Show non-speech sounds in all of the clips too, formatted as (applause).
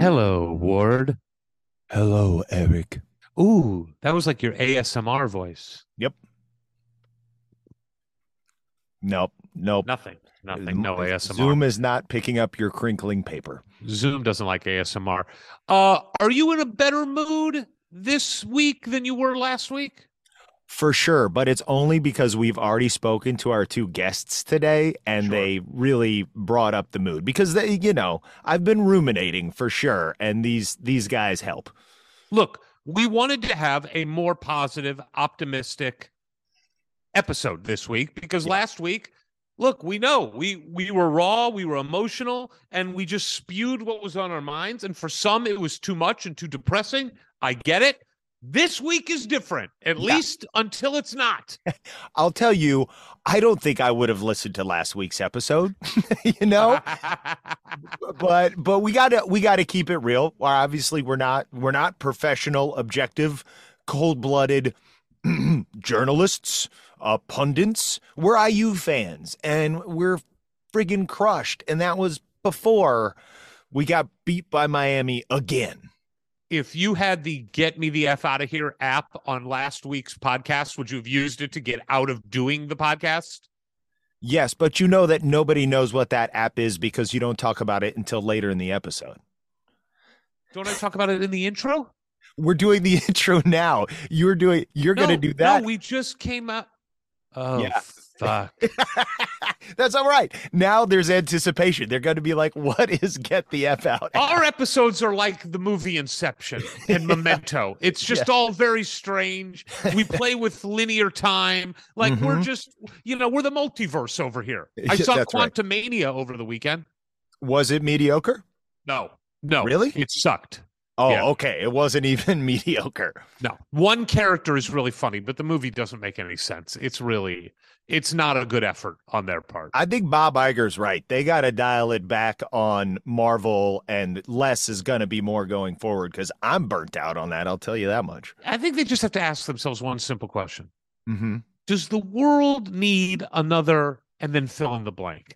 Hello, Ward. Hello, Eric. Ooh, that was like your ASMR voice. Yep. Nope. Nope. Nothing. Nothing. No ASMR. Zoom is not picking up your crinkling paper. Zoom doesn't like ASMR. Uh, are you in a better mood this week than you were last week? For sure, but it's only because we've already spoken to our two guests today and Sure. they really brought up the mood because they, you know, I've been ruminating for sure and these these guys help. Look, we wanted to have a more positive, optimistic episode this week because last week, look, we know we we were raw, we were emotional, and we just spewed what was on our minds. And for some, it was too much and too depressing. I get it. This week is different, at Yeah. least until it's not. (laughs) I'll tell you, I don't think I would have listened to last week's episode, (laughs) you know? (laughs) but but we got to we got to keep it real. Obviously we're not we're not professional, objective, cold-blooded (clears throat) journalists, uh pundits. We're IU fans and we're friggin' crushed and that was before we got beat by Miami again. If you had the get me the F out of here app on last week's podcast, would you have used it to get out of doing the podcast? Yes, but you know that nobody knows what that app is because you don't talk about it until later in the episode. Don't I talk about it in the intro? We're doing the (laughs) intro now. You're doing you're no, going to do that. No, we just came out. Oh, Yeah. fuck. (laughs) That's all right. Now there's anticipation. They're going to be like, "What is get the f out?" Our episodes are like the movie Inception and (laughs) Memento. It's just all very strange. We play with linear time. Like we're Mhm. just, you know, we're the multiverse over here. (laughs) I saw that's right. Over the weekend. Was it mediocre? No, no. Really? It sucked. Oh, Yeah. okay. It wasn't even (laughs) mediocre. No, one character is really funny, but the movie doesn't make any sense. It's really, it's not a good effort on their part. I think Bob Iger's right. They got to dial it back on Marvel, and less is going to be more going forward because I'm burnt out on that. I'll tell you that much. I think they just have to ask themselves one simple question: Mm-hmm. Does the world need another? And then fill in the blank.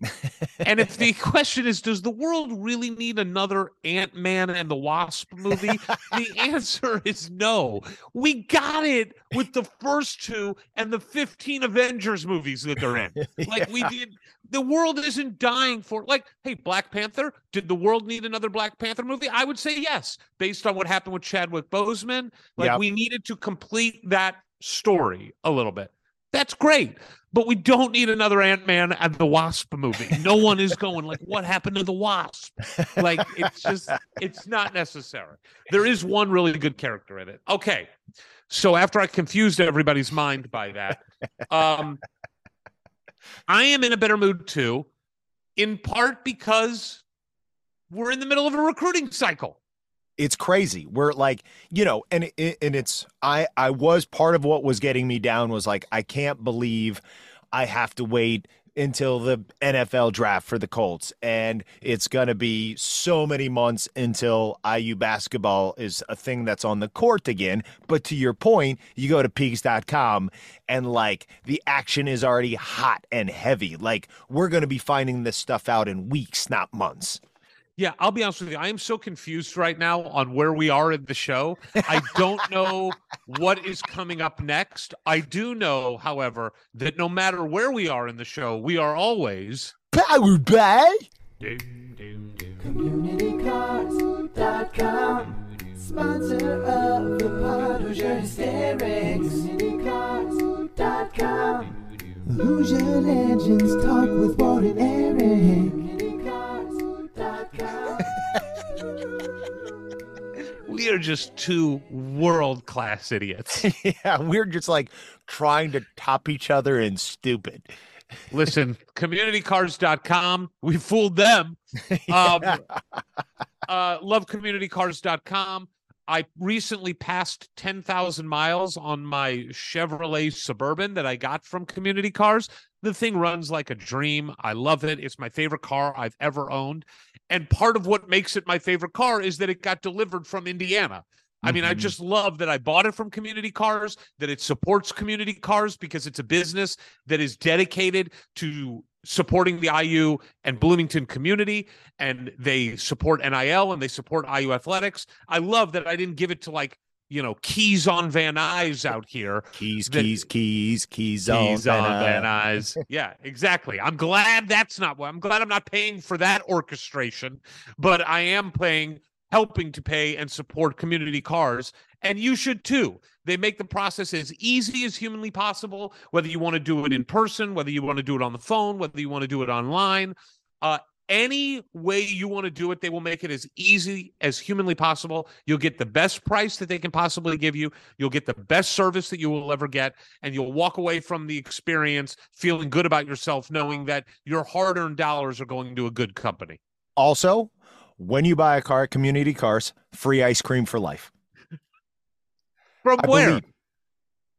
and if the (laughs) question is, does the world really need another Ant Man and the Wasp movie? the (laughs) answer is no. We got it with the first two and the 15 Avengers movies that they're in. (laughs) Like we did. The world isn't dying for like, hey, Black Panther. Did the world need another Black Panther movie? I would say yes, based on what happened with Chadwick Boseman. Like Yep. we needed to complete that story a little bit. That's great. But we don't need another Ant Man and the Wasp movie. No one is going like, what happened to the Wasp? Like it's just it's not necessary. There is one really good character in it. Okay. So after I confused everybody's mind by that, um I am in a better mood too, in part because we're in the middle of a recruiting cycle. It's crazy we're like you know and and it's i i was part of what was getting me down was like i can't believe i have to wait until the NFL draft for the Colts. And it's going to be so many months until IU basketball is a thing that's on the court again. But to your point, you go to Peegs.com and like the action is already hot and heavy. Like we're going to be finding this stuff out in weeks, not months. Yeah, I'll be honest with you. I am so confused right now on where we are in the show. I don't (laughs) know what is coming up next. I do know, however, that no matter where we are in the show, we are always powered by CommunityCars.com. Sponsor of the pod, Hoosier Hysterics. CommunityCars.com. Hoosier Legends talk with Ward and Eric. (laughs) we are just two world class idiots. (laughs) yeah, we're just like trying to top each other and stupid. Listen, communitycars.com, we fooled them. (laughs) Um, uh, love communitycars.com. I recently passed 10,000 miles on my Chevrolet Suburban that I got from Community Cars. The thing runs like a dream. I love it. It's my favorite car I've ever owned. And part of what makes it my favorite car is that it got delivered from Indiana. I mean, I Mhm. just love that I bought it from Community Cars, that it supports Community Cars because it's a business that is dedicated to supporting the IU and Bloomington community, and they support NIL and they support IU athletics. I love that I didn't give it to like, you know, keys on Van Nuys out here. Keys, that- keys, keys, keys on. Keys on Van Van Nuys. (laughs) Yeah, exactly. I'm glad that's not what I'm glad I'm not paying for that orchestration, but I am paying helping to pay and support community cars and you should too they make the process as easy as humanly possible whether you want to do it in person whether you want to do it on the phone whether you want to do it online uh any way you want to do it they will make it as easy as humanly possible you'll get the best price that they can possibly give you you'll get the best service that you will ever get and you'll walk away from the experience feeling good about yourself knowing that your hard-earned dollars are going to a good company Also, when you buy a car at Community Cars, free ice cream for life. from I where believe.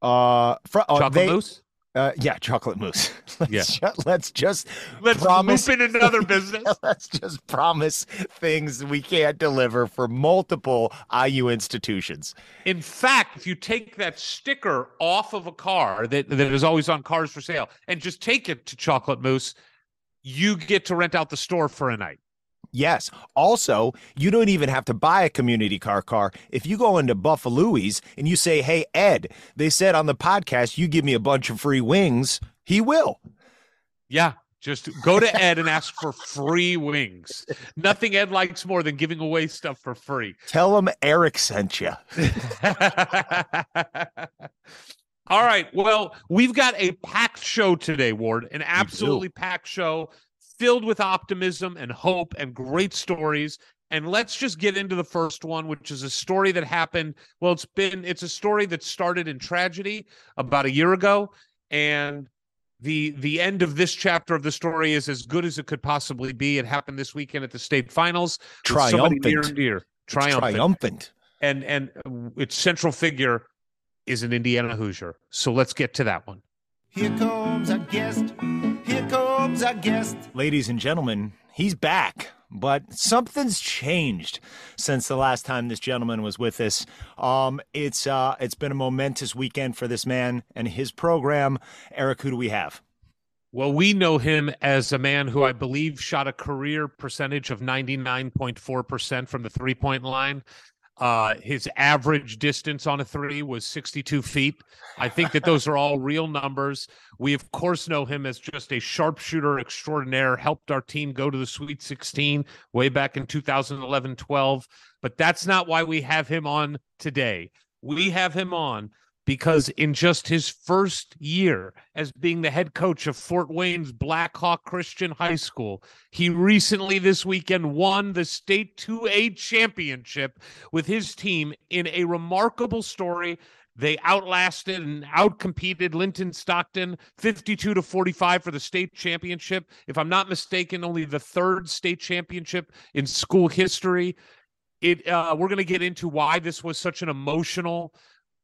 Uh, fr- uh, chocolate they- mousse Uh, yeah, chocolate mousse. (laughs) let's Yeah. ju- let's just let's promise- in another business (laughs) let's just promise things we can't deliver for multiple IU institutions. In fact, if you take that sticker off of a car that, that is always on cars for sale and just take it to Chocolate Moose, you get to rent out the store for a night. Yes. Also, you don't even have to buy a community car car. If you go into Buffalo's and you say, "Hey Ed, they said on the podcast you give me a bunch of free wings," he will. Yeah. Just go to Ed and ask for free wings. Nothing Ed likes more than giving away stuff for free. Tell him Eric sent you. (laughs) All right. Well, we've got a packed show today, Ward, an absolutely packed show filled with optimism and hope and great stories. And let's just get into the first one, which is a story that happened. Well, it's been, it's a story that started in tragedy about a year ago. And the the end of this chapter of the story is as good as it could possibly be. It happened this weekend at the state finals. with somebody near Triumphant. and dear. It's Triumphant triumphant. and and its central figure is an Indiana Hoosier. So let's get to that one. Here comes our guest. Here comes our guest. Ladies and gentlemen, he's back, but something's changed since the last time this gentleman was with us. Um, it's uh, it's been a momentous weekend for this man and his program. Eric, who do we have? Well, we know him as a man who I believe shot a career percentage of 99.4% from the three point line. Uh, his average distance on a three was 62 feet. I think that those are all real numbers. We, of course, know him as just a sharpshooter extraordinaire, helped our team go to the Sweet 16 way back in 2011 12. But that's not why we have him on today. We have him on because in just his first year as being the head coach of Fort Wayne's Blackhawk Christian High School, he recently this weekend won the state 2A championship with his team in a remarkable story. They outlasted and outcompeted Linton Stockton 52 to 45 for the state championship. If I'm not mistaken, only the third state championship in school history. It uh, we're going to get into why this was such an emotional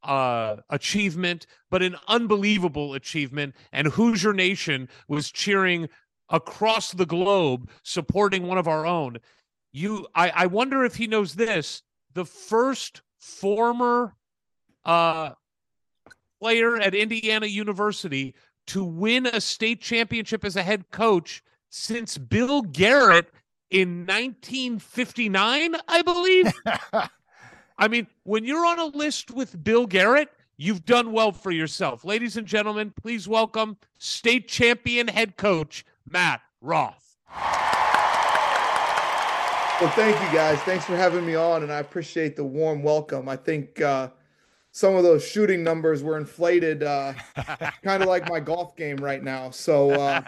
uh, achievement, but an unbelievable achievement. And Hoosier Nation was cheering across the globe, supporting one of our own. You, I, I wonder if he knows this. The first former uh, player at Indiana University to win a state championship as a head coach since Bill Garrett in 1959, I believe. (laughs) I mean, when you're on a list with Bill Garrett, you've done well for yourself. Ladies and gentlemen, please welcome state champion head coach Matt Roth. Well, thank you guys. Thanks for having me on, and I appreciate the warm welcome. I think uh, some of those shooting numbers were inflated, uh, (laughs) kind of like my golf game right now. So, uh,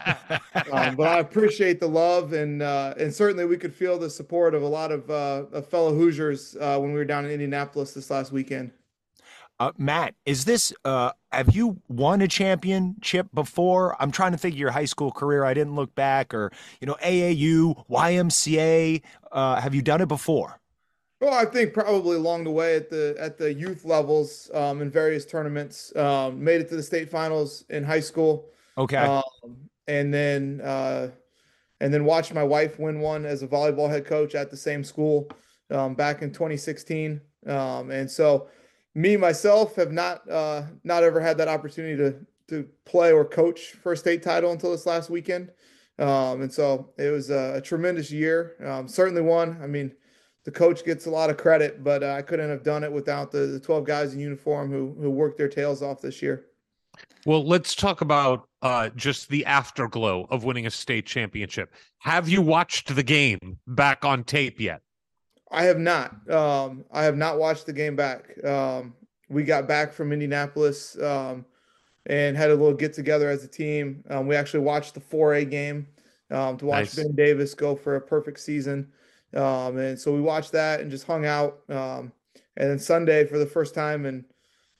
um, but I appreciate the love, and uh, and certainly we could feel the support of a lot of, uh, of fellow Hoosiers uh, when we were down in Indianapolis this last weekend. Uh, Matt, is this? Uh, have you won a championship before? I'm trying to think of your high school career. I didn't look back, or you know, AAU, YMCA. Uh, have you done it before? Well, I think probably along the way at the at the youth levels um, in various tournaments, um, made it to the state finals in high school. Okay. Um, and then uh, and then watched my wife win one as a volleyball head coach at the same school um, back in 2016. Um, and so, me myself have not uh, not ever had that opportunity to to play or coach for a state title until this last weekend. Um, and so it was a, a tremendous year. Um, certainly one. I mean the coach gets a lot of credit, but uh, I couldn't have done it without the, the 12 guys in uniform who who worked their tails off this year. Well, let's talk about uh, just the afterglow of winning a state championship. Have you watched the game back on tape yet? I have not. Um, I have not watched the game back. Um, we got back from Indianapolis um, and had a little get together as a team. Um, we actually watched the 4A game um, to watch Nice. Ben Davis go for a perfect season. Um, and so we watched that and just hung out. Um, and then Sunday, for the first time in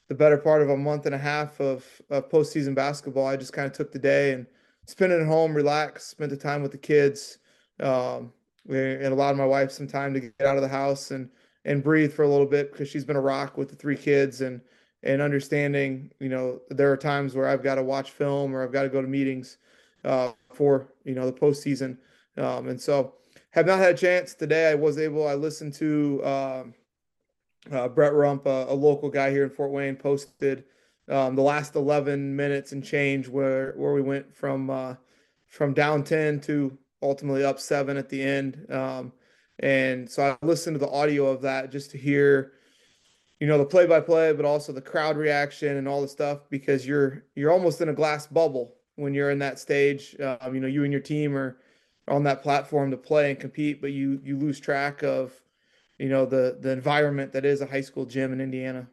the better part of a month and a half of, of postseason basketball, I just kind of took the day and spent it at home, relaxed, spent the time with the kids. Um, and allowed my wife some time to get out of the house and and breathe for a little bit because she's been a rock with the three kids and and understanding you know there are times where I've got to watch film or I've got to go to meetings uh, for you know the postseason um, and so have not had a chance today I was able I listened to um, uh, Brett Rump a, a local guy here in Fort Wayne posted um, the last 11 minutes and change where where we went from uh, from down 10 to ultimately up seven at the end. Um, and so I listened to the audio of that just to hear, you know, the play by play, but also the crowd reaction and all the stuff because you're you're almost in a glass bubble when you're in that stage. Um, you know, you and your team are on that platform to play and compete, but you you lose track of, you know, the the environment that is a high school gym in Indiana.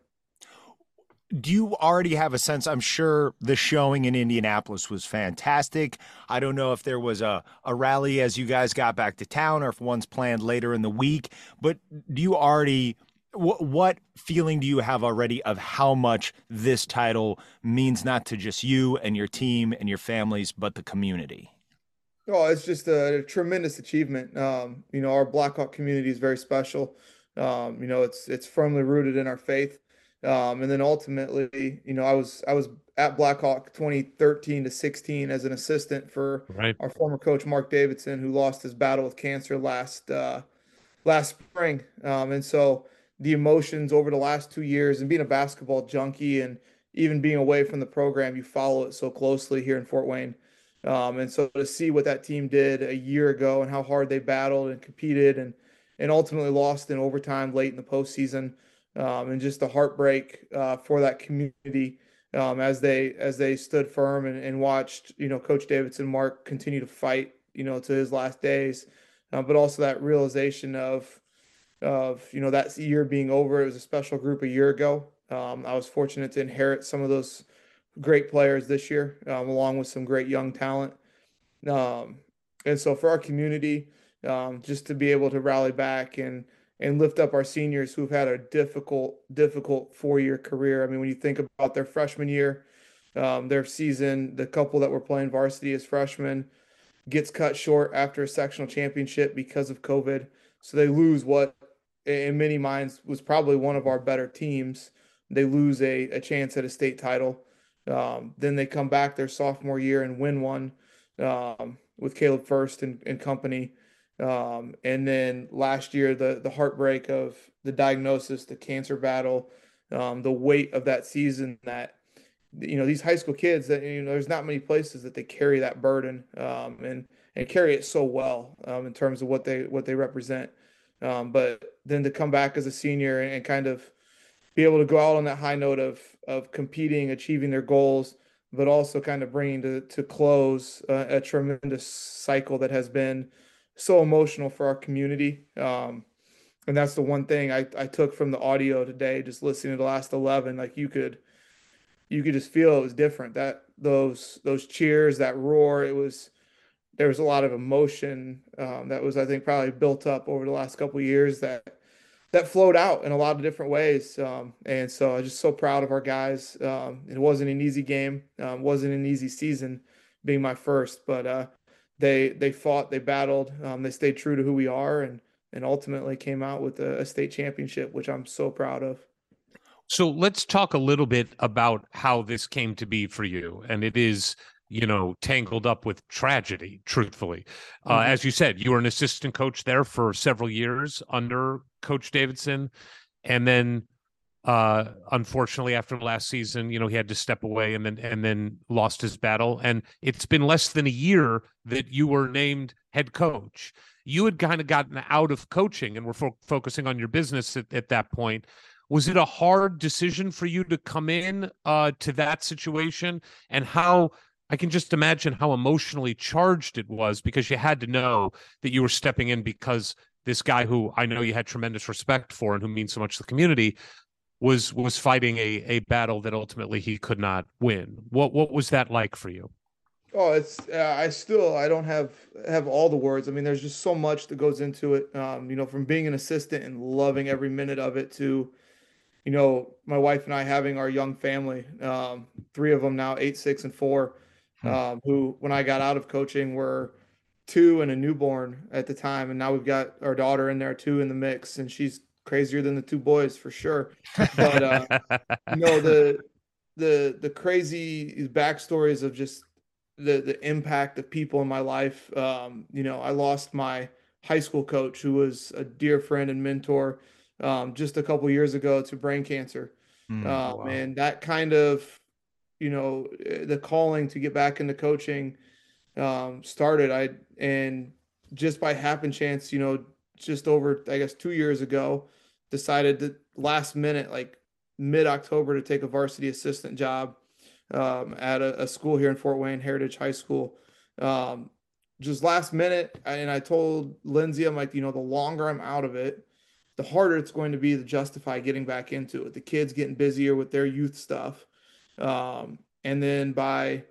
do you already have a sense? I'm sure the showing in Indianapolis was fantastic. I don't know if there was a, a rally as you guys got back to town or if one's planned later in the week, but do you already, wh- what feeling do you have already of how much this title means not to just you and your team and your families, but the community? Oh, it's just a, tremendous achievement. Um, you know, our Blackhawk community is very special. Um, you know, it's it's firmly rooted in our faith. Um, and then ultimately, you know, I was I was at Blackhawk 2013 to 16 as an assistant for Right. our former coach Mark Davidson, who lost his battle with cancer last uh, last spring. Um, and so the emotions over the last two years, and being a basketball junkie, and even being away from the program, you follow it so closely here in Fort Wayne. Um, and so to see what that team did a year ago and how hard they battled and competed and and ultimately lost in overtime late in the postseason, um, and just the heartbreak uh, for that community um, as they as they stood firm and, and watched you know Coach Davidson Mark continue to fight you know to his last days, uh, but also that realization of of you know that year being over. It was a special group a year ago. Um, I was fortunate to inherit some of those great players this year, um, along with some great young talent. Um, and so for our community, um, just to be able to rally back and and lift up our seniors who've had a difficult, difficult four-year career. I mean, when you think about their freshman year, um, their season, the couple that were playing varsity as freshmen gets cut short after a sectional championship because of COVID. So they lose what, in many minds, was probably one of our better teams they lose a, a chance at a state title. Um, then they come back their sophomore year and win one um, with Caleb Furst and, and company. Um, and then last year, the the heartbreak of the diagnosis, the cancer battle, um, the weight of that season. That you know these high school kids that you know there's not many places that they carry that burden um, and and carry it so well um, in terms of what they what they represent. But then to come back as a senior and, and kind of be able to go out on that high note of of competing, achieving their goals, but also kind of bringing to to close uh, a tremendous cycle that has been so emotional for our community. Um, and that's the one thing I, I took from the audio today, just listening to the last 11, like you could, you could just feel it was different that those, those cheers, that roar, it was, there was a lot of emotion um, that was, I think, probably built up over the last couple years that, that flowed out in a lot of different ways. Um, and so I'm just so proud of our guys. Um, it wasn't an easy game, um, wasn't an easy season being my first, but uh, they they fought, they battled, um, they stayed true to who we are, and and ultimately came out with a, a state championship, which I'm so proud of. So let's talk a little bit about how this came to be for you, and it is you know tangled up with tragedy truthfully. Uh, mm-hmm. as you said you were an assistant coach there for several years under coach davidson. And then uh unfortunately after last season you know he had to step away and then and then lost his battle. And it's been less than a year that you were named head coach. You had kind of gotten out of coaching and were fo- focusing on your business at, at, that point. Was it a hard decision for you to come in uh to that situation? And how I can just imagine how emotionally charged it was because you had to know that you were stepping in because this guy who I know you had tremendous respect for and who means so much to the community was was fighting a a battle that ultimately he could not win. What what was that like for you? Oh, it's uh, I still I don't have have all the words. I mean, there's just so much that goes into it. Um, you know, from being an assistant and loving every minute of it to, you know, my wife and I having our young family, um, three of them now, eight, six, and four, hmm. um, who when I got out of coaching were two and a newborn at the time, and now we've got our daughter in there too in the mix, and she's crazier than the two boys for sure. But uh, (laughs) you know the the the crazy backstories of just the the impact of people in my life. Um, you know, I lost my high school coach who was a dear friend and mentor um, just a couple years ago to brain cancer. Mm, um, wow. And that kind of, you know, the calling to get back into coaching um, started. I and just by happen chance, you know, just over I guess two years ago, decided to last minute, like mid October, to take a varsity assistant job um, at a, a, school here in Fort Wayne, Heritage High School. Um, just last minute, and I told Lindsay, I'm like, you know, the longer I'm out of it, the harder it's going to be to justify getting back into it. The kids getting busier with their youth stuff. Um, and then by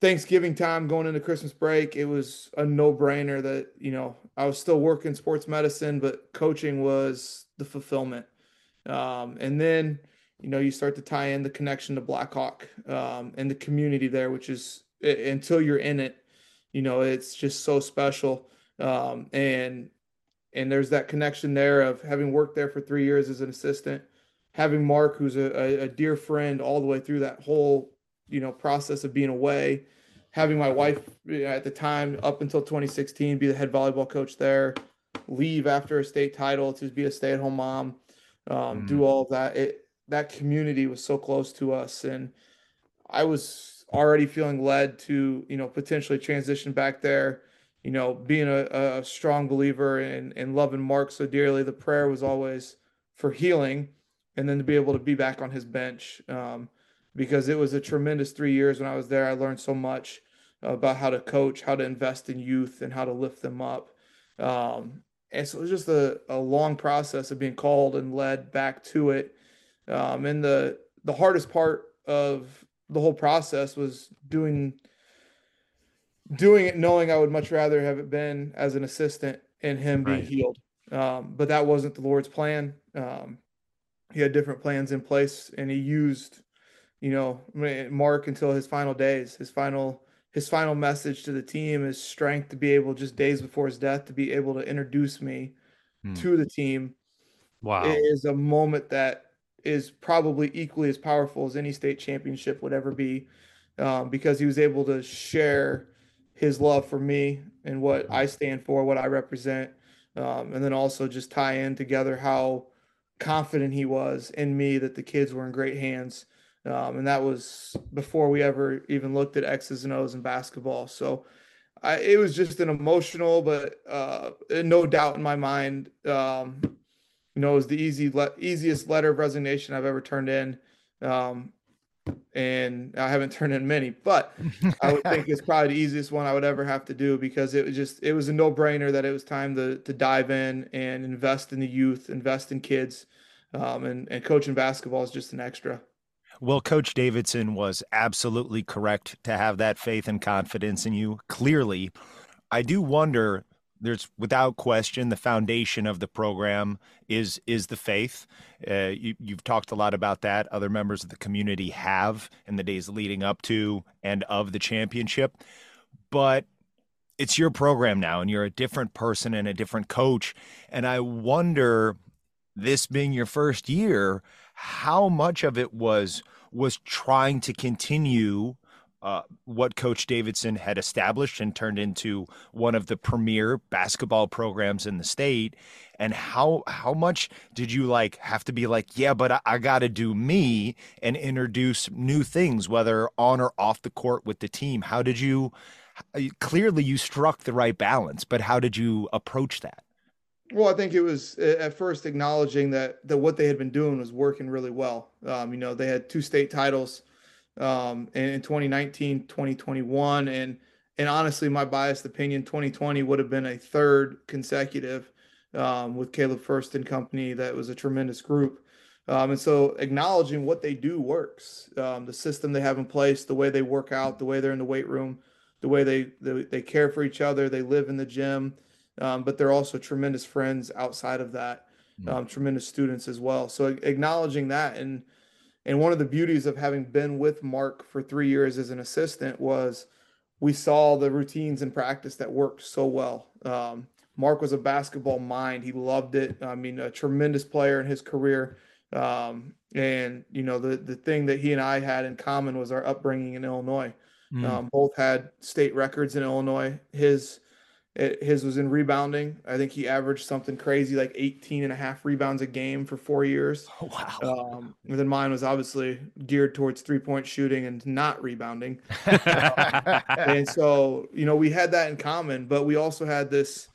Thanksgiving time going into Christmas break, it was a no brainer that, you know, I was still working sports medicine, but coaching was the fulfillment. Um, and then, you know, you start to tie in the connection to Blackhawk um, and the community there, which is until you're in it, you know, it's just so special. Um, and and there's that connection there of having worked there for three years as an assistant, having Mark, who's a, a dear friend all the way through that whole, you know, process of being away, having my wife at the time up until 2016 be the head volleyball coach there, leave after a state title to be a stay-at-home mom, um, mm. do all of that. It that community was so close to us, and I was already feeling led to you know potentially transition back there. You know, being a, a strong believer and, in loving Mark so dearly, the prayer was always for healing, and then to be able to be back on his bench. Um, because it was a tremendous three years when I was there. I learned so much about how to coach, how to invest in youth, and how to lift them up. Um, and so it was just a, a long process of being called and led back to it. Um, and the the hardest part of the whole process was doing doing it knowing I would much rather have it been as an assistant and him being right. healed. Um, but that wasn't the Lord's plan. Um, he had different plans in place, and he used, you know, Mark until his final days, his final his final message to the team is strength to be able just days before his death to be able to introduce me hmm. to the team wow is a moment that is probably equally as powerful as any state championship would ever be, um, because he was able to share his love for me and what I stand for, what I represent, um, and then also just tie in together how confident he was in me that the kids were in great hands. Um, and that was before we ever even looked at X's and O's in basketball. So I, it was just an emotional, but uh, no doubt in my mind, um, you know, it was the easy le- easiest letter of resignation I've ever turned in. Um, and I haven't turned in many, but I would think it's probably the easiest one I would ever have to do because it was just it was a no brainer that it was time to to dive in and invest in the youth, invest in kids, um, and and coaching basketball is just an extra. Well, Coach Davidson was absolutely correct to have that faith and confidence in you. Clearly, I do wonder. There's without question the foundation of the program is is the faith. Uh, you, you've talked a lot about that. Other members of the community have in the days leading up to and of the championship, but it's your program now, and you're a different person and a different coach. And I wonder, this being your first year, how much of it was was trying to continue uh, what Coach Davidson had established and turned into one of the premier basketball programs in the state. And how how much did you like have to be like, yeah, but I, I got to do me and introduce new things, whether on or off the court with the team? How did you? Clearly, you struck the right balance, but how did you approach that? Well, I think it was at first acknowledging that that what they had been doing was working really well. Um, you know, they had two state titles um, in 2019, 2021, and and honestly, my biased opinion, 2020 would have been a third consecutive um, with Caleb Furst and company. That was a tremendous group. Um, and so acknowledging what they do works, um, the system they have in place, the way they work out, the way they're in the weight room, the way they they, they care for each other, they live in the gym, um, but they're also tremendous friends outside of that, um, tremendous students as well. So acknowledging that and and one of the beauties of having been with Mark for three years as an assistant was we saw the routines in practice that worked so well. Um, Mark was a basketball mind. He loved it. I mean, a tremendous player in his career. Um, and you know, the the thing that he and I had in common was our upbringing in Illinois. Mm. Um, both had state records in Illinois. His it, his was in rebounding. I think he averaged something crazy like 18 and a half rebounds a game for four years. Oh, (laughs) wow. Um, and then mine was obviously geared towards three point shooting and not rebounding. (laughs) Um, and so, you know, we had that in common, but we also had this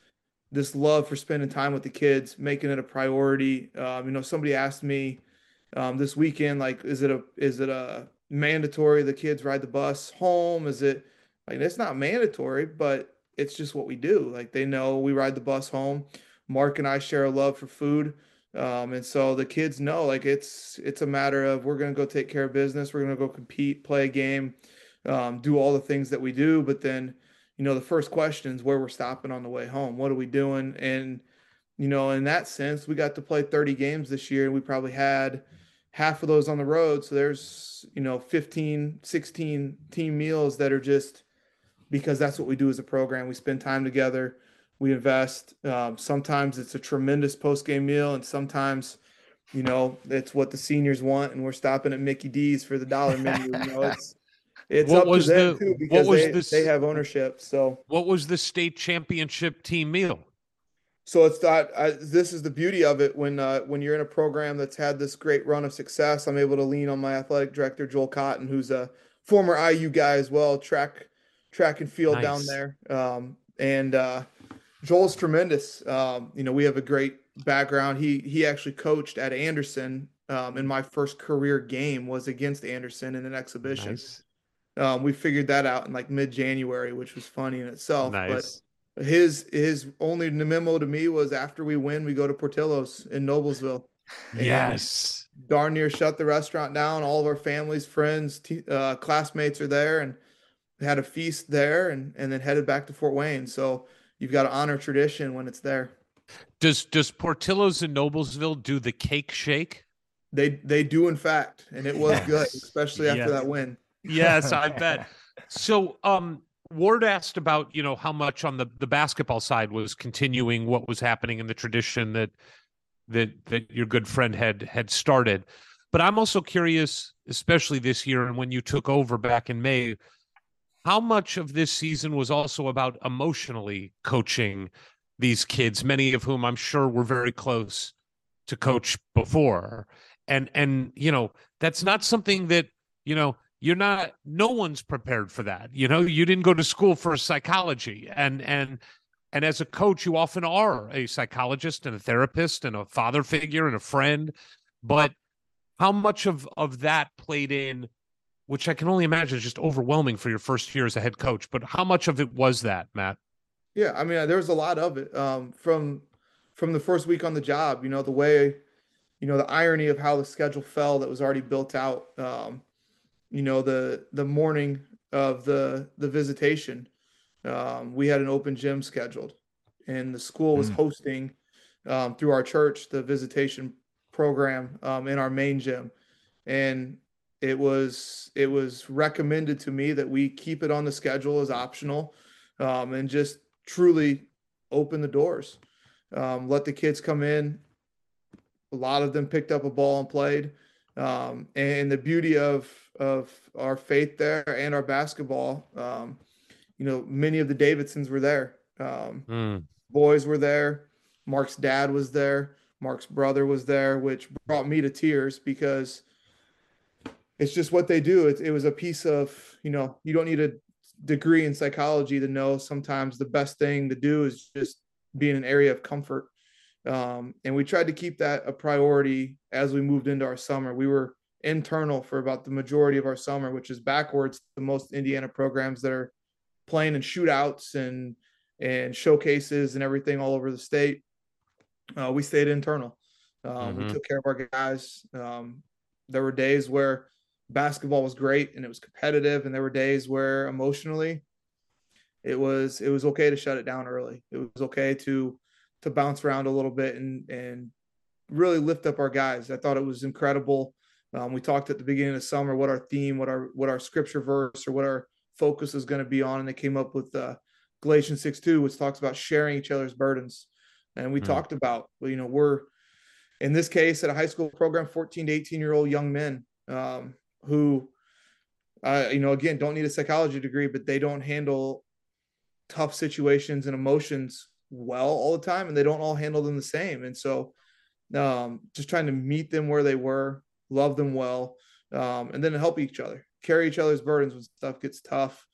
this love for spending time with the kids, making it a priority. Um, you know, somebody asked me um, this weekend, like, is it a is it a mandatory the kids ride the bus home? Is it like it's not mandatory, but it's just what we do. Like they know we ride the bus home. Mark and I share a love for food. Um, and so the kids know like it's it's a matter of we're gonna go take care of business, we're gonna go compete, play a game, um, do all the things that we do, but then you know the first question is where we're stopping on the way home. What are we doing? And you know, in that sense, we got to play 30 games this year, and we probably had half of those on the road. So there's, you know, 15, 16 team meals that are just because that's what we do as a program. We spend time together, we invest. Um, sometimes it's a tremendous post game meal, and sometimes, you know, it's what the seniors want, and we're stopping at Mickey D's for the dollar menu. You know, (laughs) it's it's What up was to them the- too because they, this- they have ownership. So What was the state championship team meal? so it's that I, this is the beauty of it when uh, when you're in a program that's had this great run of success. I'm able to lean on my athletic director Joel Cotton, who's a former IU guy as well, track track and field down there. Um, and uh, Joel's tremendous. Um, you know, we have a great background. He he actually coached at Anderson. Um, and my first career game was against Anderson in an exhibition. Nice. Um, we figured that out in like mid January, which was funny in itself. Nice. But his his only memo to me was after we win, we go to Portillo's in Noblesville. Yes. darn near shut the restaurant down. All of our families, friends, t- uh, classmates are there, and had a feast there, and and then headed back to Fort Wayne. So you've got to honor tradition when it's there. Does does Portillo's in Noblesville do the cake shake? They they do in fact, and it was good, especially after Yes. that win. Yes, I (laughs) bet. So, um, Ward asked about you know how much on the the basketball side was continuing what was happening in the tradition that that that your good friend had had started. But I'm also curious, especially this year and when you took over back in May, how much of this season was also about emotionally coaching these kids, many of whom I'm sure were very close to coach before. And and you know, that's not something that, you know, you're not no one's prepared for that. You know, you didn't go to school for psychology and and and as a coach you often are a psychologist and a therapist and a father figure and a friend, but how much of of that played in which I can only imagine is just overwhelming for your first year as a head coach, but how much of it was that, Matt? Yeah, I mean, there was a lot of it um, from from the first week on the job. You know, the way, you know, the irony of how the schedule fell that was already built out. Um, you know, the the morning of the the visitation, um, we had an open gym scheduled, and the school was Mm. hosting um, through our church the visitation program um, in our main gym, and it was it was recommended to me that we keep it on the schedule as optional, um, and just truly open the doors, um, let the kids come in. A lot of them picked up a ball and played. Um, and the beauty of of our faith there and our basketball, um, you know, many of the Davidsons were there. Um, Mm. boys were there. Mark's dad was there. Mark's brother was there, which brought me to tears because it's just what they do. It, it was a piece of, you know, you don't need a degree in psychology to know sometimes the best thing to do is just be in an area of comfort. Um, and we tried to keep that a priority as we moved into our summer. We were internal for about the majority of our summer, which is backwards to most Indiana programs that are playing in shootouts and and showcases and everything all over the state. Uh, we stayed internal. Um, We Mhm. took care of our guys. Um, there were days where basketball was great and it was competitive, and there were days where emotionally it was it was okay to shut it down early. It was okay to to bounce around a little bit and and really lift up our guys. I thought it was incredible. Um, we talked at the beginning of summer what our theme, what our what our scripture verse or what our focus is going to be on, and they came up with uh, Galatians six two, which talks about sharing each other's burdens. And we Mm. talked about, well, you know, we're in this case at a high school program, 14 to 18 year old young men um, who, uh, you know, again, don't need a psychology degree, but they don't handle tough situations and emotions well all the time, and they don't all handle them the same. And so, um, just trying to meet them where they were, love them well, um, and then help each other, carry each other's burdens when stuff gets tough,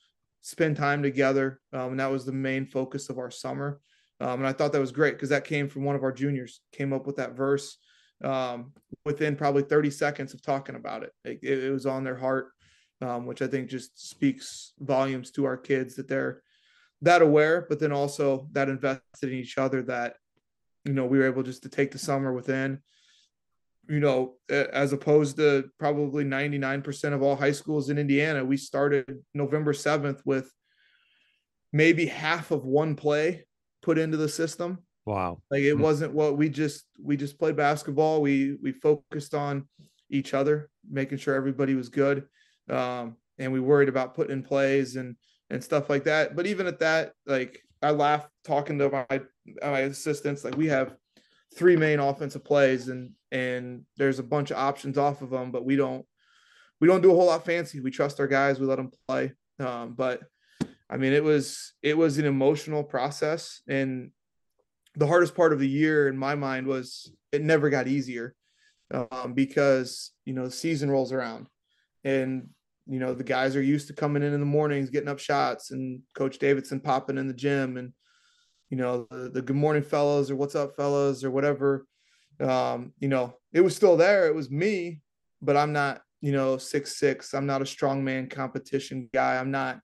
spend time together, um, and that was the main focus of our summer. Um, and I thought that was great because that came from one of our juniors, came up with that verse um, within probably 30 seconds of talking about it. It, it was on their heart, um, which I think just speaks volumes to our kids that they're that aware, but then also that invested in each other that, you know, we were able just to take the summer within, you know, as opposed to probably 99% of all high schools in Indiana. We started November 7th with maybe half of one play put into the system. Wow. Like it Mm. wasn't what we just we just played basketball. We we focused on each other, making sure everybody was good. Um, and we worried about putting in plays and and stuff like that. But even at that, like I laugh talking to my my assistants. Like we have three main offensive plays, and and there's a bunch of options off of them, but we don't we don't do a whole lot fancy. We trust our guys. We let them play. Um, but I mean, it was it was an emotional process, and the hardest part of the year in my mind was it never got easier um, because you know the season rolls around, and you know the guys are used to coming in in the mornings, getting up shots, and Coach Davidson popping in the gym, and you know the, the good morning fellows or what's up fellows or whatever. Um, you know, it was still there. It was me, but I'm not you know six six. I'm not a strongman competition guy. I'm not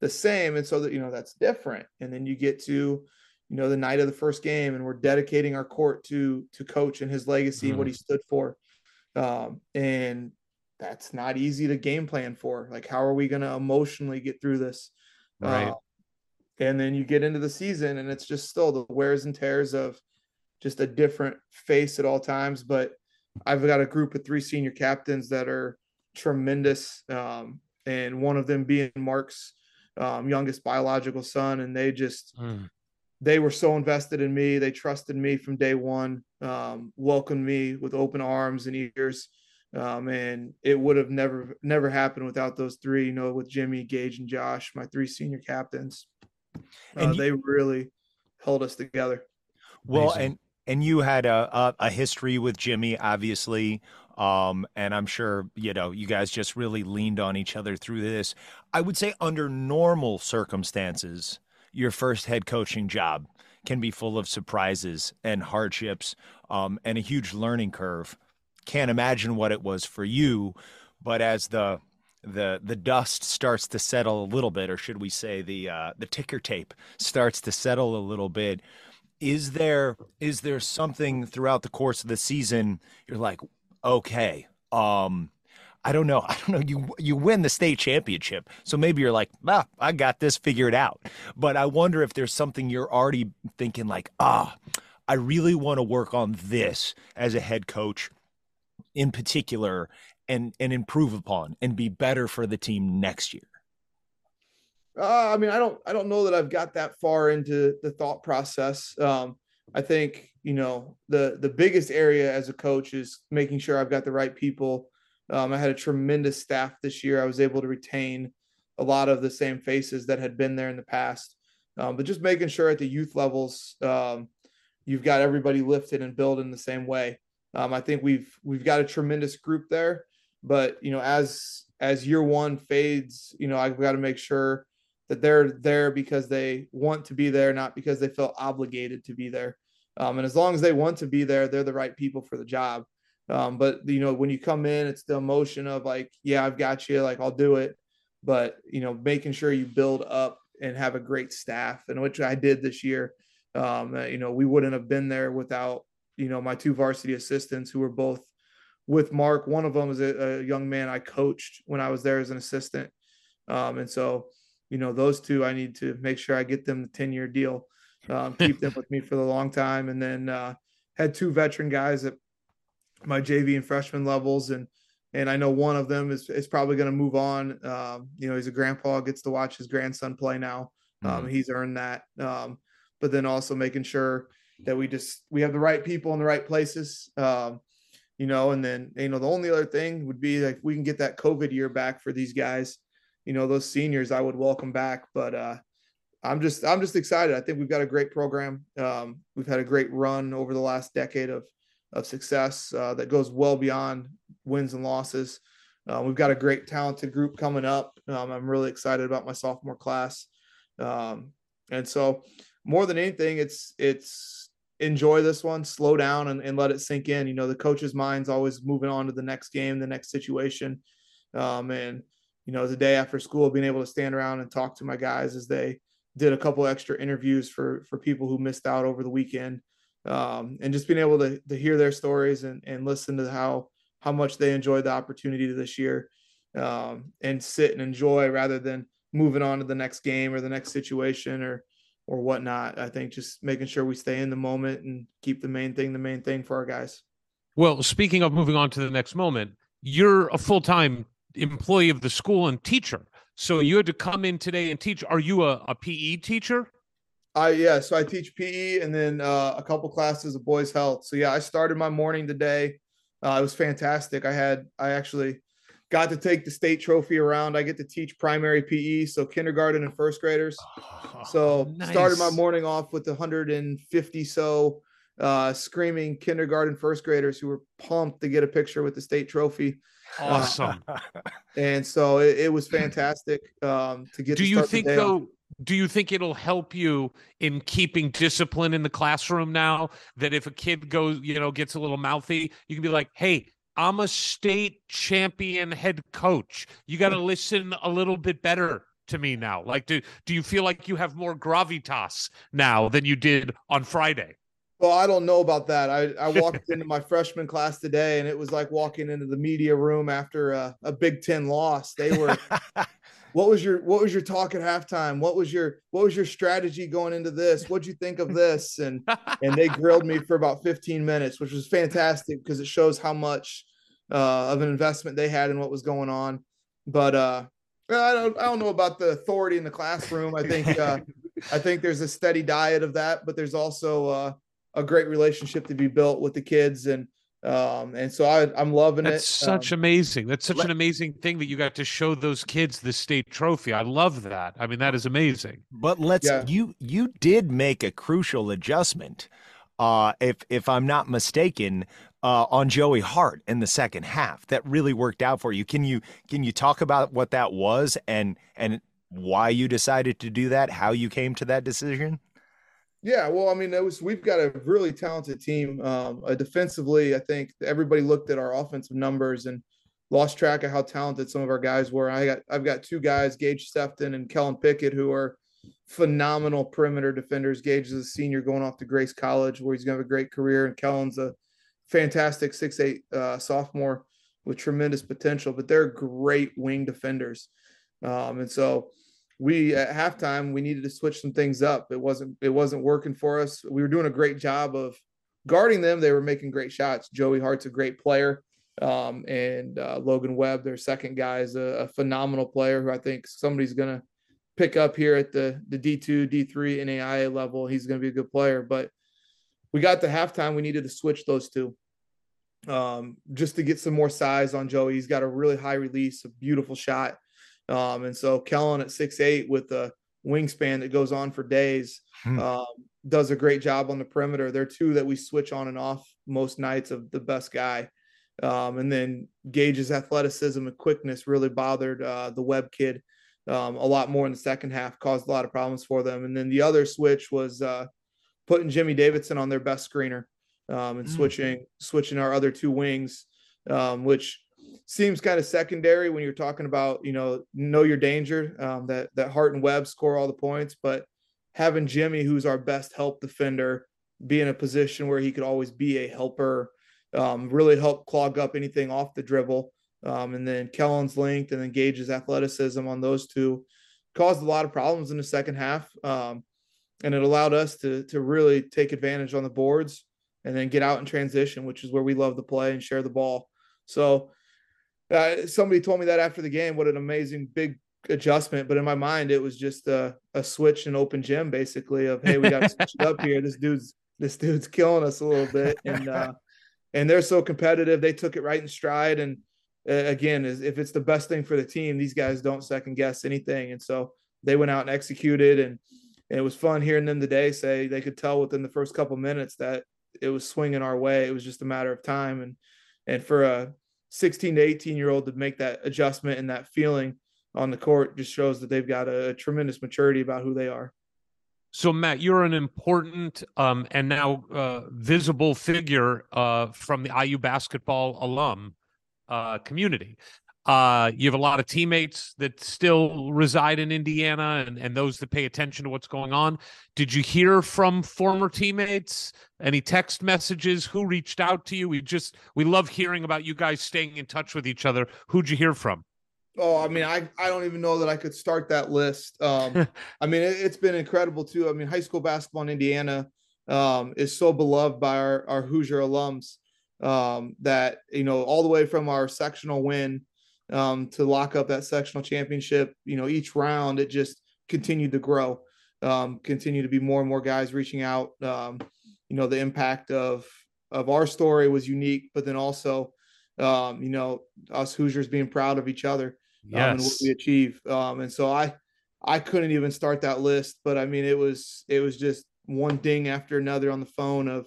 the same, and so that you know that's different. And then you get to you know the night of the first game and we're dedicating our court to to coach and his legacy and what he stood for. Um and that's not easy to game plan for. Like how are we going to emotionally get through this? Right. Uh, and then you get into the season and it's just still the wears and tears of just a different face at all times. But i've got a group of three senior captains that are tremendous um and one of them being mark's um, youngest biological son and they just Mm. They were so invested in me. They trusted me from day one, um, welcomed me with open arms and ears. Um, and it would have never never happened without those three. You know, with Jimmy, Gage, and Josh, my three senior captains. Uh, And you- they really held us together. Well, Amazing. and and you had a, a a history with Jimmy, obviously, um, and I'm sure you know you guys just really leaned on each other through this. I would say under normal circumstances, your first head coaching job can be full of surprises and hardships, um, and a huge learning curve. Can't imagine what it was for you, but as the the the dust starts to settle a little bit, or should we say the uh, the ticker tape starts to settle a little bit, is there is there something throughout the course of the season you're like, okay, um, I don't know, (laughs) I don't know, you you win the state championship, so maybe you're like, ah, I got this figured out, but I wonder if there's something you're already thinking like, ah, I really want to work on this as a head coach in particular and and improve upon and be better for the team next year. Uh, I mean, I don't, I don't know that I've got that far into the thought process. Um, I think you know the the biggest area as a coach is making sure I've got the right people. Um, I had a tremendous staff this year. I was able to retain a lot of the same faces that had been there in the past, um, but just making sure at the youth levels, um, you've got everybody lifted and built in the same way. Um, I think we've we've got a tremendous group there, but you know as as year one fades, you know I've got to make sure that they're there because they want to be there, not because they feel obligated to be there. Um, and as long as they want to be there, they're the right people for the job. Um, but you know, when you come in, it's the emotion of like, yeah, I've got you, like I'll do it. But you know, making sure you build up and have a great staff, and which I did this year. Um, you know, we wouldn't have been there without you know my two varsity assistants who were both with Mark. One of them is a, a young man I coached when I was there as an assistant, um, and so you know those two I need to make sure I get them the ten year deal, um, keep them with me for the long time, and then uh, had two veteran guys at my JV and freshman levels, and and I know one of them is is probably going to move on. Um, you know, he's a grandpa, gets to watch his grandson play now. Um, he's earned that. Um, but then also making sure that we just we have the right people in the right places. Um, you know, and then you know the only other thing would be like we can get that COVID year back for these guys. You know, those seniors I would welcome back, but uh, I'm just I'm just excited. I think we've got a great program. Um, we've had a great run over the last decade of of success uh, that goes well beyond wins and losses. Uh, we've got a great talented group coming up. Um, I'm really excited about my sophomore class, um, and so more than anything, it's it's enjoy this one, slow down, and, and let it sink in. You know, the coach's mind's always moving on to the next game, the next situation, um, and you know, the day after school, being able to stand around and talk to my guys as they did a couple extra interviews for for people who missed out over the weekend um, and just being able to, to hear their stories and, and listen to how how much they enjoyed the opportunity this year um, and sit and enjoy rather than moving on to the next game or the next situation or or whatnot. I think just making sure we stay in the moment and keep the main thing the main thing for our guys. Well, speaking of moving on to the next moment, you're a full time employee of the school and teacher. So you had to come in today and teach. Are you a, a PE teacher? I yeah, so I teach PE and then uh, a couple classes of boys health. So yeah, I started my morning today. Uh, it was fantastic. I had I actually got to take the state trophy around. I get to teach primary PE, so kindergarten and first graders. So started my morning off with 150 so uh, screaming kindergarten first graders who were pumped to get a picture with the state trophy. Awesome. And so it, it was fantastic um, to get. do to you think day off. Do you think it'll help you in keeping discipline in the classroom now that if a kid goes you know gets a little mouthy you can be like hey i'm a state champion head coach you got to (laughs) listen a little bit better to me now like do do you feel like you have more gravitas now than you did on friday Well, I don't know about that. I, I (laughs) walked into my freshman class today and it was like walking into the media room after a, a Big Ten loss. They were (laughs) what was your what was your talk at halftime? What was your what was your strategy going into this? What'd you think of this? And (laughs) and they grilled me for about 15 minutes, which was fantastic because it shows how much uh, of an investment they had in what was going on. But uh, I don't I don't know about the authority in the classroom. I think uh, I think there's a steady diet of that, but there's also uh, a great relationship to be built with the kids and Um, and so I, I'm loving it. That's it. such Um, amazing. That's such let- an amazing thing that you got to show those kids the state trophy. I love that. I mean, that is amazing. But let's Yeah. you you did make a crucial adjustment, uh, if if I'm not mistaken, uh, on Joey Hart in the second half. That really worked out for you. Can you can you talk about what that was and and why you decided to do that? How you came to that decision? Yeah, well, I mean, it was we've got a really talented team. Um, uh, defensively, I think everybody looked at our offensive numbers and lost track of how talented some of our guys were. I got I've got two guys, Gage Sefton and Kellen Pickett, who are phenomenal perimeter defenders. Gage is a senior going off to Grace College, where he's gonna have a great career, and Kellen's a fantastic six eight uh, sophomore with tremendous potential. But they're great wing defenders, um, and so we at halftime we needed to switch some things up. It wasn't it wasn't working for us. We were doing a great job of guarding them. They were making great shots. Joey Hart's a great player, um, and uh, Logan Webb, their second guy, is a, a phenomenal player who I think somebody's gonna pick up here at the the D two D three NAIA level. He's gonna be a good player, but we got to halftime. We needed to switch those two. Um, just to get some more size on Joey. He's got a really high release, a beautiful shot. Um, and so Kellen at six eight with a wingspan that goes on for days Hmm. um, does a great job on the perimeter. They're two that we switch on and off most nights of the best guy. Um, and then Gage's athleticism and quickness really bothered uh, the Webb kid um, a lot more in the second half, caused a lot of problems for them. And then the other switch was uh, putting Jimmy Davidson on their best screener um, and Mm. switching switching our other two wings, um, which seems kind of secondary when you're talking about you know know your danger um, that that Hart and Webb score all the points, but having Jimmy, who's our best help defender, be in a position where he could always be a helper, um, really help clog up anything off the dribble. Um, and then Kellen's length and then Gage's athleticism on those two caused a lot of problems in the second half. Um, and it allowed us to to really take advantage on the boards and then get out in transition, which is where we love to play and share the ball. So uh, somebody told me that after the game, what an amazing big adjustment. But in my mind, it was just a, a switch and open gym, basically. Of hey, we got to (laughs) switch it up here. This dude's this dude's killing us a little bit, (laughs) and uh, and they're so competitive. They took it right in stride. And uh, again, is if it's the best thing for the team, these guys don't second guess anything. And so they went out and executed, and, and it was fun hearing them today say they could tell within the first couple minutes that it was swinging our way. It was just a matter of time, and and for a 16 to 18 year old to make that adjustment and that feeling on the court just shows that they've got a, tremendous maturity about who they are. So Matt, you're an important um, and now uh, visible figure uh, from the IU basketball alum uh, community. Uh, you have a lot of teammates that still reside in Indiana and, and those that pay attention to what's going on. Did you hear from former teammates? Any text messages? Who reached out to you? We just we love hearing about you guys staying in touch with each other. Who'd you hear from? Oh, I mean, I, I don't even know that I could start that list. Um, (laughs) I mean, it, it's been incredible too. I mean, high school basketball in Indiana um, is so beloved by our, our Hoosier alums um, that, you know, all the way from our sectional win um, to lock up that sectional championship, you know, each round, it just continued to grow, um, continue to be more and more guys reaching out. Um, you know, the impact of, of our story was unique, but then also, um, you know, us Hoosiers being proud of each other um, and what we achieve. Um, and so I, I couldn't even start that list, but I mean, it was, it was just one ding after another on the phone of,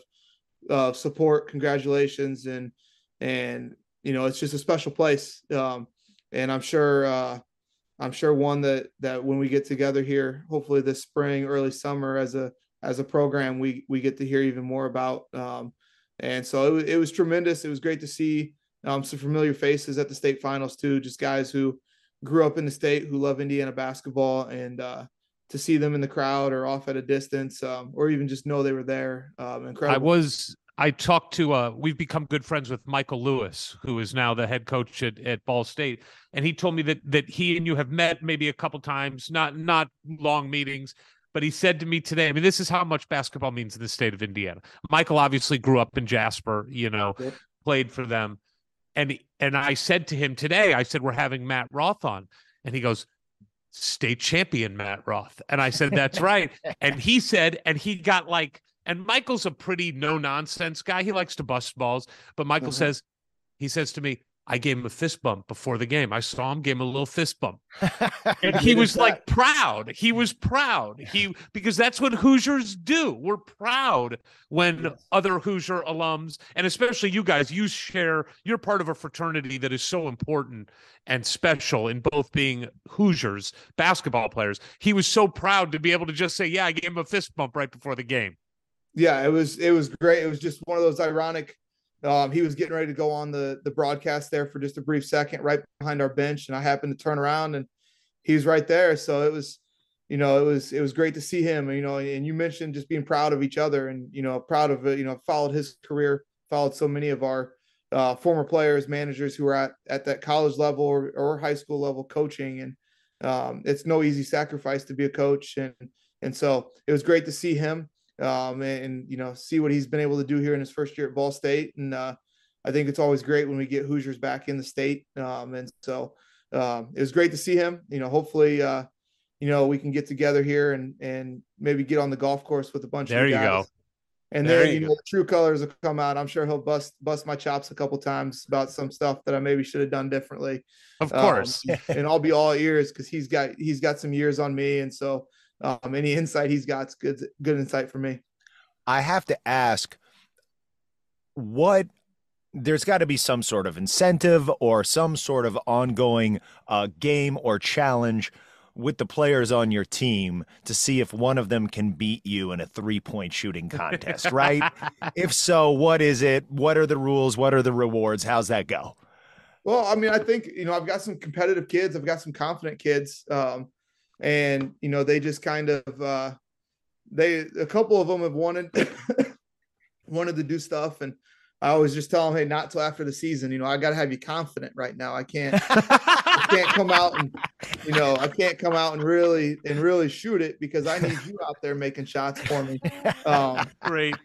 uh, support, congratulations. And, and, you know, it's just a special place. Um, and I'm sure, uh, I'm sure one that, that when we get together here, hopefully this spring, early summer as a, as a program, we, we get to hear even more about. Um, and so it, wa- it was tremendous. It was great to see um, some familiar faces at the state finals too, just guys who grew up in the state who love Indiana basketball and uh, to see them in the crowd or off at a distance um, or even just know they were there. Um, incredible. I was I talked to uh we've become good friends with Michael Lewis, who is now the head coach at, at Ball State. And he told me that that he and you have met maybe a couple times, not not long meetings, but he said to me today, I mean, this is how much basketball means in the state of Indiana. Michael obviously grew up in Jasper, you know, Yep. played for them. And and I said to him today, I said, We're having Matt Roth on. And he goes, State champion Matt Roth. And I said, That's (laughs) right. And he said, and he got like And Michael's a pretty no nonsense guy. He likes to bust balls, but Michael Mhm. says, he says to me, I gave him a fist bump before the game. I saw him, gave him a little fist bump. (laughs) And he was like proud. He was proud. He because that's what Hoosiers do. We're proud when Yes. other Hoosier alums, and especially you guys, you share. You're part of a fraternity that is so important and special in both being Hoosiers, basketball players. He was so proud to be able to just say, "Yeah, I gave him a fist bump right before the game." Yeah, it was it was great. It was just one of those ironic. Um, he was getting ready to go on the the broadcast there for just a brief second, right behind our bench, and I happened to turn around and he was right there. So it was, you know, it was it was great to see him. You know, and you mentioned just being proud of each other, and you know, proud of. You know, followed his career, followed so many of our uh, former players, managers who are at at that college level or, or high school level coaching, and um, it's no easy sacrifice to be a coach, and and so it was great to see him um, and, and, you know see what he's been able to do here in his first year at Ball State. And uh, I think it's always great when we get Hoosiers back in the state. Um, and so um, it was great to see him. You know, hopefully, uh, you know, we can get together here and and maybe get on the golf course with a bunch There of you guys. go. And There then you you go. know, the true colors will come out. I'm sure he'll bust bust my chops a couple times about some stuff that I maybe should have done differently Of um, course. and I'll be all ears because he's got he's got some years on me, and so um, any insight he's got's good good insight for me. I have to ask what there's got to be some sort of incentive or some sort of ongoing uh, game or challenge with the players on your team to see if one of them can beat you in a three point shooting contest, (laughs) right? if so, what is it? What are the rules? What are the rewards? How's that go? Well, I mean, I think you know I've got some competitive kids. I've got some confident kids, um, and you know they just kind of uh, they a couple of them have wanted (coughs) wanted to do stuff, and I always just tell them, hey, not till after the season. You know, I got to have you confident right now. I can't (laughs) I can't come out and you know I can't come out and really and really shoot it because I need you out there making shots for me. Um, Great.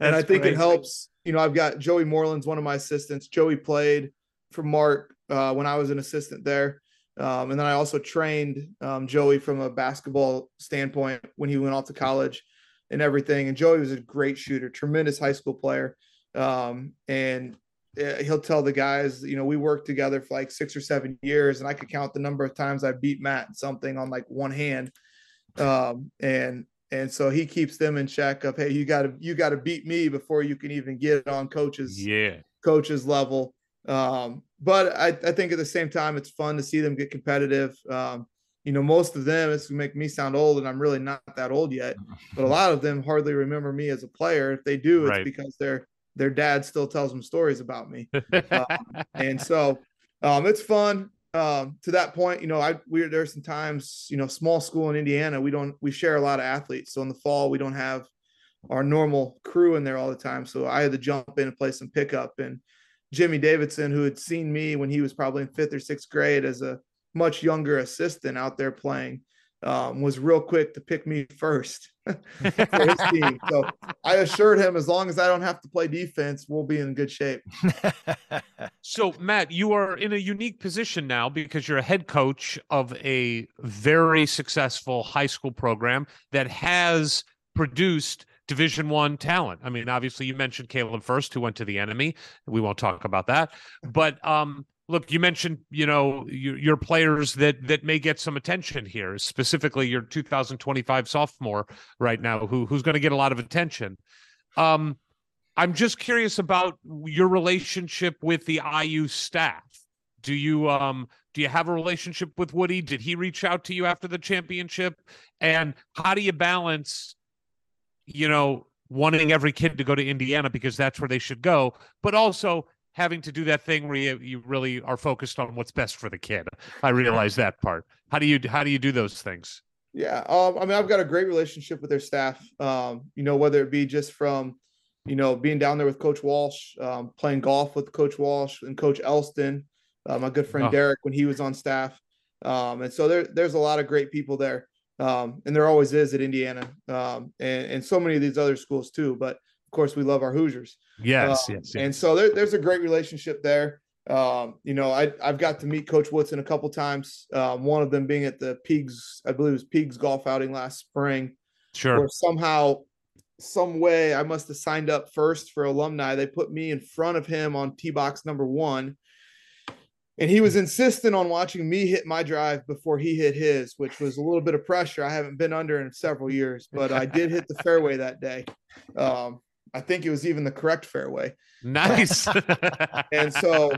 and I think great. it helps. You know, I've got Joey Moreland's one of my assistants. Joey played for Mark uh, when I was an assistant there, um, and then I also trained um, Joey from a basketball standpoint when he went off to college and everything. And Joey was a great shooter, tremendous high school player, um, and uh, he'll tell the guys, you know, we worked together for like six or seven years, and I could count the number of times I beat Matt something on like one hand. Um, and and so he keeps them in check of hey, you gotta you gotta beat me before you can even get on coaches Yeah. coaches level. Um, but I, I think at the same time, it's fun to see them get competitive. Um, you know, most of them, it's make me sound old, and I'm really not that old yet. But a (laughs) lot of them hardly remember me as a player. If they do, it's Right. because their their dad still tells them stories about me. (laughs) Um, and so um, it's fun. Um, to that point, you know, I we there's some times, you know, small school in Indiana, we don't we share a lot of athletes. So in the fall, we don't have our normal crew in there all the time. So I had to jump in and play some pickup. And Jimmy Davidson, who had seen me when he was probably in fifth or sixth grade as a much younger assistant out there playing, um, was real quick to pick me first (laughs) for his team. So I assured him, as long as I don't have to play defense, we'll be in good shape. (laughs) So, Matt, you are in a unique position now because you're a head coach of a very successful high school program that has produced Division One talent. I mean, obviously, you mentioned Caleb Furst, who went to the enemy. We won't talk about that, but um, look, you mentioned you know your, your players that that may get some attention here, specifically your 2025 sophomore right now, who who's going to get a lot of attention. Um, I'm just curious about your relationship with the IU staff. Do you um do you have a relationship with Woody? Did he reach out to you after the championship? And how do you balance, you know, wanting every kid to go to Indiana because that's where they should go, but also having to do that thing where you, you really are focused on what's best for the kid. I realize that part. How do you how do you do those things? Yeah, um, I mean, I've got a great relationship with their staff. Um, you know, whether it be just from, you know, being down there with Coach Walsh, um, playing golf with Coach Walsh and Coach Elston, uh, my good friend Oh. Derek when he was on staff, um, and so there, there's a lot of great people there, um, and there always is at Indiana, um, and and so many of these other schools too. But of course, we love our Hoosiers. Yes, Um, yes, And so there, there's a great relationship there. Um, you know, I, I've got to meet Coach Woodson a couple times. Um, one of them being at the Peegs, I believe it was Peegs golf outing last spring, Sure. where somehow some way I must have signed up first for alumni. They put me in front of him on T box number one. And he was insistent on watching me hit my drive before he hit his, which was a little bit of pressure I haven't been under in several years, but I did hit the (laughs) fairway that day. Um, I think it was even the correct fairway. Nice. (laughs) and so,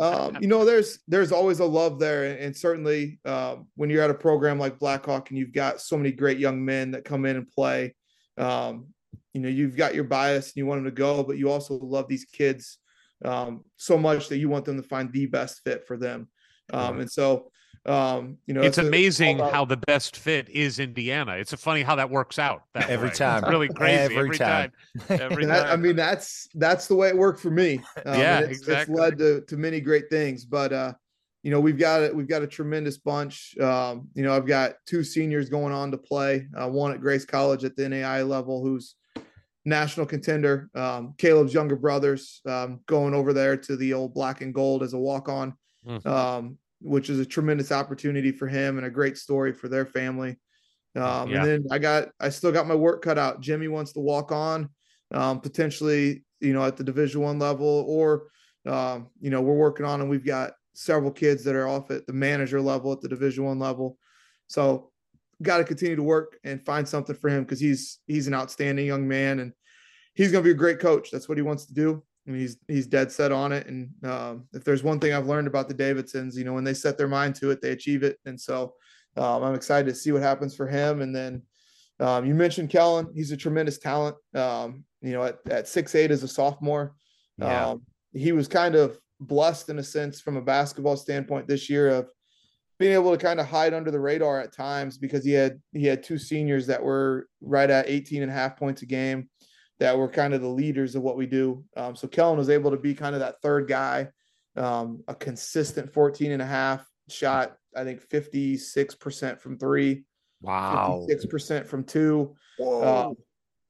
um, you know, there's there's always a love there, and, and certainly um, when you're at a program like Blackhawk and you've got so many great young men that come in and play, um, you know, you've got your bias and you want them to go, but you also love these kids um, so much that you want them to find the best fit for them. Um, and so, um, you know, it's amazing about- how the best fit is Indiana. It's funny how that works out. That Every way. time. It's really crazy. Every Every, time. time. Every (laughs) that, I time. mean, that's that's the way it worked for me. Um, Yeah, it's, exactly. It's led to to many great things, but uh, you know, we've got it. We've got a tremendous bunch. Um, you know, I've got two seniors going on to play. Uh, one at Grace College at the NAI level, who's national contender. Um, Caleb's younger brothers um, going over there to the old black and gold as a walk on, Mhm. um, which is a tremendous opportunity for him and a great story for their family. Um, Yeah. And then I got, I still got my work cut out. Jimmy wants to walk on, um, potentially, you know, at the Division One level, or, um, you know, we're working on, and we've got several kids that are off at the manager level at the Division One level. So, got to continue to work and find something for him because he's he's an outstanding young man and he's going to be a great coach. That's what he wants to do. I mean, he's he's dead set on it. And um, if there's one thing I've learned about the Davidsons, you know, when they set their mind to it, they achieve it. And so um, I'm excited to see what happens for him. And then um, you mentioned Kellen; he's a tremendous talent. Um, you know, at at six eight as a sophomore, Yeah. um, he was kind of blessed in a sense from a basketball standpoint this year of being able to kind of hide under the radar at times because he had he had two seniors that were right at 18 and a half points a game that were kind of the leaders of what we do. Um, so Kellen was able to be kind of that third guy, um, a consistent 14 and a half shot, I think 56% from three, Wow. 56% from two. Uh,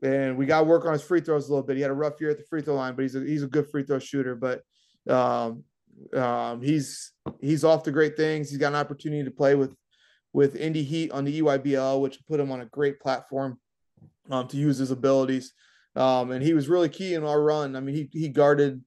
and we got to work on his free throws a little bit. He had a rough year at the free throw line, but he's a, he's a good free throw shooter. But um, um, he's he's off to great things. He's got an opportunity to play with with Indy Heat on the EYBL, which put him on a great platform um, to use his abilities. Um, and he was really key in our run. I mean, he he guarded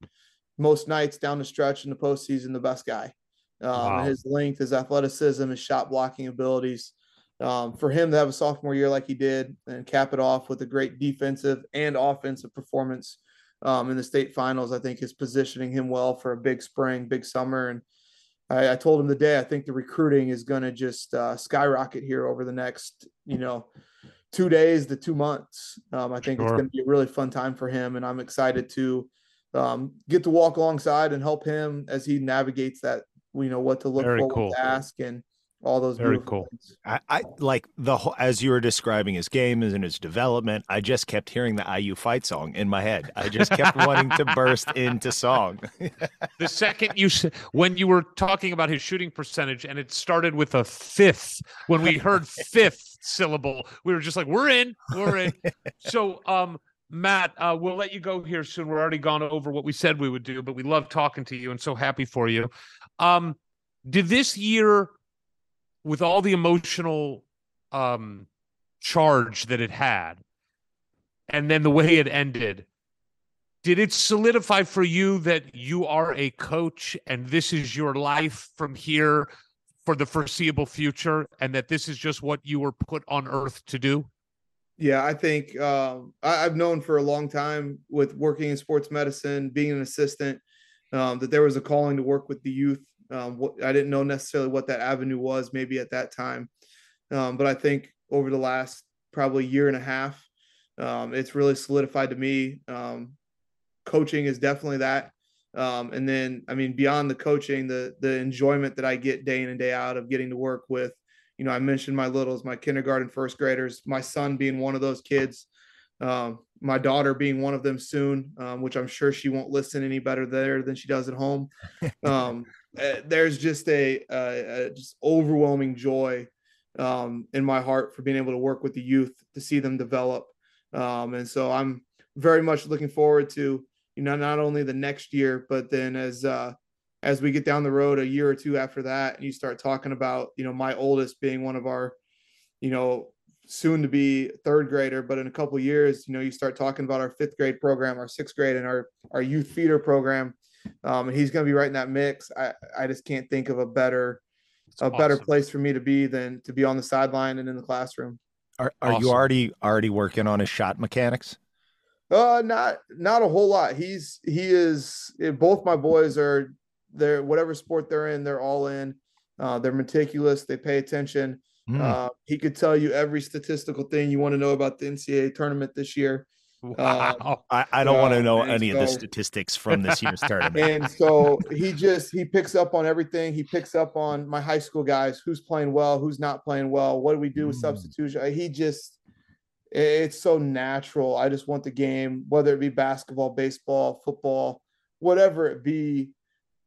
most nights down the stretch in the postseason, the best guy. Um, Wow. His length, his athleticism, his shot blocking abilities. Um, for him to have a sophomore year like he did and cap it off with a great defensive and offensive performance um, in the state finals, I think is positioning him well for a big spring, big summer. And I, I told him today, I think the recruiting is going to just uh, skyrocket here over the next, you know, two days to two months. Um, I think it's going to be a really fun time for him, and I'm excited to um, get to walk alongside and help him as he navigates that. You know what to look Very for, what cool. to ask, and all those Very cool. things. I, I like the whole, as you were describing his game and his development. I just kept hearing the IU fight song in my head. I just kept (laughs) wanting to burst into song. the second you when you were talking about his shooting percentage and it started with a fifth when we heard fifth syllable we were just like we're in we're in so um matt uh we'll let you go here soon we're already gone over what we said we would do but we love talking to you and so happy for you um did this year with all the emotional um charge that it had and then the way it ended did it solidify for you that you are a coach and this is your life from here for the foreseeable future and that this is just what you were put on earth to do Yeah, I think um, I, I've known for a long time with working in sports medicine, being an assistant, um, that there was a calling to work with the youth. Um, what, I didn't know necessarily what that avenue was, maybe at that time, um, but I think over the last probably year and a half, um, it's really solidified to me. Um, coaching is definitely that, um, and then I mean beyond the coaching, the the enjoyment that I get day in and day out of getting to work with you know, I mentioned my littles, my kindergarten first graders, my son being one of those kids, um, my daughter being one of them soon, um, which I'm sure she won't listen any better there than she does at home. (laughs) Um, uh, there's just a, a, just overwhelming joy um, in my heart for being able to work with the youth to see them develop. Um, and so I'm very much looking forward to, you know, not only the next year, but then as, uh, as we get down the road a year or two after that and you start talking about you know my oldest being one of our you know soon to be third grader, but in a couple years, you know, you start talking about our fifth grade program, our sixth grade, and our our youth feeder program. Um, he's going to be right in that mix. I I just can't think of a better a better place for me to be than to be on the sideline and in the classroom. Are are you already already working on his shot mechanics? Uh, not not a whole lot. He's he is. eh, Both my boys are. They're whatever sport they're in, they're all in. Uh, they're meticulous. They pay attention. Hmm. Uh, he could tell you every statistical thing you want to know about the NCAA tournament this year. (laughs) Wow. I, I don't want to uh, know any of the statistics from this year's tournament. (laughs) And so he just he picks up on everything. He picks up on my high school guys, who's playing well, who's not playing well. What do we do with Mm. substitution? Uh, He just it's so natural. I just want the game, whether it be basketball, baseball, football, whatever it be.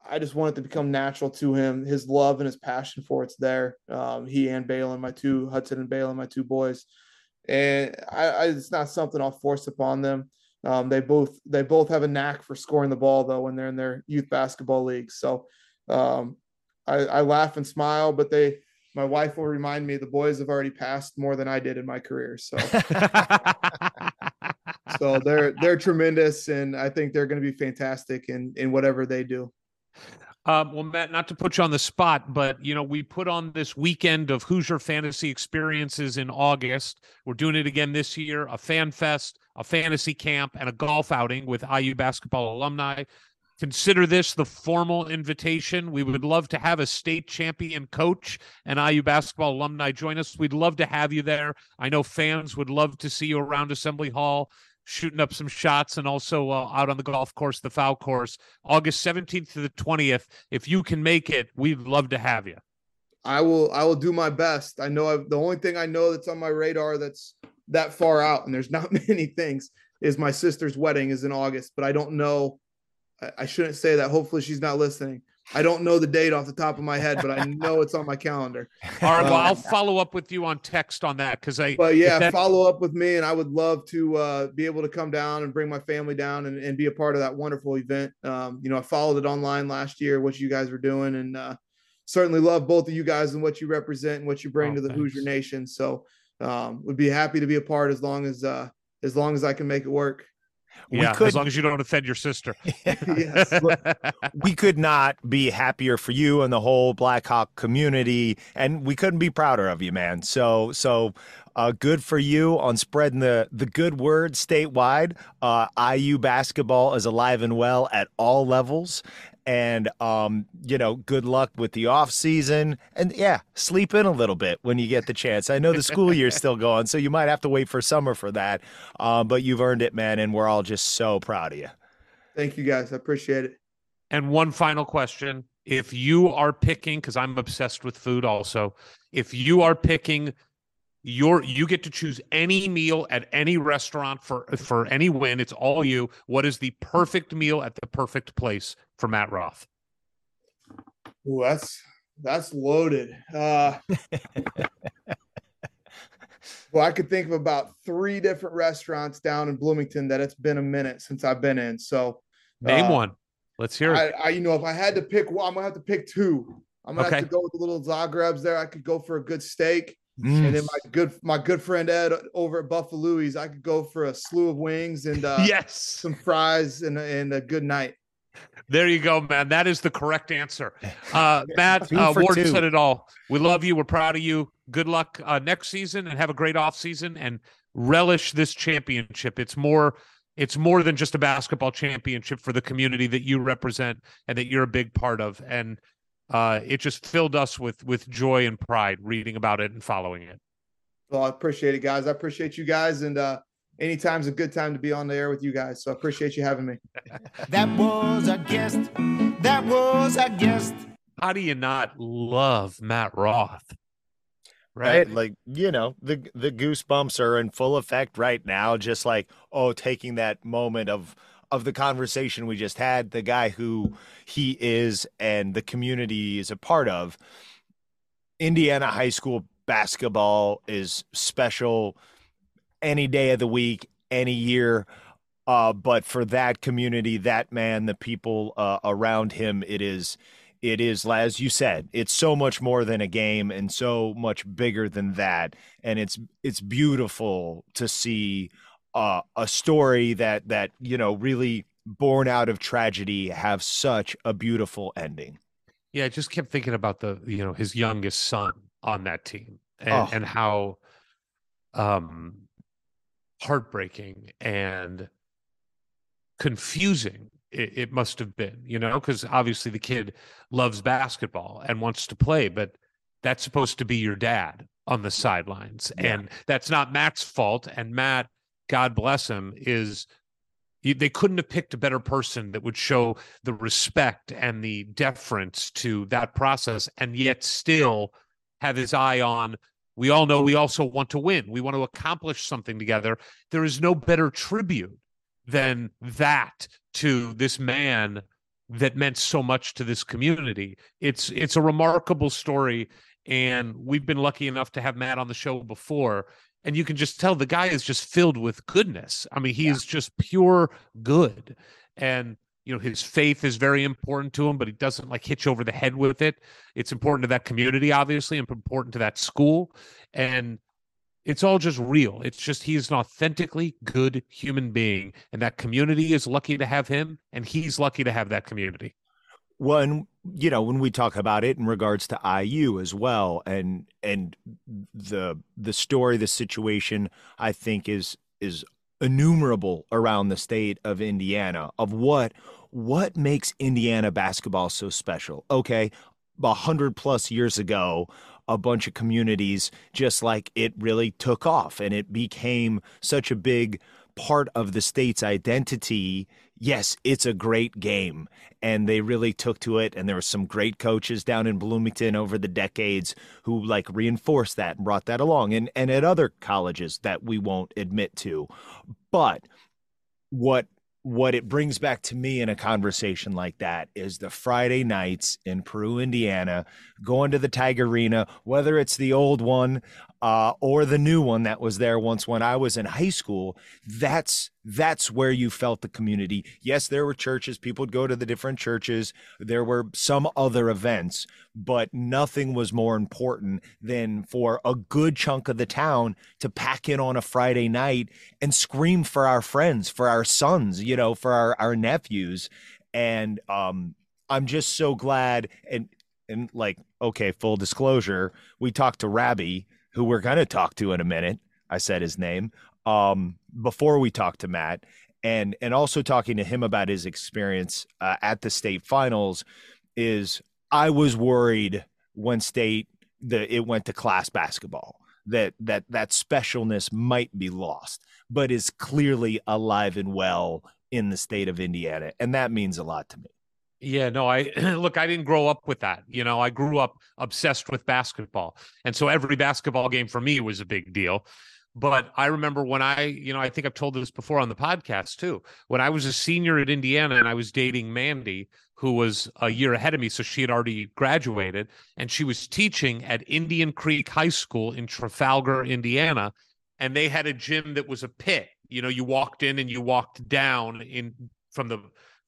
I just want it to become natural to him. His love and his passion for it's there. Um, he and Balin, my two Hudson and Balin, my two boys, and I, I it's not something I'll force upon them. Um, they both they both have a knack for scoring the ball though when they're in their youth basketball leagues. So um, I, I laugh and smile, but they my wife will remind me the boys have already passed more than I did in my career. So (laughs) so they're they're tremendous, and I think they're going to be fantastic in in whatever they do. Um, well, Matt, not to put you on the spot, but you know, we put on this weekend of Hoosier fantasy experiences in August. We're doing it again this year: a fan fest, a fantasy camp, and a golf outing with IU basketball alumni. Consider this the formal invitation. We would love to have a state champion coach and IU basketball alumni join us. We'd love to have you there. I know fans would love to see you around Assembly Hall shooting up some shots and also uh, out on the golf course, the foul course, August 17th to the 20th. If you can make it, we'd love to have you. I will I will do my best. I know I've, the only thing I know that's on my radar that's that far out, and there's not (laughs) many things, is my sister's wedding is in August, but I don't know. I, I shouldn't say that. Hopefully she's not listening. I don't know the date off the top of my head, but I know it's on my calendar. (laughs) All right, well, Um, I'll follow up with you on text on that because I. But yeah, that- follow up with me, and I would love to uh, be able to come down and bring my family down and, and be a part of that wonderful event. Um, you know, I followed it online last year, what you guys were doing, and uh, certainly love both of you guys and what you represent and what you bring Oh, to the thanks. Hoosier Nation. So, um, would be happy to be a part as long as uh, as long as I can make it work. We yeah, could- as long as you don't offend your sister. (laughs) yes. we could not be happier for you and the whole Blackhawk community, and we couldn't be prouder of you, man. So, so uh, good for you on spreading the the good word statewide. Uh, IU basketball is alive and well at all levels, and um, you know, good luck with the off season, and yeah, sleep in a little bit when you get the chance. I know the school year's still (laughs) going, so you might have to wait for summer for that, um, but you've earned it, man, and we're all just so proud of you. Thank you guys. I appreciate it. And one final question. If you are picking, because I'm obsessed with food also, if you are picking your you get to choose any meal at any restaurant for for any win. It's all you. What is the perfect meal at the perfect place for Matt Roth? Ooh, that's that's loaded. Uh, (laughs) well, I could think of about three different restaurants down in Bloomington that it's been a minute since I've been in. So Name Uh, one. Let's hear it. I, I, you know, if I had to pick one, I'm gonna have to pick two. I'm gonna Okay. have to go with the little Zagrebs there. I could go for a good steak, Mm. and then my good my good friend Ed over at Buffalouie's, I could go for a slew of wings and uh, yes. some fries and a- and a good night. There you go, man. That is the correct answer. (laughs) Uh, Matt uh, Ward two. said it all. We love you. We're proud of you. Good luck uh, next season and have a great off season and relish this championship. It's more. It's more than just a basketball championship for the community that you represent and that you're a big part of. And uh, it just filled us with with joy and pride reading about it and following it. Well, I appreciate it, guys. I appreciate you guys, and uh, anytime's a good time to be on the air with you guys. So I appreciate you having me. (laughs) That was our guest. That was our guest. How do you not love Matt Roth? right? Like, you know, the the goosebumps are in full effect right now, just like, oh, taking that moment of of the conversation we just had, the guy who he is and the community is a part of. Indiana high school basketball is special any day of the week, any year. Uh, but for that community, that man, the people uh, around him, it is it is as you said it's so much more than a game and so much bigger than that and it's it's beautiful to see uh, a story that that you know really born out of tragedy have such a beautiful ending Yeah, I just kept thinking about the you know his youngest son on that team and, Oh. and how um heartbreaking and confusing it, it must have been, you know, because obviously the kid loves basketball and wants to play, but that's supposed to be your dad on the sidelines. Yeah. And that's not Matt's fault. And Matt, God bless him, is they couldn't have picked a better person that would show the respect and the deference to that process and yet still have his eye on we all know we also want to win. We want to accomplish something together. There is no better tribute than that to this man that meant so much to this community. It's it's a remarkable story and we've been lucky enough to have Matt on the show before and you can just tell the guy is just filled with goodness. I mean, he is just pure good. And you know, his faith is very important to him, but he doesn't like hitch over the head with it. It's important to that community, obviously, and important to that school. And it's all just real. It's just he's an authentically good human being, and that community is lucky to have him, and he's lucky to have that community. when you know when we talk about it in regards to IU as well and and the the story the situation I think is is innumerable around the state of Indiana of what what makes Indiana basketball so special. Okay a hundred plus years ago a bunch of communities just like it really took off and it became such a big part of the state's identity yes it's a great game and they really took to it and there were some great coaches down in bloomington over the decades who like reinforced that and brought that along and and at other colleges that we won't admit to. But what what it brings back to me in a conversation like that is the Friday nights in Peru, Indiana, going to the Tiger Arena, whether it's the old one uh, or the new one that was there once when I was in high school. That's that's where you felt the community. Yes, there were churches; people would go to the different churches. There were some other events, but nothing was more important than for a good chunk of the town to pack in on a Friday night and scream for our friends, for our sons, you know, for our, our nephews. And um, I'm just so glad. And, and like, okay, full disclosure, we talked to Rabby, who we're going to talk to in a minute. I said his name um, before we talked to Matt. And, and also talking to him about his experience uh, at the state finals is I was worried when state the it went to class basketball that that that specialness might be lost, but is clearly alive and well in the state of Indiana, and that means a lot to me. Yeah, no, I (clears throat) look, I didn't grow up with that. You know, I grew up obsessed with basketball. And so every basketball game for me was a big deal. But I remember when I, you know, I think I've told this before on the podcast too. When I was a senior at Indiana and I was dating Mandy, who was a year ahead of me. So she had already graduated and she was teaching at Indian Creek High School in Trafalgar, Indiana. And they had a gym that was a pit. You know, you walked in and you walked down in from the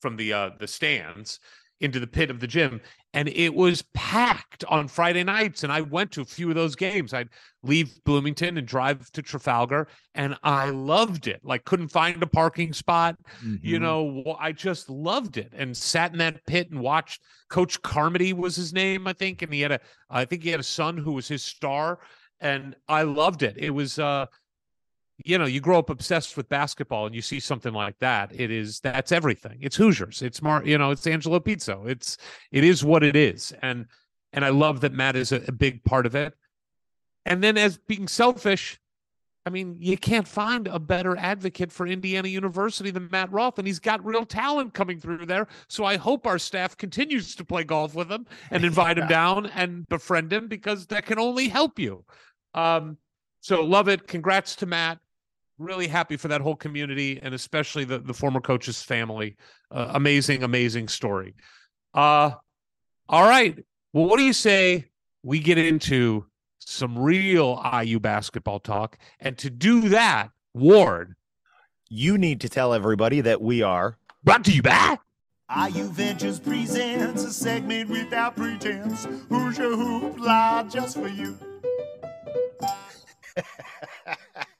from the uh the stands into the pit of the gym and it was packed on Friday nights and I went to a few of those games. I'd leave Bloomington and drive to Trafalgar and I loved it. Like couldn't find a parking spot you Mm-hmm. know I just loved it and sat in that pit and watched coach Carmody was his name I think and he had a I think he had a son who was his star and I loved it. It was uh you know, you grow up obsessed with basketball and you see something like that. It is that's everything. It's Hoosiers. It's Mar, you know, it's Angelo Pizzo. It's it is what it is. And and I love that Matt is a, a big part of it. And then as being selfish, I mean, you can't find a better advocate for Indiana University than Matt Roth, and he's got real talent coming through there. So I hope our staff continues to play golf with him and invite him (laughs) down and befriend him because that can only help you. Um, so love it. Congrats to Matt. Really happy for that whole community and especially the the former coach's family. Uh, amazing, amazing story. Uh, all right. Well, what do you say we get into some real IU basketball talk? And to do that, Ward You need to tell everybody that we are brought to you by IU Ventures presents a segment without pretense. Who's your hoopla just for you? (laughs)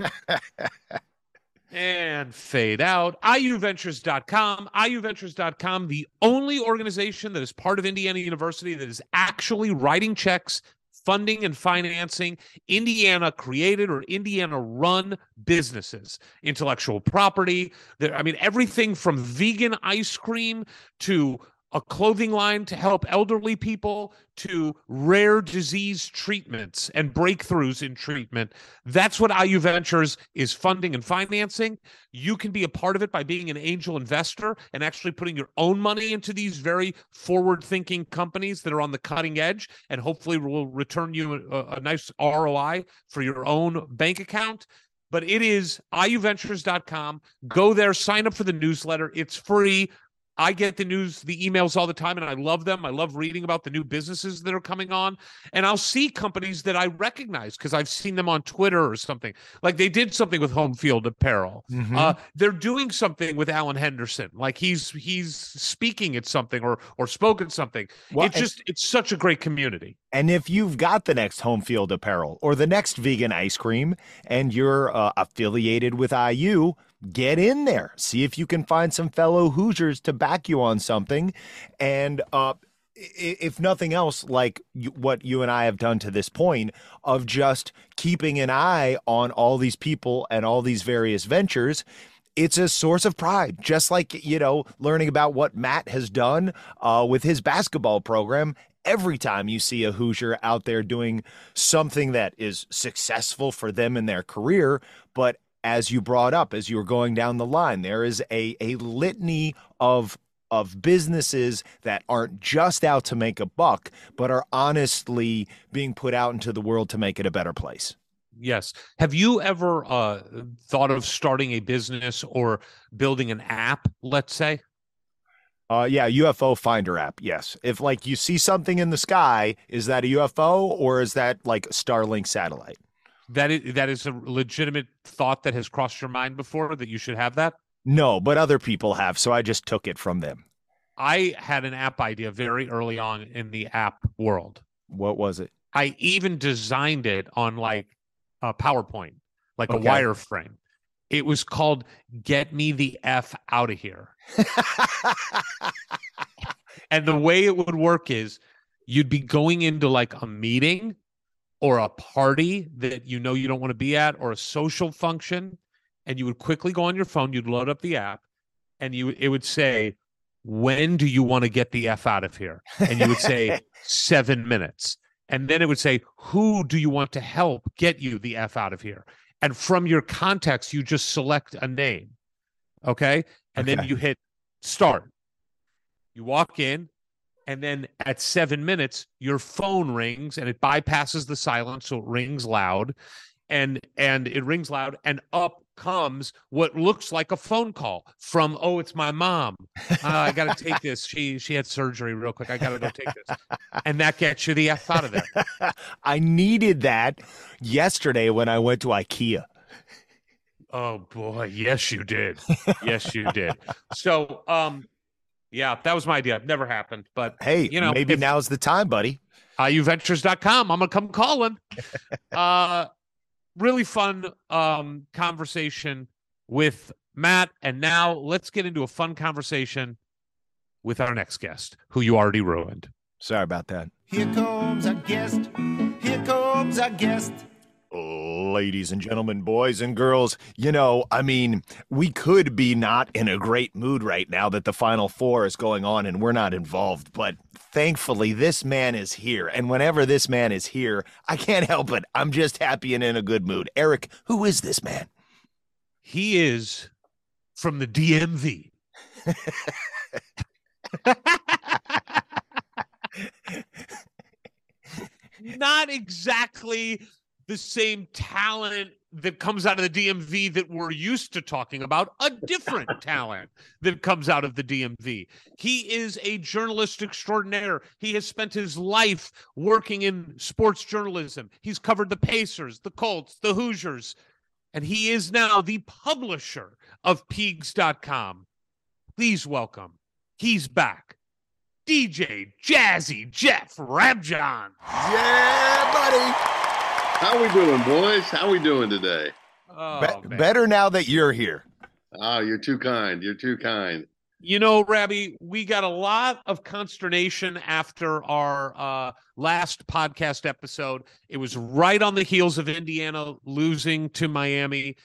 (laughs) and fade out. IUVentures.com. IUVentures.com, the only organization that is part of Indiana University that is actually writing checks, funding, and financing Indiana created or Indiana run businesses, intellectual property. I mean, everything from vegan ice cream to a clothing line to help elderly people to rare disease treatments and breakthroughs in treatment. That's what IU Ventures is funding and financing. You can be a part of it by being an angel investor and actually putting your own money into these very forward thinking companies that are on the cutting edge and hopefully will return you a, a nice ROI for your own bank account but it is iuventures.com. Go there, sign up for the newsletter. It's free. I get the news, the emails all the time, and I love them. I love reading about the new businesses that are coming on. And I'll see companies that I recognize because I've seen them on Twitter or something. Like they did something with Home Field Apparel. Mhm. Uh, they're doing something with Alan Henderson. Like he's he's speaking at something or or spoken something. Well, it's just it's such a great community. And if you've got the next home field apparel or the next vegan ice cream and you're uh, affiliated with IU, get in there. See if you can find some fellow Hoosiers to back you on something. And uh, if nothing else, like what you and I have done to this point of just keeping an eye on all these people and all these various ventures. It's a source of pride, just like, you know, learning about what Matt has done uh, with his basketball program every time you see a Hoosier out there doing something that is successful for them in their career, but as you brought up, as you were going down the line, there is a a litany of of businesses that aren't just out to make a buck, but are honestly being put out into the world to make it a better place. Yes. Have you ever uh, thought of starting a business or building an app, let's say? Uh, yeah, UFO Finder app. Yes. If like you see something in the sky, is that a UFO or is that like a Starlink satellite? That is, that is a legitimate thought that has crossed your mind before that you should have that? No, but other people have, so I just took it from them. I had an app idea very early on in the app world. What was it? I even designed it on like a PowerPoint, like Okay. a wireframe. It was called Get Me the F Out of Here. (laughs) And the way it would work is you'd be going into like a meeting or a party that you know you don't want to be at or a social function and you would quickly go on your phone you'd load up the app and you it would say when do you want to get the f out of here? And you would say (laughs) 7 minutes. And then it would say who do you want to help get you the f out of here? And from your context you just select a name okay? And then you hit start. You walk in, and then at seven minutes, your phone rings and it bypasses the silence, so it rings loud, and and it rings loud, and up comes what looks like a phone call from oh, it's my mom. Uh, I got to take (laughs) this. She she had surgery real quick. I got to go take this, and that gets you the f out of there. (laughs) I needed that yesterday when I went to IKEA. Oh boy, yes you did. Yes you did. So um, yeah, that was my idea. Never happened, but Hey, you know maybe if- now's the time, buddy. iuventures.com. I'm gonna come calling. (laughs) uh really fun um conversation with Matt. And now let's get into a fun conversation with our next guest, who you already ruined. Sorry about that. Here comes our guest. Here comes our guest. Ladies and gentlemen, boys and girls, you know, I mean, we could be not in a great mood right now that the Final Four is going on and we're not involved, but thankfully this man is here. And whenever this man is here, I can't help it. I'm just happy and in a good mood. Eric, who is this man? He is from the DMV. (laughs) Not exactly the same talent that comes out of the DMV that we're used to talking about, a different (laughs) talent that comes out of the DMV. He is a journalist extraordinaire. He has spent his life working in sports journalism. He's covered the Pacers, the Colts, the Hoosiers. and he is now the publisher of Peegs.com. Please welcome, he's back, DJ Jazzy Jeff Rabjohn. Yeah, buddy. How we doing, boys? How we doing today? Oh, Be- better now that you're here. Ah, you're too kind. You're too kind. You know, Rabby, we got a lot of consternation after our uh, last podcast episode. It was right on the heels of Indiana losing to Miami,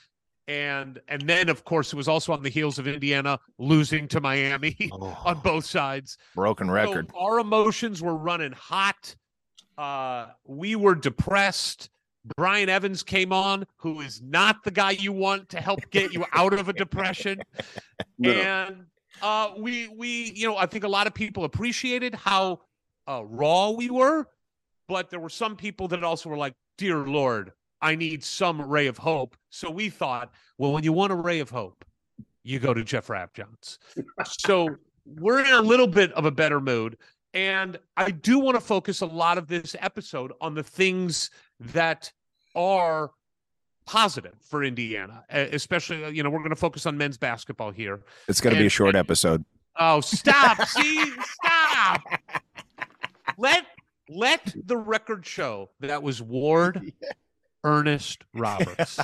and and then of course it was also on the heels of Indiana losing to Miami (laughs) on both sides. Broken record. So our emotions were running hot. Uh, we were depressed. Brian Evans came on, who is not the guy you want to help get you out of a depression. (laughs) No. And uh, we we you know I think a lot of people appreciated how uh, raw we were, but there were some people that also were like, "Dear Lord, I need some ray of hope." So we thought, well, when you want a ray of hope, you go to Jeff Rabjohns. so we're in a little bit of a better mood. And I do want to focus a lot of this episode on the things that are positive for Indiana, especially, you know, we're going to focus on men's basketball here. It's going to be a and- short episode. Oh, stop. (laughs) See, stop. Let let the record show that was Ward (laughs) Ernest Roberts.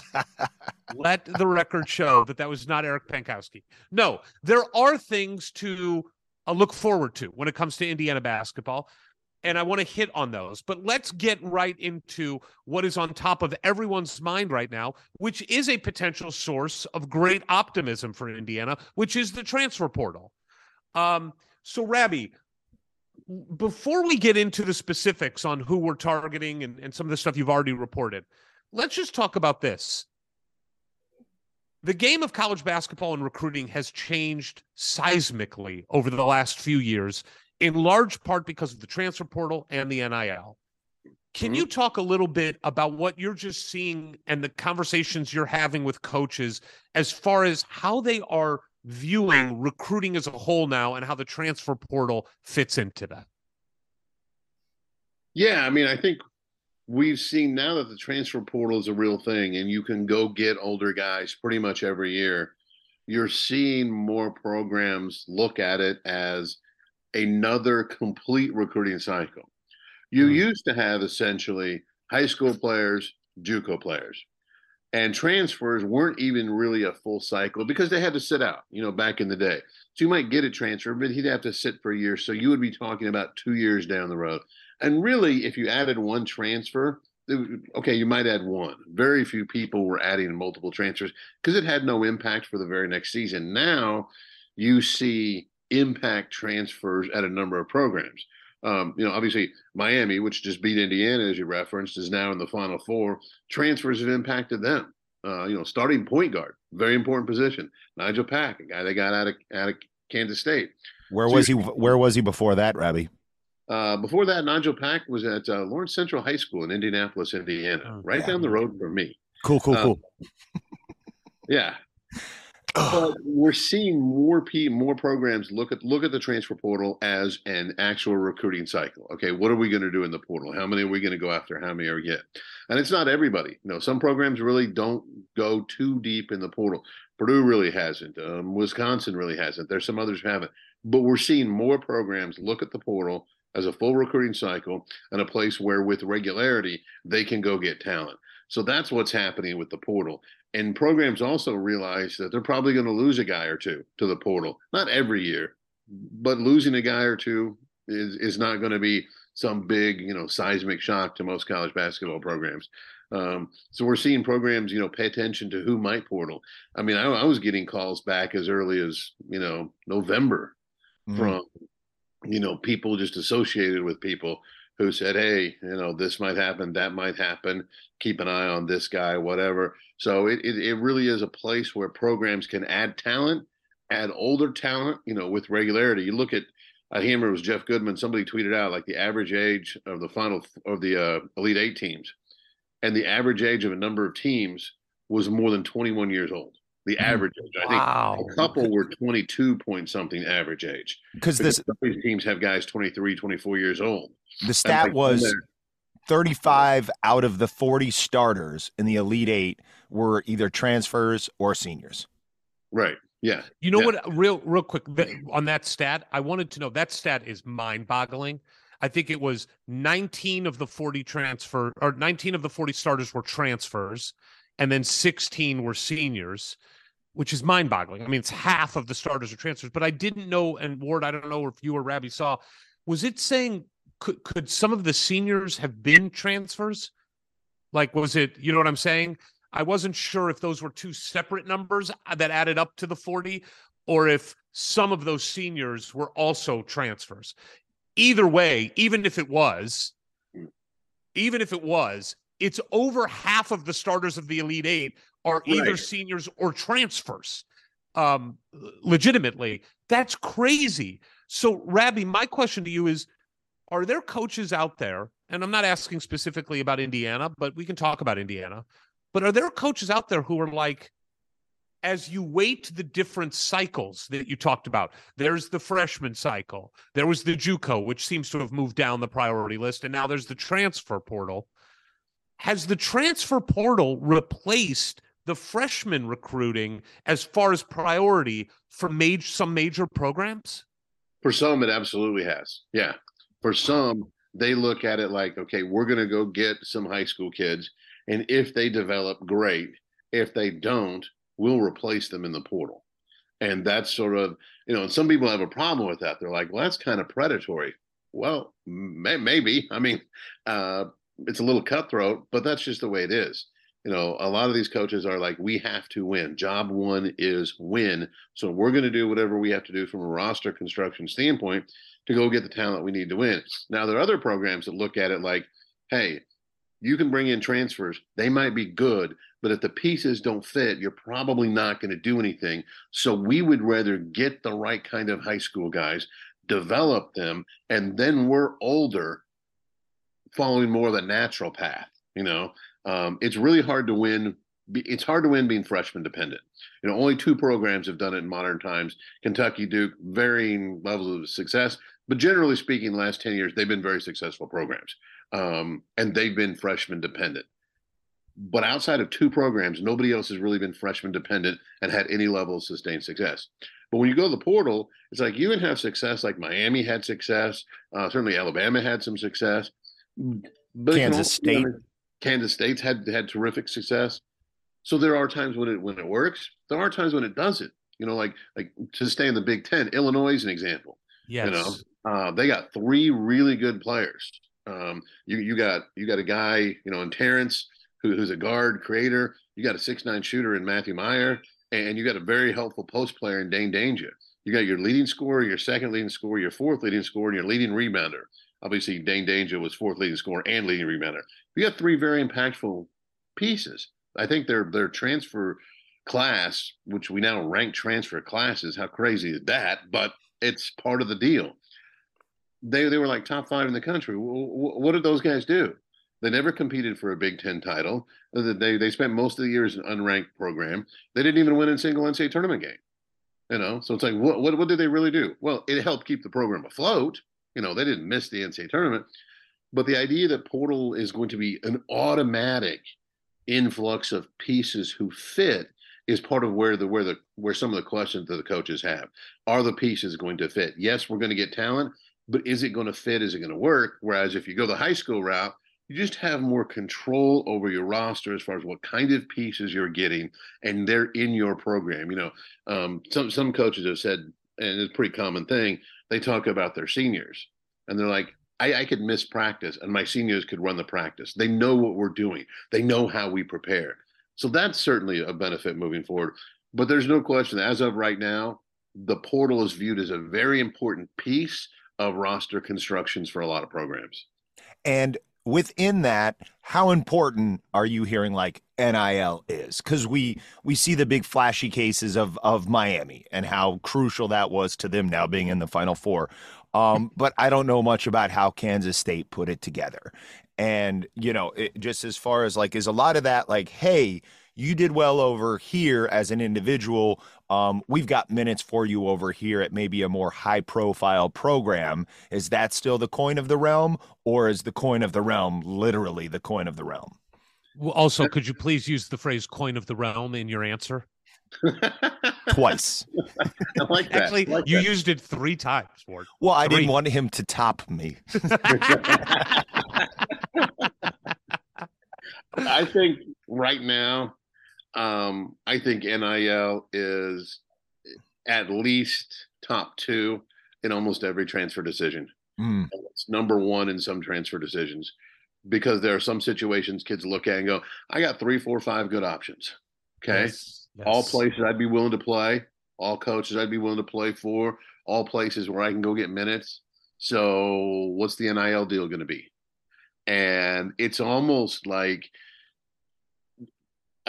let the record show that that was not Eric Pankowski. No, there are things to uh, look forward to when it comes to Indiana basketball. And I want to hit on those. But let's get right into what is on top of everyone's mind right now, which is a potential source of great optimism for Indiana, which is the transfer portal. Um, so, Rabby, before we get into the specifics on who we're targeting and, and some of the stuff you've already reported, let's just talk about this. The game of college basketball and recruiting has changed seismically over the last few years, in large part because of the transfer portal and the NIL. Can you mm-hmm. talk a little bit about what you're just seeing and the conversations you're having with coaches as far as how they are viewing recruiting as a whole now and how the transfer portal fits into that? Yeah, I mean, I think we've seen now that the transfer portal is a real thing and you can go get older guys pretty much every year. You're seeing more programs look at it as another complete recruiting cycle. You mm-hmm. used to have essentially high school players, JUCO players, and transfers weren't even really a full cycle because they had to sit out, you know, back in the day. So you might get a transfer, but he'd have to sit for a year. So you would be talking about two years down the road. And really, if you added one transfer, okay, you might add one. Very few people were adding multiple transfers because it had no impact for the very next season. Now you see impact transfers at a number of programs. Um, you know, obviously Miami, which just beat Indiana, as you referenced, is now in the Final Four. Transfers have impacted them. Uh, you know, starting point guard, very important position. Nigel Pack, a guy they got out of out of Kansas State. Where was he? Where was he before that, Rabby? Uh, before that, Nigel Pack was at uh, Lawrence Central High School in Indianapolis, Indiana, right yeah. down the road from me. Cool, cool, Uh, cool. (laughs) Yeah. But we're seeing more p more programs look at look at the transfer portal as an actual recruiting cycle. Okay, what are we going to do in the portal? How many are we going to go after? How many are we get? And it's not everybody. You know, some programs really don't go too deep in the portal. Purdue really hasn't. Um, Wisconsin really hasn't. There's some others who haven't. But we're seeing more programs look at the portal as a full recruiting cycle and a place where, with regularity, they can go get talent. So that's what's happening with the portal. And programs also realize that they're probably going to lose a guy or two to the portal. Not every year, but losing a guy or two is is not going to be some big, you know, seismic shock to most college basketball programs. Um, so we're seeing programs, you know, pay attention to who might portal. I mean, I, I was getting calls back as early as you know November Mhm. from you know people just associated with people who said, "Hey, you know, this might happen, that might happen. Keep an eye on this guy, whatever." So it it, it really is a place where programs can add talent, add older talent, you know, with regularity. You look at, I remember it was Jeff Goodman. Somebody tweeted out like the average age of the final of the uh, Elite Eight teams, and the average age of a number of teams was more than 21 years old. The mm-hmm. average age, I think, Wow. a couple were 22 point something average age. Because this these teams have guys 23, 24 years old. the stat like, was 35 out of the 40 starters in the Elite Eight were either transfers or seniors. Right. Yeah. You know Yeah. what? Real, real quick on that stat, I wanted to know that stat is mind boggling. I think it was 19 of the 40 transfer or 19 of the 40 starters were transfers, and then 16 were seniors, which is mind boggling. I mean, it's half of the starters are transfers, but I didn't know. And Ward, I don't know if you or Rabby saw, was it saying could could some of the seniors have been transfers? Like, was it? You know what I'm saying? I wasn't sure if those were two separate numbers uh, that added up to the 40 or if some of those seniors were also transfers. Either way, even if it was, even if it was, it's over half of the starters of the Elite Eight are either Right. seniors or transfers. Um, legitimately, that's crazy. So, Rabby, my question to you is Are there coaches out there, and I'm not asking specifically about Indiana, but we can talk about Indiana, but are there coaches out there who are like, as you wait the different cycles that you talked about, there's the freshman cycle, there was the JUCO, which seems to have moved down the priority list, and now there's the transfer portal. Has the transfer portal replaced the freshman recruiting as far as priority for major some major programs? For some, it absolutely has. Yeah. For some, they look at it like, okay, we're going to go get some high school kids. And if they develop, great. If they don't, we'll replace them in the portal. And that's sort of, you know, and some people have a problem with that. They're like, well, that's kind of predatory. Well, may- maybe. I mean, uh, it's a little cutthroat, but that's just the way it is. You know, a lot of these coaches are like, we have to win. Job one is win. So we're going to do whatever we have to do from a roster construction standpoint to go get the talent we need to win. Now, there are other programs that look at it like, hey, you can bring in transfers. They might be good, but if the pieces don't fit, you're probably not going to do anything. So we would rather get the right kind of high school guys, develop them, and then we're older, following more of the natural path. You know, um, it's really hard to win. It's hard to win being freshman dependent. You know, only two programs have done it in modern times. Kentucky, Duke, varying levels of success, but generally speaking, the last ten years they've been very successful programs, um, and they've been freshman dependent. But outside of two programs, nobody else has really been freshman dependent and had any level of sustained success. But when you go to the portal, it's like you can have success, like Miami had success. Uh, certainly, Alabama had some success. But Kansas State. Kansas State's had had terrific success. So there are times when it when it works. There are times when it doesn't. You know, like like to stay in the Big Ten, Illinois is an example. Yes. You know, uh, they got three really good players. Um, you you got you got a guy you know in Terrence who, who's a guard creator. You got a six nine shooter in Matthew Mayer, and you got a very helpful post player in Dain Dainja. You got your leading scorer, your second leading scorer, your fourth leading scorer, and your leading rebounder. Obviously, Dain Dainja was fourth leading scorer and leading rebounder. You got three very impactful pieces. I think their their transfer class, which we now rank transfer classes, how crazy is that? But it's part of the deal. They they were like top five in the country. What did those guys do? They never competed for a Big Ten title. They they spent most of the years in an unranked program. They didn't even win a single NCAA tournament game. You know, so it's like, what what what did they really do? Well, it helped keep the program afloat. You know, they didn't miss the NCAA tournament, but the idea that portal is going to be an automatic influx of pieces who fit is part of where the where the where some of the questions that the coaches have. Are the pieces going to fit? Yes we're going to get talent but is it going to fit? Is it going to work? Whereas if you go the high school route you just have more control over your roster as far as what kind of pieces you're getting and they're in your program. You know um, some some coaches have said and it's a pretty common thing they talk about their seniors and they're like I, I could miss practice and my seniors could run the practice they know what we're doing they know how we prepare so that's certainly a benefit moving forward. But there's no question, as of right now, the portal is viewed as a very important piece of roster constructions for a lot of programs. And within that, how important are you hearing like NIL is? Because we we see the big flashy cases of of Miami and how crucial that was to them now being in the Final Four. Um, (laughs) but I don't know much about how Kansas State put it together. And you know, it, just as far as like, is a lot of that like, hey, you did well over here as an individual. Um, we've got minutes for you over here at maybe a more high profile program. Is that still the coin of the realm, or is the coin of the realm literally the coin of the realm? Well, Also, could you please use the phrase "coin of the realm" in your answer? (laughs) Twice. I like that. Actually, I like you that. used it three times, Ward. Well, I didn't want him to top me. (laughs) I think right now, um, I think NIL is at least top two in almost every transfer decision. Mm. It's number one in some transfer decisions because there are some situations kids look at and go, I got three, four, five good options. Okay. Yes, All places I'd be willing to play, all coaches I'd be willing to play for, all places where I can go get minutes. So what's the NIL deal going to be? And it's almost like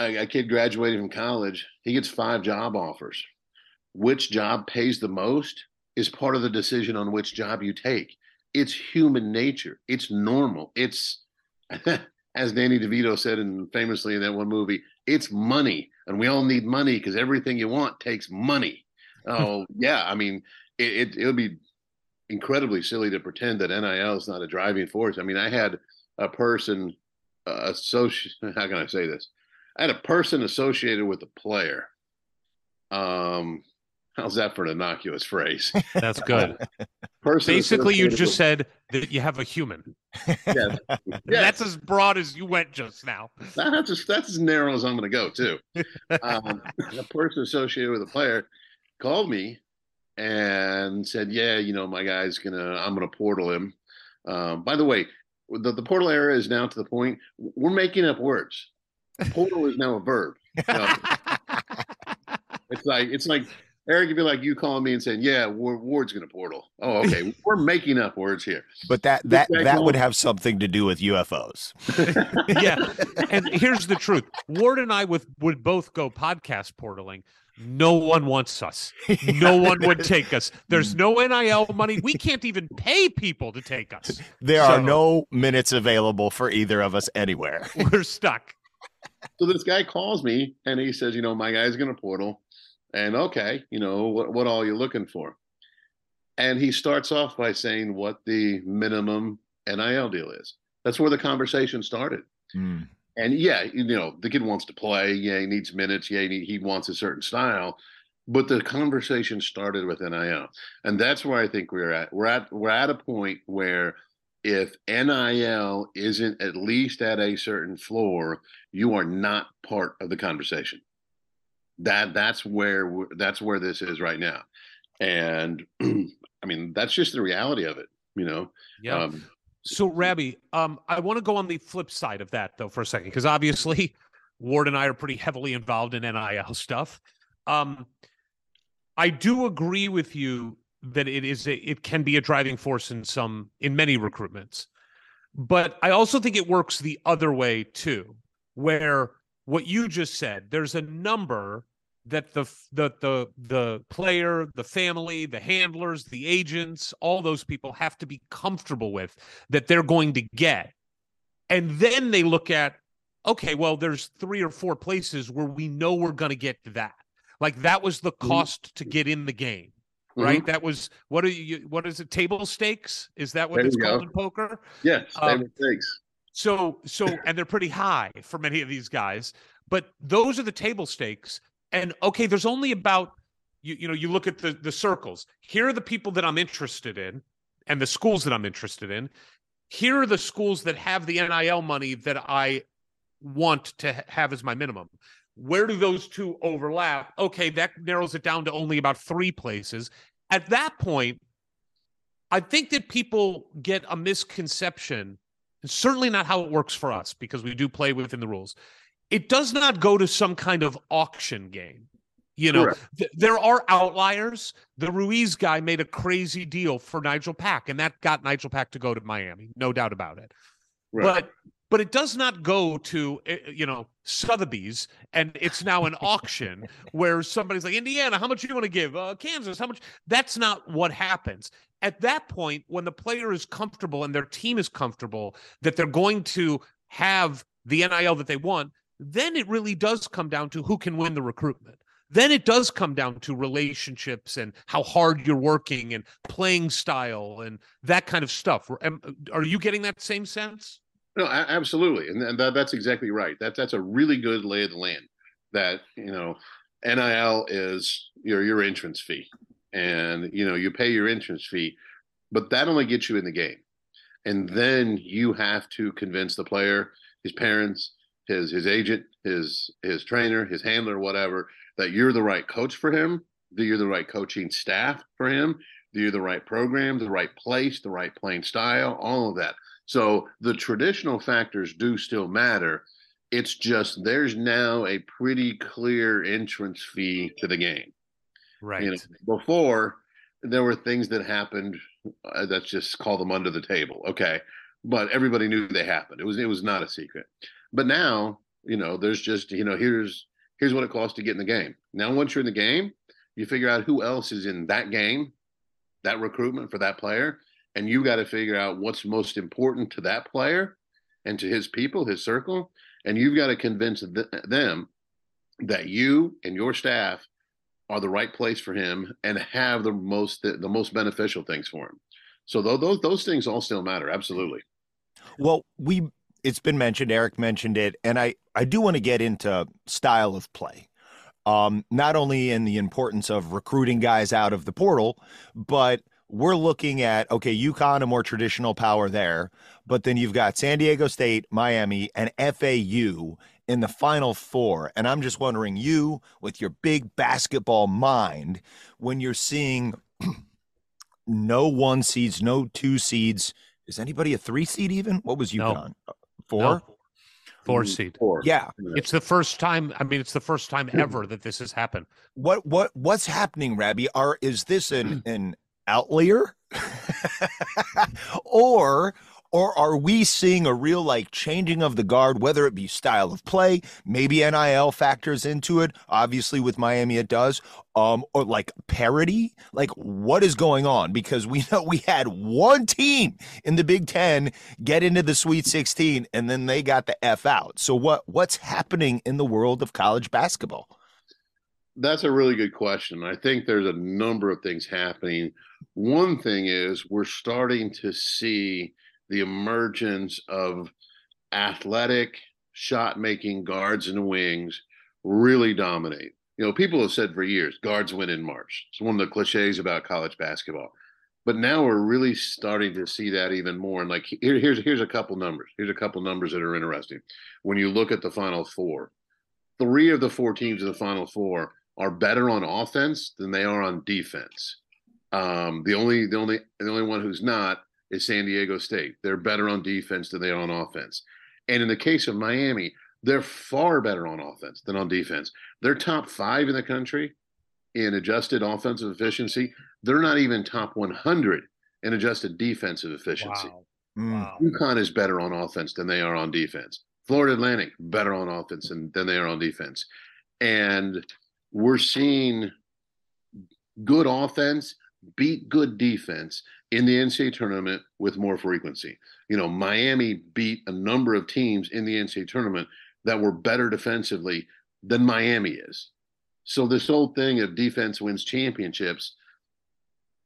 a, kid graduating from college, he gets five job offers. Which job pays the most is part of the decision on which job you take. It's human nature. It's normal. It's (laughs) as Danny DeVito said in famously in that one movie, it's money. And we all need money because everything you want takes money. Oh, (laughs) yeah. I mean, it, it it'll be incredibly silly to pretend that NIL is not a driving force. I mean, I had a person a social. (laughs) How can I say this? I had a person associated with a player. Um, how's that for an innocuous phrase? (laughs) That's good. Person Basically, you just said that you have a human. (laughs) with- yes, (laughs) That's as broad as you went just now. that's as, that's as narrow as I'm going to go too. Um, a person associated with a player called me and said, "Yeah, you know, my guy's gonna, I'm gonna portal him." Um, by the way, the, the portal era is now to the point we're making up words. Portal is now a verb. You know, it's like it's like Eric would be like you calling me and saying, "Yeah, Ward's gonna portal." Oh, okay, (laughs) we're making up words here. But that that guy that would have something to do with UFOs. (laughs) yeah. And here's the truth Ward and I would, would both go podcast portaling. No one wants us. No (laughs) one would take us. There's hmm. no NIL money. We can't even pay people to take us. There are no minutes available for either of us anywhere. We're stuck. So this guy calls me and he says, you know, my guy's gonna portal, and okay, you know, what what all you looking for? And he starts off by saying what the minimum NIL deal is. That's where the conversation started. Mm. And yeah, you know, the kid wants to play. Yeah, he needs minutes. Yeah, he, he wants a certain style. But the conversation started with NIL, and that's where I think we're at. We're at we're at a point where if NIL isn't at least at a certain floor, you are not part of the conversation. That that's where that's where this is right now, and (clears throat) I mean that's just the reality of it. You know, Yeah. Um, So, Rabbi, um, I want to go on the flip side of that though for a second, because obviously (laughs) Ward and I are pretty heavily involved in NIL stuff. Um, I do agree with you that it is a, it can be a driving force in some in many recruitments, but I also think it works the other way too, where what you just said, there's a number that the the the the player, the family, the handlers, the agents, all those people have to be comfortable with that they're going to get. And then they look at okay, well there's three or four places where we know we're going to get that. Like that was the mm-hmm. cost to get in the game. Right? That was what are you what is it table stakes? Is that what There it's called in poker? yes, Um, table stakes. So so and they're pretty high for many of these guys, but those are the table stakes. And okay, there's only about you you know, you look at the the circles. Here are the people that I'm interested in and the schools that I'm interested in. Here are the schools that have the NIL money that I want to have as my minimum. Where do those two overlap? Okay, that narrows it down to only about 3 places. At that point, I think that people get a misconception it's certainly not how it works for us because we do play within the rules. It does not go to some kind of auction game. You know, th- there are outliers. The Ruiz guy made a crazy deal for Nigel Pack, and that got Nigel Pack to go to Miami, no doubt about it. Right. But but it does not go to eh, you know Sotheby's, and it's now an (laughs) auction where somebody's like Indiana, how much do you want to give? Uh, Kansas, how much? That's not what happens. At that point, when the player is comfortable and their team is comfortable that they're going to have the NIL that they want, then it really does come down to who can win the recruitment. Then it does come down to relationships and how hard you're working and playing style and that kind of stuff. Are you getting that same sense? No, absolutely, and, and that, that's exactly right. That that's a really good lay of the land. That you know, NIL is your your entrance fee, and you know you pay your entrance fee, but that only gets you in the game, and then you have to convince the player, his parents, his his agent, his his trainer, his handler, whatever, that you're the right coach for him, that you're the right coaching staff for him, that you're the right program, the right place, the right playing style, all of that. So the traditional factors do still matter. It's just there's now a pretty clear entrance fee to the game. Right. You know, before there were things that happened. Uh, let's just call them under the table, okay? But everybody knew they happened. It was it was not a secret. But now, you know, there's just you know here's here's what it costs to get in the game. Now, once you're in the game, you figure out who else is in that game, that recruitment for that player, and you got to figure out what's most important to that player and to his people, his circle, and you've got to convince th- them that you and your staff are the right place for him and have the most the, the most beneficial things for him. So those those those things all still matter, absolutely. Well, we it's been mentioned, Eric mentioned it, and I I do want to get into style of play. Um, not only in the importance of recruiting guys out of the portal, but we're looking at okay, UConn, a more traditional power there, but then you've got San Diego State, Miami, and FAU in the final four. And I'm just wondering, you with your big basketball mind, when you're seeing (clears throat) no one seeds, no two seeds, is anybody a three seed even? What was No. UConn? Uh, four? No. Four seed. Four. Yeah. It's the first time. I mean, it's the first time ever that this has happened. What what what's happening, Rabby? Are is this an (clears throat) an outlier? or or are we seeing a real like changing of the guard, whether it be style of play, maybe NIL factors into it. Obviously, with Miami, it does. Um, or like parity. Like, what is going on? Because we (laughs) know we had one team in the Big Ten get into the Sweet 16, and then they got the f out. So what what's happening in the world of college basketball? That's a really good question. I think there's a number of things happening. One thing is we're starting to see the emergence of athletic shot making guards and wings really dominate. You know, people have said for years, guards win in March. It's one of the cliches about college basketball. But now we're really starting to see that even more. And like here, here's here's a couple numbers. Here's a couple numbers that are interesting. When you look at the final four, three of the four teams in the final four are better on offense than they are on defense. Um, the only the only the only one who's not is San Diego State. They're better on defense than they are on offense. And in the case of Miami, they're far better on offense than on defense. They're top five in the country in adjusted offensive efficiency. They're not even top 100 in adjusted defensive efficiency. Wow. UConn is better on offense than they are on defense. Florida Atlantic better on offense than, than they are on defense. And we're seeing good offense beat good defense in the NCAA tournament with more frequency. You know, Miami beat a number of teams in the NCAA tournament that were better defensively than Miami is. So this whole thing of defense wins championships.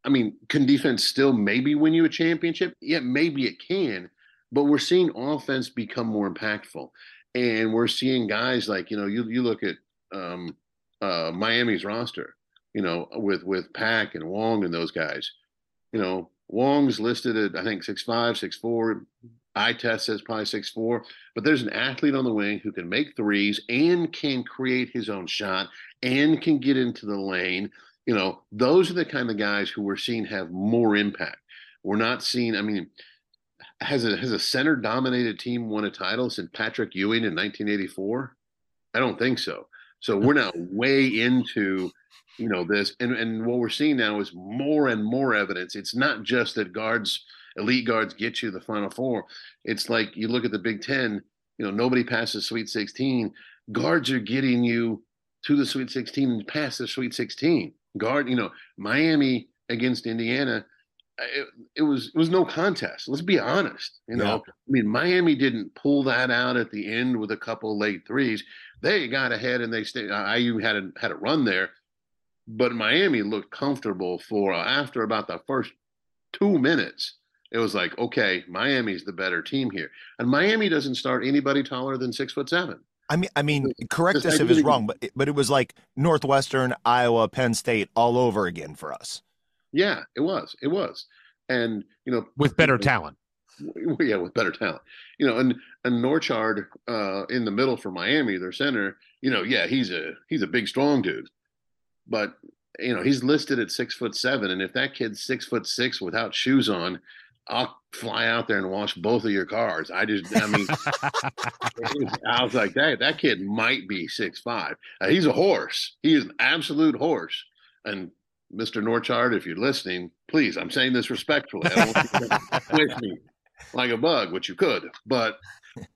I mean, can defense still maybe win you a championship? Yeah, maybe it can, but we're seeing offense become more impactful. And we're seeing guys like, you know, you you look at um, uh, Miami's roster, you know, with with Pack and Wong and those guys. You know, Wong's listed at I think six five, six four. Eye test says probably six four, but there's an athlete on the wing who can make threes and can create his own shot and can get into the lane. You know, those are the kind of guys who we're seeing have more impact. We're not seeing. I mean, has a has a center dominated team won a title since Patrick Ewing in 1984? I don't think so. So we're now way into you know this and and what we're seeing now is more and more evidence. It's not just that guards elite guards get you the final four. It's like you look at the big 10 you know nobody passes sweet 16 guards are getting you to the sweet 16 and past the sweet 16 guard you know miami against indiana it, it was it was no contest let's be honest you know i mean miami didn't pull that out at the end with a couple late threes they got ahead and they stayed iu had a had a run there but Miami looked comfortable for uh, after about the first two minutes. It was like, okay, Miami's the better team here, and Miami doesn't start anybody taller than six foot seven. I mean, I mean, correct us if it's wrong, but but it was like Northwestern, Iowa, Penn State all over again for us. Yeah, it was, it was, and you know, with better talent. (laughs) yeah, with better talent. You know, and and Norchad uh, in the middle for Miami, their center. You know, yeah, he's a he's a big, strong dude, but you know he's listed at six foot seven, and if that kid's six foot six without shoes on, I'll fly out there and wash both of your cars. I just, I mean, (laughs) I was like, that that kid might be six five. Uh, he's a horse. He is an absolute horse. And Mr. Norchad, if you're listening, please, I'm saying this respectfully. I don't want you to (laughs) me like a bug, which you could, but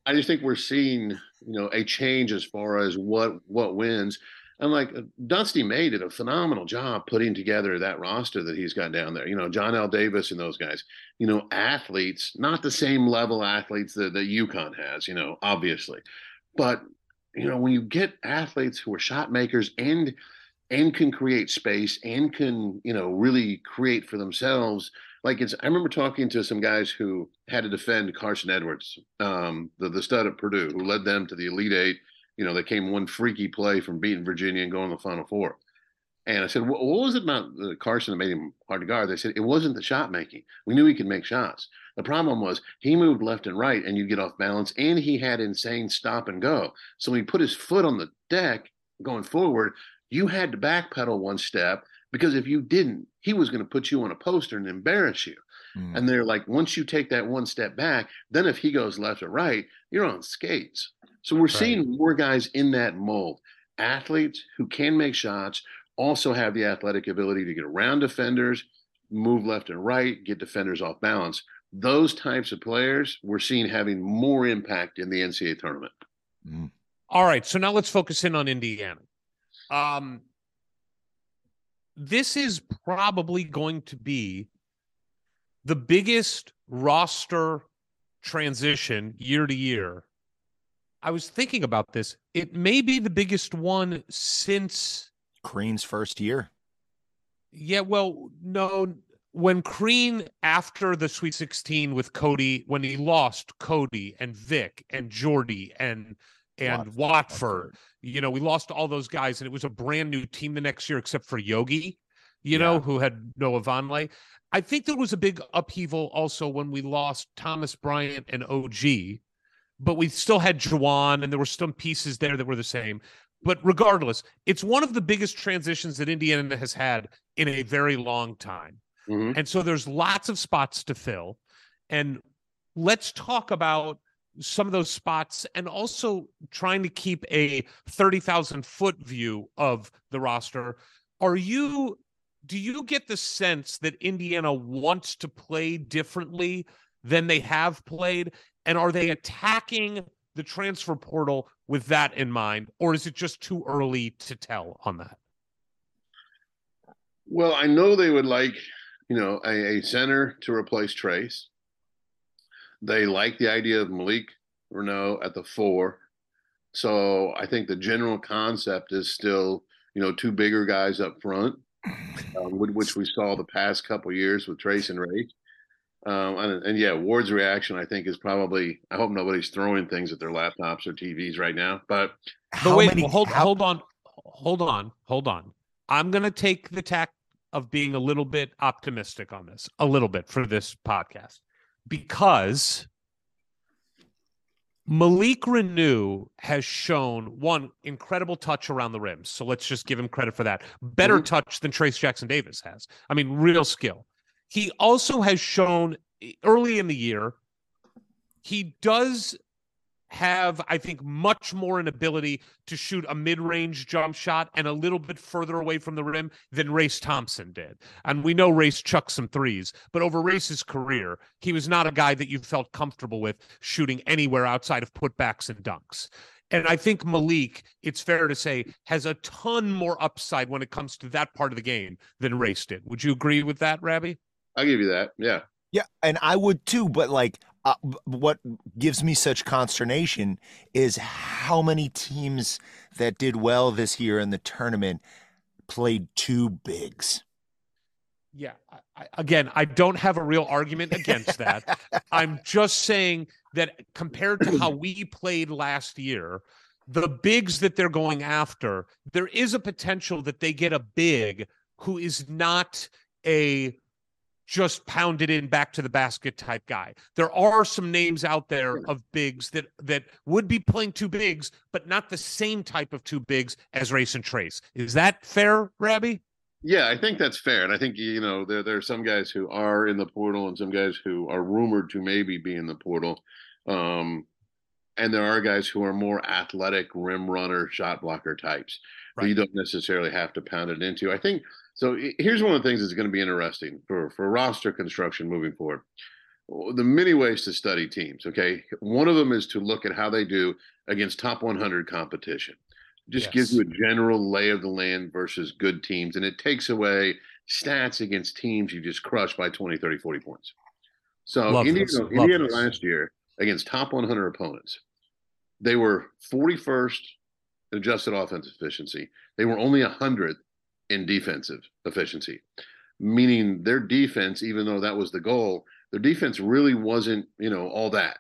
I just think we're seeing, you know, a change as far as what what wins. And like Dusty May did a phenomenal job putting together that roster that he's got down there. You know, Johnell Davis and those guys. You know, athletes, not the same level athletes that, that UConn has. You know, obviously, but you know, when you get athletes who are shot makers and and can create space and can you know really create for themselves like it's i remember talking to some guys who had to defend carson edwards um, the, the stud at purdue who led them to the elite eight. You know they came one freaky play from beating virginia and going to the final four. And i said what, was it about uh, carson that made him hard to guard? They said it wasn't the shot making. We knew he could make shots. The problem was he moved left and right and you get off balance and he had insane stop and go. So when he put his foot on the deck going forward you had to backpedal one step because if you didn't, he was going to put you on a poster and embarrass you. Mm. And they're like, once you take that one step back, then if he goes left or right, you're on skates. So we're seeing more guys in that mold. Athletes who can make shots also have the athletic ability to get around defenders, move left and right, get defenders off balance. Those types of players we're seeing having more impact in the NCAA tournament. Mm. All right, so now let's focus in on Indiana. Um, this is probably going to be the biggest roster transition year to year. I was thinking about this. It may be the biggest one since Crean's first year. yeah, well, no, when Crean after the Sweet 16 with Cody, when he lost Cody and Vic and Jordy and and Watford. Watford, you know, we lost all those guys, and it was a brand new team the next year, except for Yogi, you know, who had Noah Vonleh. I think there was a big upheaval also when we lost Thomas Bryant and OG, but we still had Juwan, and there were some pieces there that were the same. But regardless, it's one of the biggest transitions that Indiana has had in a very long time. Mhm. And so there's lots of spots to fill. And let's talk about some of those spots and also trying to keep a 30,000 foot view of the roster. Are you, do you get the sense that Indiana wants to play differently than they have played? And are they attacking the transfer portal with that in mind? Or is it just too early to tell on that? Well, I know they would like, you know, a, a center to replace Trace. They like the idea of Malik Reneau at the four. So I think the general concept is still, you know, two bigger guys up front, um, which- which we saw the past couple years with Trace and Ray. Um, and, and yeah, Ward's reaction, I think, is probably. I hope nobody's throwing things at their laptops or TVs right now. But But How wait, many- well, hold how- hold on, hold on, hold on. I'm gonna take the tack of being a little bit optimistic on this, a little bit for this podcast, because Malik Reneau has shown one incredible touch around the rim. So let's just give him credit for that. Better Mhm. touch than Trace Jackson Davis has. I mean, real skill. He also has shown early in the year, he does have, I think, much more an ability to shoot a mid range jump shot and a little bit further away from the rim than Race Thompson did. And we know Race chucked some threes, but over Race's career, he was not a guy that you felt comfortable with shooting anywhere outside of putbacks and dunks. And I think Malik, it's fair to say, has a ton more upside when it comes to that part of the game than Race did. Would you agree with that, Rabby? I'll give you that. Yeah. Yeah, and I would too, but like uh, what gives me such consternation is how many teams that did well this year in the tournament played two bigs. Yeah. I, again, I don't have a real argument against that. (laughs) I'm just saying that compared to how we played last year, the bigs that they're going after, there is a potential that they get a big who is not a just pounded in back to the basket type guy. There are some names out there of bigs that that would be playing two bigs, but not the same type of two bigs as Race and Trace. Is that fair, Rabby? Yeah, I think that's fair, and I think you know there there are some guys who are in the portal and some guys who are rumored to maybe be in the portal, um, and there are guys who are more athletic rim runner, shot blocker types right. you don't necessarily have to pound it into. I think so. Here's one of the things that's going to be interesting for for roster construction moving forward. The many ways to study teams. Okay, one of them is to look at how they do against top 100 competition. Just yes. gives you a general lay of the land versus good teams, and it takes away stats against teams you just crush by 20, 30, 40 points. So Love Indiana, Indiana last year against top 100 opponents, they were 41st adjusted offensive efficiency. They were only 100th in defensive efficiency, meaning their defense, even though that was the goal, their defense really wasn't, you know, all that.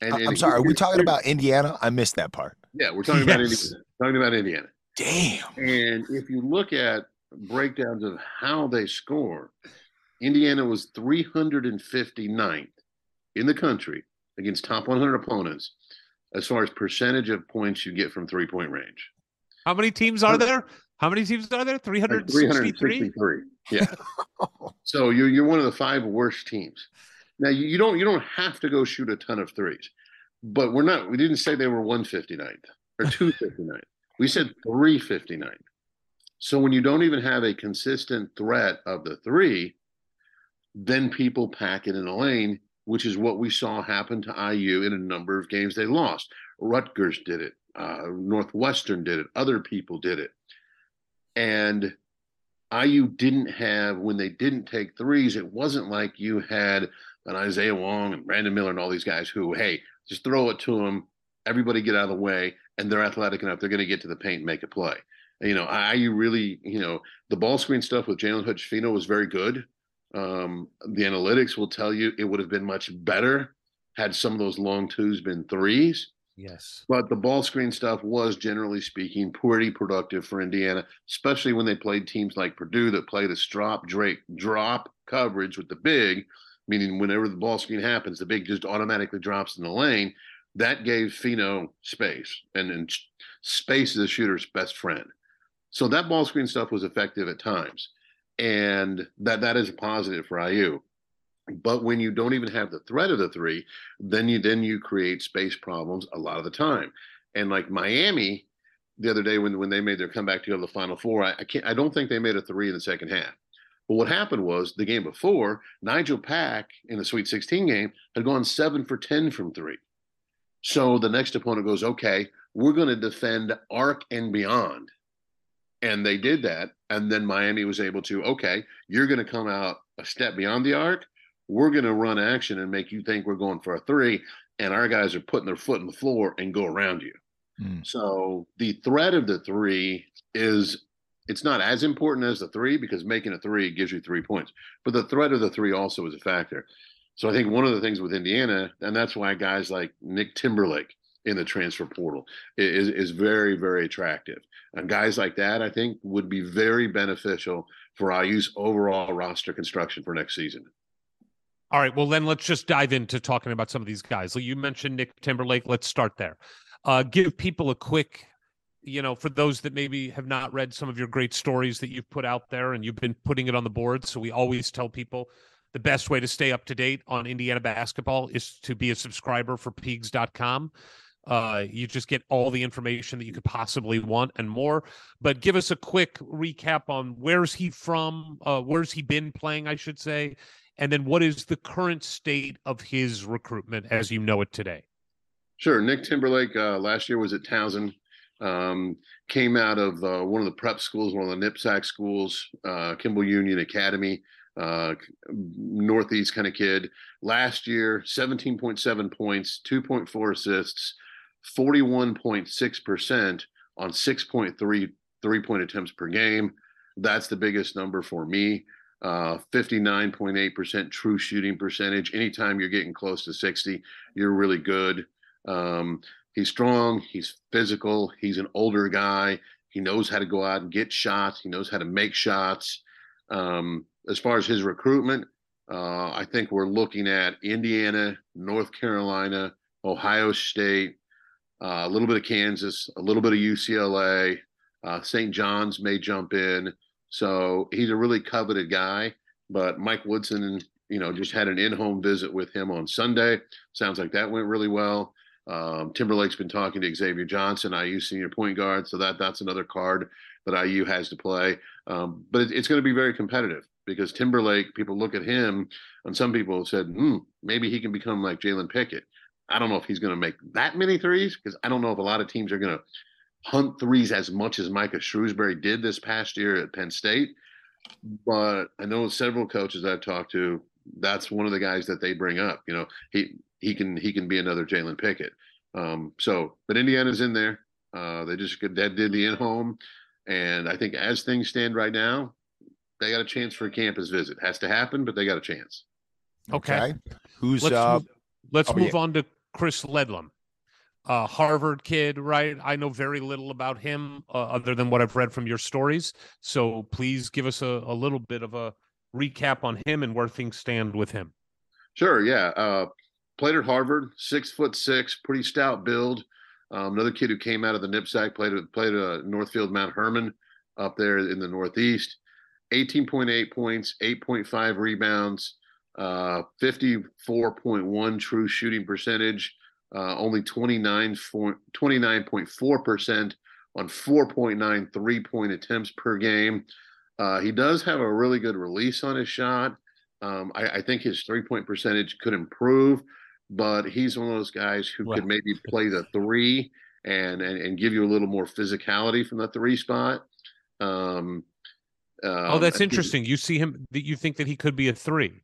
And, and I'm sorry, are we talking about Indiana? I missed that part. Yeah, we're talking yes. about Indiana. Talking about Indiana. Damn. And if you look at breakdowns of how they score, Indiana was 359th in the country against top 100 opponents as far as percentage of points you get from three point range. How many teams are there? How many teams are there? 363? Yeah. (laughs) so you're you're one of the five worst teams. Now you, don't you don't have to go shoot a ton of threes. But we're not we didn't say they were 159th or 259th. we said 359th. So when you don't even have a consistent threat of the three, then people pack it in a lane which is what we saw happen to IU in a number of games they lost. Rutgers did it, uh, Northwestern did it, other people did it. And IU didn't have, when they didn't take threes, it wasn't like you had an Isaiah Wong and Brandon Miller and all these guys who, hey, just throw it to them, everybody get out of the way, and they're athletic enough, they're going to get to the paint and make a play. You know, IU really, you know, the ball screen stuff with Jalen Hood was very good. Um, the analytics will tell you it would have been much better had some of those long twos been threes. Yes. But the ball screen stuff was generally speaking pretty productive for Indiana, especially when they played teams like Purdue that played a drop Drake drop coverage with the big, meaning whenever the ball screen happens, the big just automatically drops in the lane. That gave Fino space, and, and space is a shooter's best friend. So that ball screen stuff was effective at times and that that is a positive for IU. But when you don't even have the threat of the three, then you then you create space problems a lot of the time. And like Miami, the other day when when they made their comeback to go to the Final Four, I, I can't I don't think they made a three in the second half. But what happened was the game before, Nigel Pack in the Sweet 16 game had gone seven for 10 from three. So the next opponent goes, okay, we're going to defend arc and beyond. And they did that. And then Miami was able to, okay, you're going to come out a step beyond the arc. We're going to run action and make you think we're going for a three. And our guys are putting their foot in the floor and go around you. Mm. So the threat of the three is it's not as important as the three because making a three gives you three points. But the threat of the three also is a factor. So I think one of the things with Indiana, and that's why guys like Nick Timberlake in the transfer portal is is very very attractive. And guys like that, I think, would be very beneficial for IU's overall roster construction for next season. All right, well then let's just dive into talking about some of these guys. You mentioned Nick Timberlake. Let's start there. Uh, give people a quick, you know, for those that maybe have not read some of your great stories that you've put out there and you've been putting it on the board. So we always tell people the best way to stay up to date on Indiana basketball is to be a subscriber for Peegs.com. Uh, you just get all the information that you could possibly want and more. But give us a quick recap on where's he from? Uh, where's he been playing, I should say, and then what is the current state of his recruitment as you know it today? Sure. Nick Timberlake uh, last year was at Towson. Um, came out of uh, one of the prep schools, one of the NEPSAC schools, uh, Kimball Union Academy, uh, Northeast kind of kid. Last year, 17.7 points, 2.4 assists, 41.6% on 6.3 three point attempts per game. That's the biggest number for me. uh, 59.8% true shooting percentage. Anytime you're getting close to 60, you're really good. Um, he's strong, he's physical, he's an older guy. He knows how to go out and get shots, he knows how to make shots. Um, as far as his recruitment, uh, I think we're looking at Indiana, North Carolina, Ohio State, a little bit of Kansas, a little bit of UCLA. Uh, St. John's may jump in. So he's a really coveted guy. But Mike Woodson, you know, just had an in-home visit with him on Sunday. Sounds like that went really well. Um, Timberlake's been talking to Xavier Johnson, IU senior point guard. So that that's another card that IU has to play. Um, but it, it's going to be very competitive because Timberlake, people look at him, and some people have said, hmm, maybe he can become like Jalen Pickett. I don't know if he's going to make that many threes because I don't know if a lot of teams are going to hunt threes as much as Micah Shrewsberry did this past year at Penn State. But I know several coaches I've talked to, that's one of the guys that they bring up. You know, he he can he can be another Jalen Pickett. Um, so, but Indiana's in there. Uh, they just that did the in home, and I think as things stand right now, they got a chance for a campus visit. Has to happen, but they got a chance. Okay. Okay. Who's Let's uh move, let's oh, move yeah. on to Chris Ledlum, uh, Harvard kid, right? I know very little about him uh, other than what I've read from your stories. So please give us a, a little bit of a recap on him and where things stand with him. Sure, yeah. Uh, played at Harvard, six foot six, pretty stout build. Um, another kid who came out of the NEPSAC played at played at Northfield Mount Hermon up there in the Northeast. 18.8 points, 8.5 rebounds, uh, 54.1 true shooting percentage, uh, only 29 for, 29.4% on 4.9 three point attempts per game. Uh, he does have a really good release on his shot. Um, I, I think his three point percentage could improve, but he's one of those guys who could maybe play the three and, and and give you a little more physicality from the three spot. Um, oh, um, that's I think- interesting. You see him, that you think that he could be a three.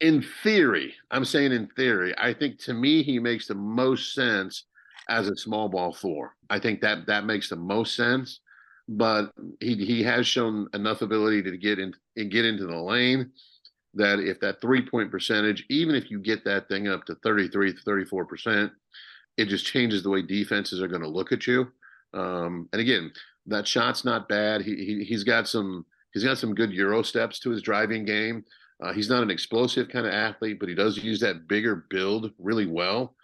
In theory, I'm saying in theory, I think to me he makes the most sense as a small ball four. I think that that makes the most sense. But he he has shown enough ability to get in and get into the lane that if that three point percentage, even if you get that thing up to 33, 34 percent, it just changes the way defenses are going to look at you. Um, and again, that shot's not bad. He, he he's got some he's got some good euro steps to his driving game. Uh, he's not an explosive kind of athlete, but he does use that bigger build really well.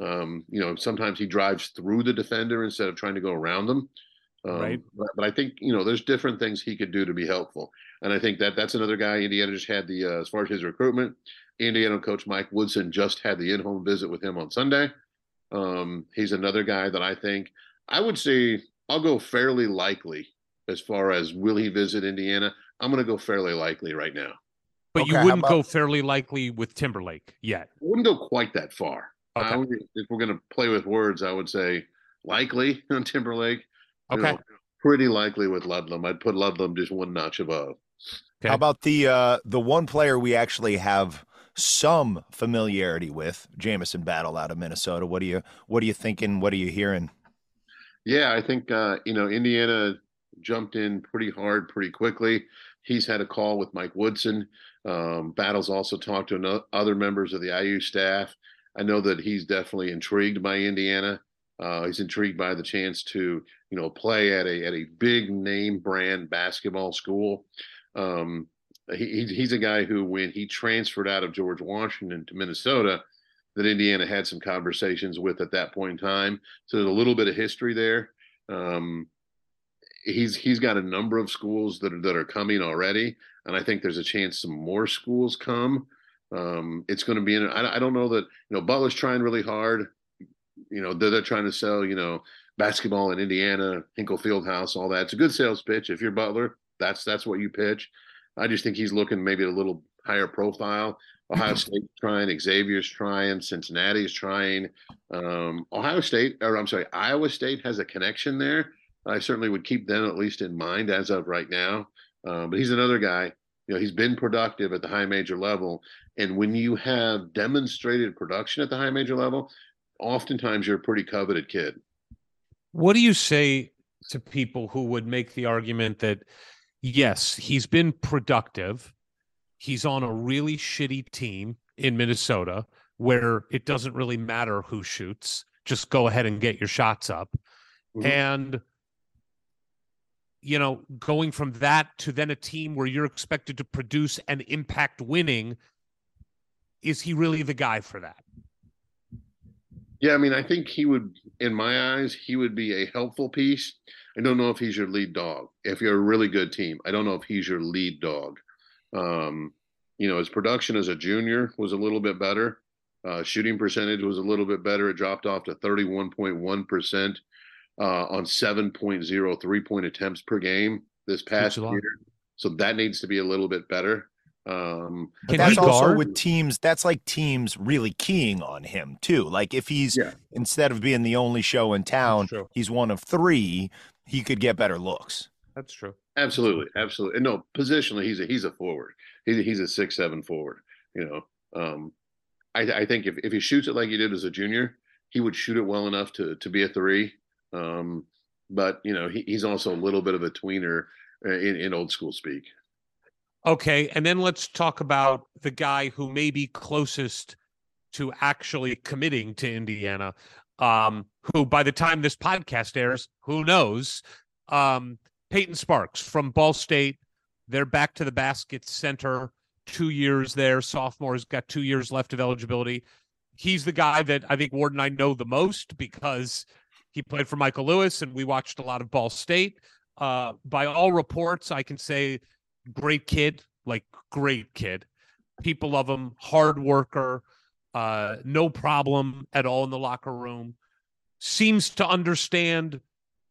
Um, you know, sometimes he drives through the defender instead of trying to go around them. Um, Right. But, but I think you know, there's different things he could do to be helpful, and I think that that's another guy. Indiana just had the uh, as far as his recruitment. Indiana coach Mike Woodson just had the in-home visit with him on Sunday. Um, he's another guy that I think I would say I'll go fairly likely as far as will he visit Indiana. I'm going to go fairly likely right now. But Okay, you wouldn't about- go fairly likely with Timberlake yet. I wouldn't go quite that far. I Okay. would- if we're going to play with words, I would say likely (laughs) on Timberlake. Okay. know, pretty likely with Ledlum. I'd put Ledlum just one notch above. Okay. How about the uh the one player we actually have some familiarity with, Jamison Battle out of Minnesota? What are you what are you thinking? What are you hearing? Yeah, I think uh, you know Indiana jumped in pretty hard, pretty quickly. He's had a call with Mike Woodson. Um, Battles also talked to other members of the IU staff. I know that he's definitely intrigued by Indiana. Uh, he's intrigued by the chance to you know play at a at a big name brand basketball school. Um, he- he's a guy who, when he transferred out of George Washington to Minnesota, that Indiana had some conversations with at that point in time. So there's a little bit of history there. Um, he's he's got a number of schools that are that are coming already, and I think there's a chance some more schools come. Um, it's going to be in. I, I don't know that you know Butler's trying really hard. You know they're, they're trying to sell you know basketball in Indiana, Hinkle Fieldhouse, all that. It's a good sales pitch. If you're Butler, that's that's what you pitch. I just think he's looking maybe a little higher profile. Ohio (clears throat) State's trying, Xavier's trying, Cincinnati's trying. Um, Ohio State, or I'm sorry, Iowa State has a connection there. I certainly would keep them at least in mind as of right now. Uh, but he's another guy. You know, he's been productive at the high major level, and when you have demonstrated production at the high major level, oftentimes you're a pretty coveted kid. What do you say to people who would make the argument that yes, he's been productive. He's on a really shitty team in Minnesota where it doesn't really matter who shoots. Just go ahead and get your shots up. Mhm. And you know, going from that to then a team where you're expected to produce and impact winning, is he really the guy for that? Yeah, I mean, I think he would, in my eyes, he would be a helpful piece. I don't know if he's your lead dog. If you're a really good team, I don't know if he's your lead dog. Um, you know, his production as a junior was a little bit better. Uh, shooting percentage was a little bit better. It dropped off to 31.1% uh, on 7.0 three point attempts per game this past year. So that needs to be a little bit better. Um, Can that's he also guard? with teams. That's like teams really keying on him too. Like if he's Yeah. instead of being the only show in town, he's one of three. He could get better looks. That's true. Absolutely, absolutely. And no, positionally, he's a he's a forward. He's he's a six seven forward. You know, um, I I think if if he shoots it like he did as a junior, he would shoot it well enough to to be a three. Um, but you know, he, he's also a little bit of a tweener uh, in in old school speak. Okay, and then let's talk about the guy who may be closest to actually committing to Indiana. Um, who by the time this podcast airs, who knows? Um, Payton Sparks from Ball State. They're back to the basket center. Two years there. Sophomore's got two years left of eligibility. He's the guy that I think Ward and I know the most because he played for Michael Lewis and we watched a lot of Ball State. Uh, by all reports, I can say great kid, like great kid. People love him, hard worker, uh, no problem at all in the locker room. Seems to understand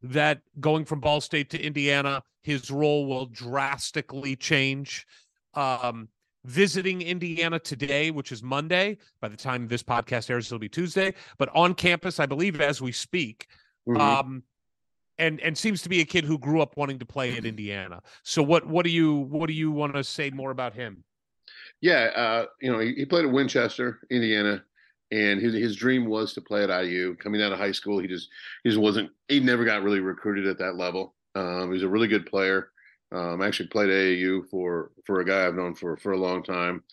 that going from Ball State to Indiana, his role will drastically change. Um, visiting Indiana today, which is Monday. By the time this podcast airs, it'll be Tuesday. But on campus, I believe, as we speak, Mhm. um, and and seems to be a kid who grew up wanting to play at Indiana. So what what do you what do you want to say more about him? Yeah, uh, you know, he, he played at Winchester, Indiana, and his his dream was to play at IU. Coming out of high school, he just he just wasn't. He never got really recruited at that level. Um, he was a really good player. Um, I actually played AAU for for a guy I've known for for a long time.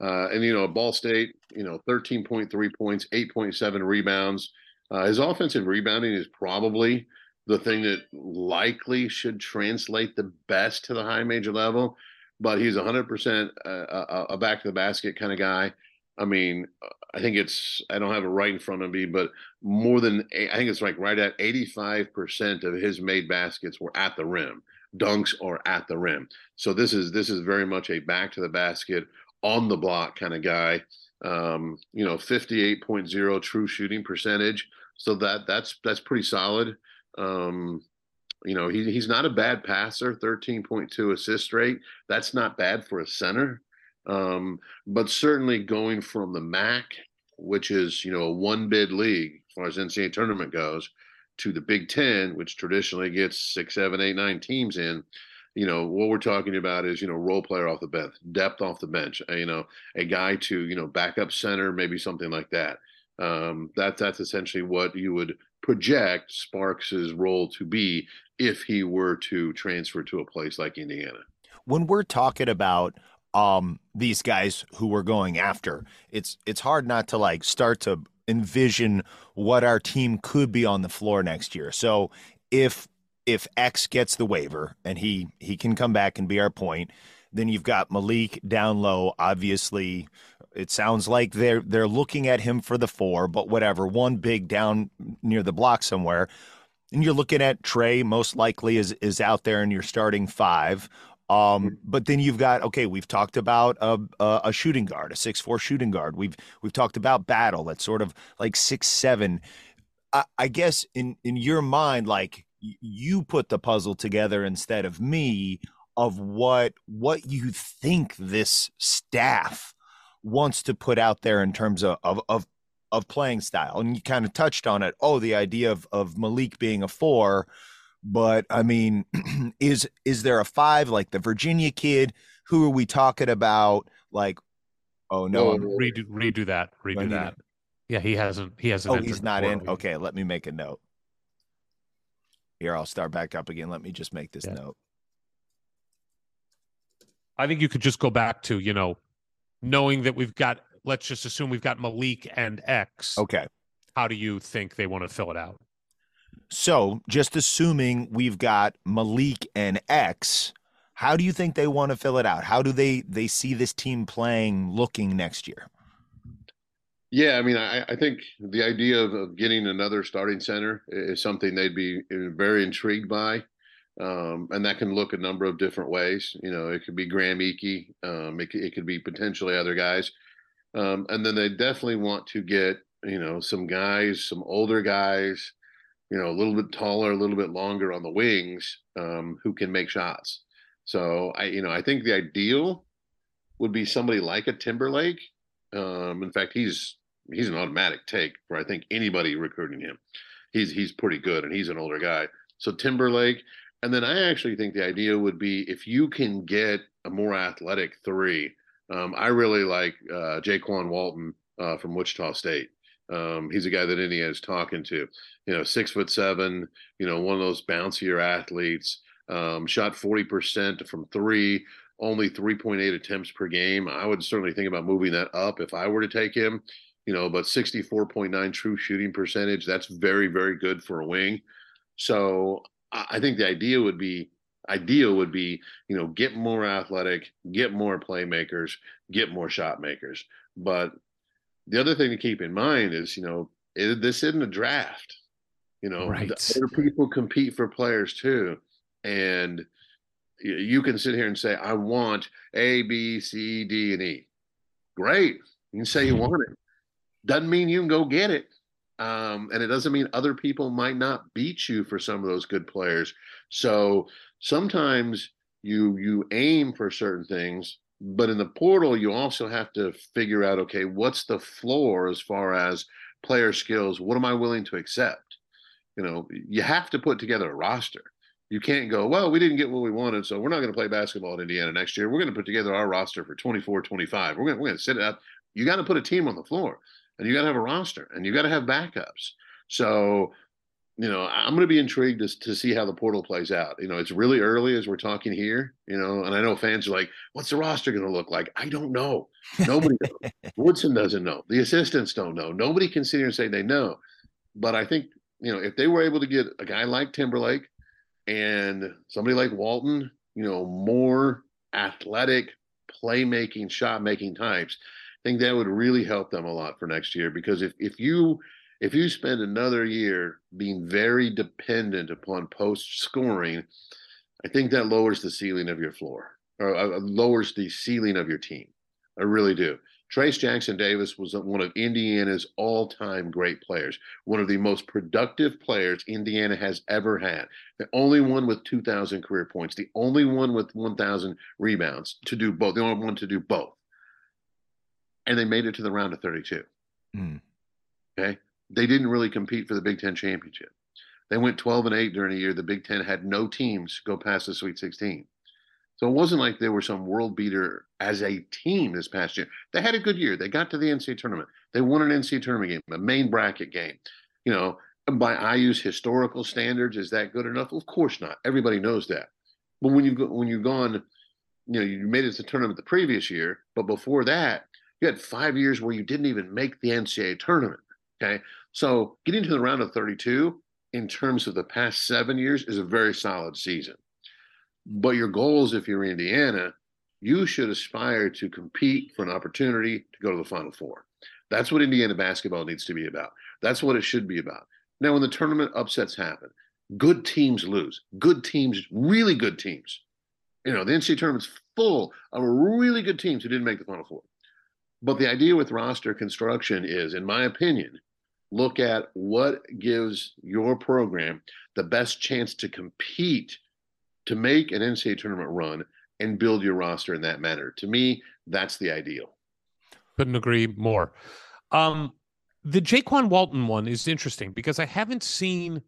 Uh, and you know, Ball State, you know, thirteen point three points, eight point seven rebounds. Uh, his offensive rebounding is probably the thing that likely should translate the best to the high major level but he's 100% a, a, a back to the basket kind of guy. I mean, I think it's, I don't have it right in front of me, but more than, I think it's like right at 85% of his made baskets were at the rim, dunks or at the rim. So this is, this is very much a back to the basket, on the block kind of guy. Um, you know, 58.0 true shooting percentage. So that, that's, that's pretty solid. Um, you know, he, he's not a bad passer, 13.2 assist rate. That's not bad for a center. Um, but certainly going from the MAC, which is, you know, a one bid league as far as NCAA tournament goes, to the Big Ten, which traditionally gets six, seven, eight, nine teams in, you know, what we're talking about is, you know, role player off the bench, depth off the bench, uh, you know, a guy to, you know, backup center, maybe something like that. Um, that that's essentially what you would project Sparks's role to be if he were to transfer to a place like Indiana. when we're talking about um these guys who we're going after it's it's hard not to like start to envision what our team could be on the floor next year so if if x gets the waiver and he he can come back and be our point then you've got malik down low obviously it sounds like they're they're looking at him for the four but whatever one big down near the block somewhere and you're looking at Trey most likely is is out there and you're starting five. Um, but then you've got okay, we've talked about a, a a shooting guard, a six four shooting guard. We've we've talked about battle that's sort of like six seven. I, I guess in in your mind, like you put the puzzle together instead of me of what what you think this staff wants to put out there in terms of of, of of playing style. And you kind of touched on it. Oh, the idea of of Malik being a four, but I mean, (clears throat) is is there a five like the Virginia kid? Who are we talking about? Like, oh no, I'm- Redo redo that. Redo that. Yeah, he hasn't. He hasn't. oh, he's not in. yet. Okay, let me make a note. Here, I'll start back up again. Let me just make this Yeah. note. I think you could just go back to, you know, knowing that we've got, let's just assume we've got Malik and X. Okay. How do you think they want to fill it out? So, just assuming we've got Malik and X, how do you think they want to fill it out? How do they they see this team playing looking next year? Yeah, I mean, I, I think the idea of, of getting another starting center is something they'd be uh, very intrigued by. Um, and that can look a number of different ways. You know, it could be Graham Ike, um, it, could- it could be potentially other guys. Um, and then they definitely want to get, you know, some guys, some older guys, you know, a little bit taller, a little bit longer on the wings, um, who can make shots. So I, you know, I think the ideal would be somebody like a Timberlake. Um, in fact, he's he's an automatic take for I think anybody recruiting him. He's he's pretty good and he's an older guy. So Timberlake, and then I actually think the idea would be if you can get a more athletic three. Um, I really like uh, Jaykwon Walton uh, from Wichita State. Um, he's a guy that Indiana's talking to. You know, six foot seven. You know, one of those bouncier athletes. Um, shot forty percent from three. Only three point eight attempts per game. I would certainly think about moving that up if I were to take him. You know, but sixty four point nine true shooting percentage. That's very very good for a wing. So I I think the idea would be ideal would be you know get more athletic, get more playmakers, get more shot makers. But the other thing to keep in mind is you know it, this isn't a draft. You know, Right. other people compete for players too, and you can sit here and say I want A, B, C, D, and E. Great, you can say you (laughs) want it. Doesn't mean you can go get it. Um, and it doesn't mean other people might not beat you for some of those good players. So sometimes you you aim for certain things, but in the portal you also have to figure out okay, what's the floor as far as player skills? What am I willing to accept? You know, you have to put together a roster. You can't go, well, we didn't get what we wanted, so we're not going to play basketball in Indiana next year. We're going to put together our roster for 24, 25. We're going to, we're going to sit it up. You got to put a team on the floor and you got to have a roster and you got to have backups. So, you know, I'm going to be intrigued to, to see how the portal plays out. You know, it's really early as we're talking here, you know, and I know fans are like, what's the roster going to look like? I don't know. Nobody knows. (laughs) Woodson doesn't know. The assistants don't know. Nobody can sit here and say they know. But I think, you know, if they were able to get a guy like Timberlake and somebody like Walton, you know, more athletic, playmaking, shot making types, I think that would really help them a lot for next year. Because if if you if you spend another year being very dependent upon post scoring, I think that lowers the ceiling of your floor or uh, lowers the ceiling of your team. I really do. Trayce Jackson-Davis was one of Indiana's all time great players, one of the most productive players Indiana has ever had. The only one with 2,000 career points, the only one with 1,000 rebounds to do both, the only one to do both. And they made it to the round of 32. Mm. Okay. They didn't really compete for the Big Ten championship. They went 12 and 8 during a year. The Big Ten had no teams go past the Sweet 16. So it wasn't like they were some world beater as a team this past year. They had a good year. They got to the NCAA tournament. They won an NCAA tournament game, a main bracket game. You know, by IU's historical standards, is that good enough? Of course not. Everybody knows that. But when you go, when you've gone, you know, you made it to the tournament the previous year, but before that, you had five years where you didn't even make the NCAA tournament. Okay, so getting to the round of 32 in terms of the past seven years is a very solid season. But your goals, if you're Indiana, you should aspire to compete for an opportunity to go to the Final Four. That's what Indiana basketball needs to be about. That's what it should be about. Now, when the tournament upsets happen, good teams lose. Good teams, really good teams. You know, the NCAA tournament's full of really good teams who didn't make the Final Four. But the idea with roster construction is, in my opinion, look at what gives your program the best chance to compete to make an NCAA tournament run and build your roster in that manner. To me, that's the ideal. Couldn't agree more. Um, the Jaykwon Walton one is interesting because I haven't seen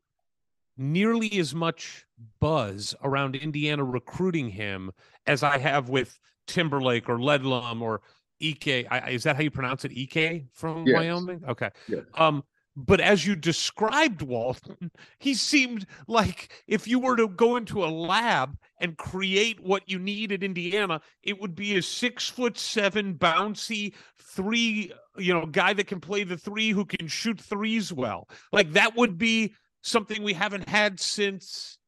nearly as much buzz around Indiana recruiting him as I have with Timberlake or Ledlum or Ike. I, is that how you pronounce it? Ike from Yes. Wyoming? Okay. Yes. Um, But as you described Walton, he seemed like if you were to go into a lab and create what you need at Indiana, it would be a six foot seven bouncy three, you know, guy that can play the three who can shoot threes well. Like that would be something we haven't had since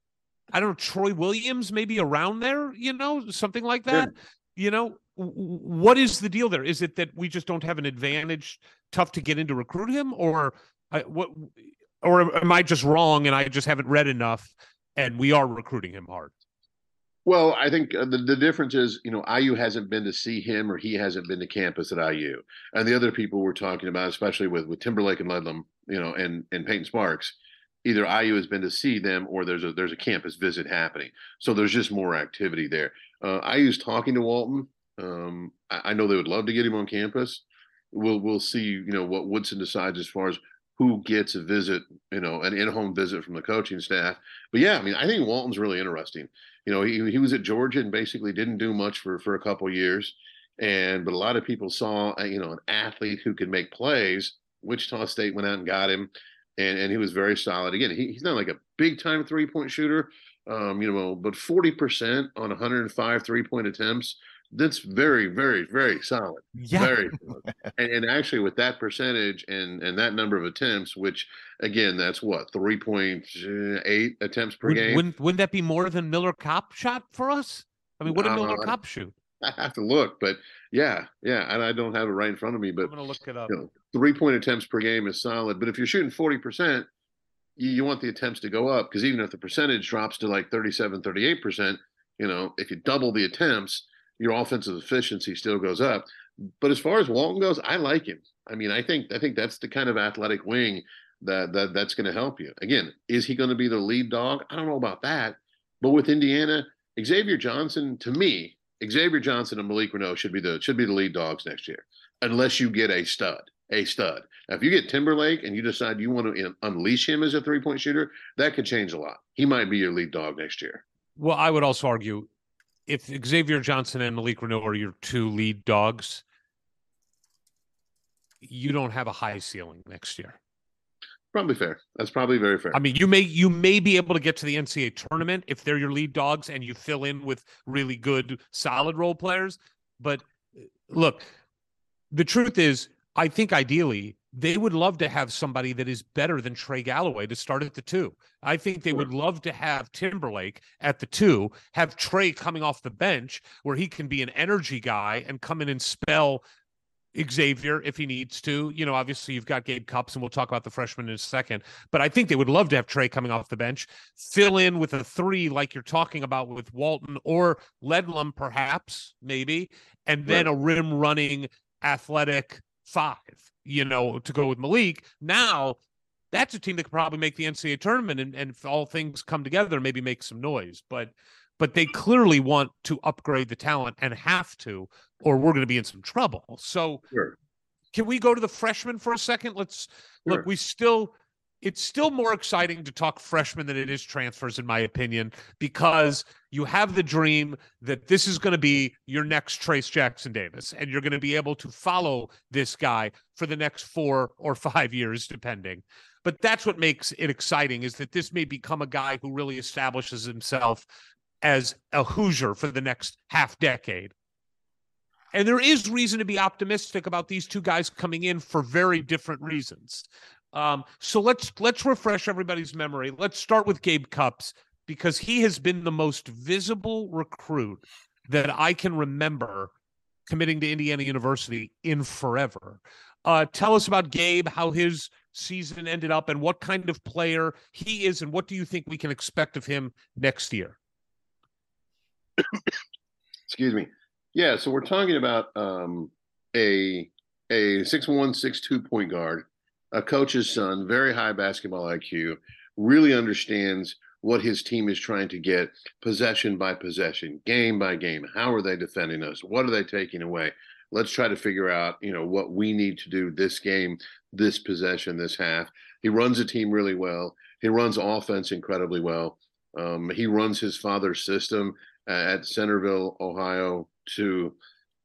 I don't know, Troy Williams, maybe around there, you know, something like that. You know, what is the deal there? Is it that we just don't have an advantage, tough to get in to recruit him, or I, what or am I just wrong and I just haven't read enough and we are recruiting him hard? Well, I think uh, the, the difference is, you know, IU hasn't been to see him or he hasn't been to campus at IU. And the other people we're talking about, especially with, with Timberlake and Ledlum, you know, and, and Payton Sparks, either IU has been to see them or there's a there's a campus visit happening. So there's just more activity there. Uh, IU's talking to Walton. Um, I, I know they would love to get him on campus. We'll we'll see, you know, what Woodson decides as far as who gets a visit, you know, an in-home visit from the coaching staff. But yeah, I mean, I think Walton's really interesting. You know, he he was at Georgia and basically didn't do much for for a couple years, and but a lot of people saw, uh, you know, an athlete who could make plays. Wichita State went out and got him, and and he was very solid. Again, he, he's not like a big time three point shooter, um, you know, but forty percent on 105 three point attempts that's very, very, very solid. Yeah. Very (laughs) and, and, actually with that percentage and and that number of attempts, which again, that's what, three point eh, eight attempts per Would, game. Wouldn't wouldn't that be more than Miller Kopp shot for us? I mean, what did Miller Kopp shoot? I have to look, but yeah, yeah, and I don't have it right in front of me. But I'm gonna look it up. You know, three point attempts per game is solid. But if you're shooting forty percent, you, you want the attempts to go up because even if the percentage drops to like 37, 38 percent, you know, if you double the attempts, your offensive efficiency still goes up. But as far as Walton goes, I like him. I mean, I think I think that's the kind of athletic wing that, that that's going to help you. Again, is he going to be the lead dog? I don't know about that. But with Indiana, Xavier Johnson, to me, Xavier Johnson and Malik Reneau should be the should be the lead dogs next year, unless you get a stud, a stud. Now, if you get Timberlake and you decide you want to unleash him as a three point shooter, that could change a lot. He might be your lead dog next year. Well, I would also argue if Xavier Johnson and Malik Reneau are your two lead dogs, you don't have a high ceiling next year. Probably fair. That's probably very fair. I mean, you may you may be able to get to the NCAA tournament if they're your lead dogs and you fill in with really good, solid role players. But uh, look, the truth is, I think ideally they would love to have somebody that is better than Trey Galloway to start at the two. I think they would love to have Timberlake at the two, have Trey coming off the bench where he can be an energy guy and come in and spell Xavier if he needs to. You know, obviously you've got Gabe Cupps, and we'll talk about the freshman in a second. But I think they would love to have Trey coming off the bench, fill in with a three like you're talking about with Walton or Ledlum, perhaps, maybe, and then a rim running athletic five you know, to go with Malik. Now, that's a team that could probably make the NCAA tournament and, and if all things come together, maybe make some noise. But but they clearly want to upgrade the talent and have to, or we're going to be in some trouble. So sure. can we go to the freshmen for a second? Let's sure. look, we still it's still more exciting to talk freshmen than it is transfers, in my opinion, because you have the dream that this is going to be your next Trayce Jackson-Davis, and you're going to be able to follow this guy for the next four or five years, depending. But that's what makes it exciting is that this may become a guy who really establishes himself as a Hoosier for the next half decade. And there is reason to be optimistic about these two guys coming in for very different reasons. Um, so let's let's refresh everybody's memory. Let's start with Gabe Cupps because he has been the most visible recruit that I can remember committing to Indiana University in forever. Uh, tell us about Gabe, how his season ended up, and what kind of player he is, and what do you think we can expect of him next year? (coughs) Excuse me. Yeah, so we're talking about um, a a six one six two point guard a coach's son, very high basketball IQ, really understands what his team is trying to get possession by possession, game by game. How are they defending us? What are they taking away? Let's try to figure out, you know, what we need to do this game, this possession, this half. He runs a team really well. He runs offense incredibly well. Um, he runs his father's system at Centerville, Ohio, to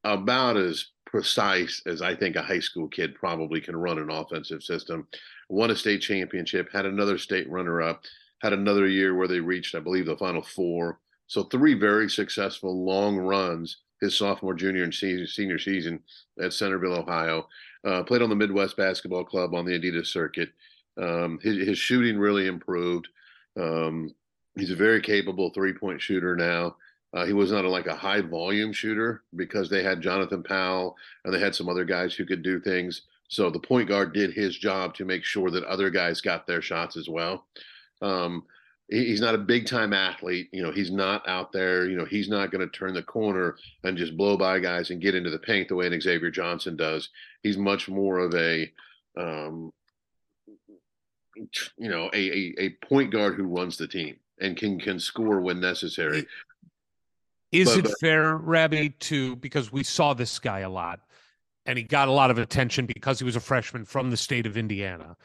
about as precise as I think a high school kid probably can run an offensive system. Won a state championship, had another state runner up, had another year where they reached, I believe, the final four. So three very successful long runs his sophomore, junior, and senior season at Centerville, Ohio. Uh, played on the Midwest Basketball Club on the Adidas circuit. Um, his, his, shooting really improved. Um, he's a very capable three point shooter now. Uh, he was not like a high volume shooter because they had Jonathan Powell and they had some other guys who could do things. So the point guard did his job to make sure that other guys got their shots as well. Um, he, he's not a big time athlete. You know, he's not out there. You know, he's not going to turn the corner and just blow by guys and get into the paint the way an Xavier Johnson does. He's much more of a, um, you know, a, a, a point guard who runs the team and can can score when necessary. Is but, it but, fair, Rabby, to because we saw this guy a lot and he got a lot of attention because he was a freshman from the state of Indiana.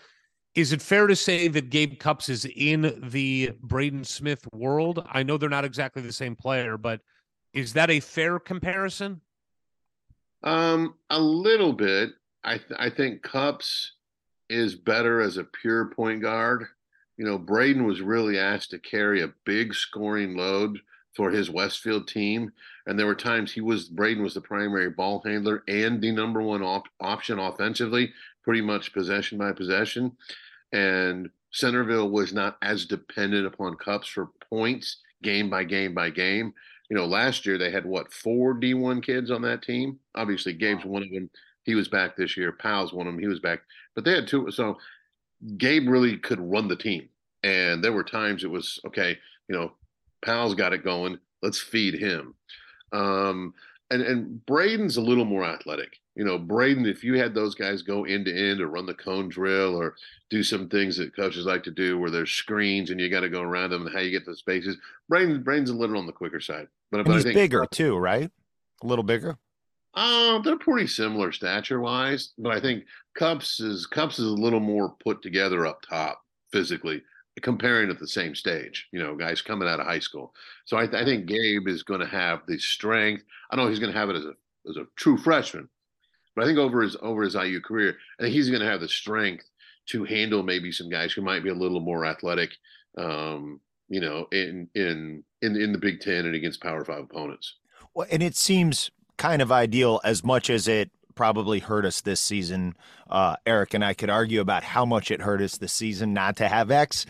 Is it fair to say that Gabe Cupps is in the Braden Smith world? I know they're not exactly the same player, but is that a fair comparison? Um, a little bit. I th- I think Cupps is better as a pure point guard. You know, Braden was really asked to carry a big scoring load for his Westfield team. And there were times he was Braden was the primary ball handler and the number one op- option offensively, pretty much possession by possession. And Centerville was not as dependent upon Cupps for points game by game by game. You know, last year they had what four D1 kids on that team. Obviously, Gabe's one of them. He was back this year. Powell's one of them. He was back, but they had two. So Gabe really could run the team. And there were times it was okay. You know, Powell's got it going. Let's feed him. Um, and and Braden's a little more athletic. You know, Braden, if you had those guys go end to end or run the cone drill or do some things that coaches like to do where there's screens and you got to go around them and how you get the spaces, Braden Braden's a little on the quicker side. But, but he's think, bigger too, right? A little bigger. Um, they're pretty similar stature wise, but I think Cupps is Cupps is a little more put together up top physically comparing at the same stage, you know, guys coming out of high school. So I, th- I think Gabe is going to have the strength. I know he's going to have it as a as a true freshman, but I think over his over his IU career, I think he's going to have the strength to handle maybe some guys who might be a little more athletic, um, you know, in in in in the Big Ten and against Power Five opponents. Well, and it seems kind of ideal as much as it probably hurt us this season. Uh, Eric and I could argue about how much it hurt us this season not to have X,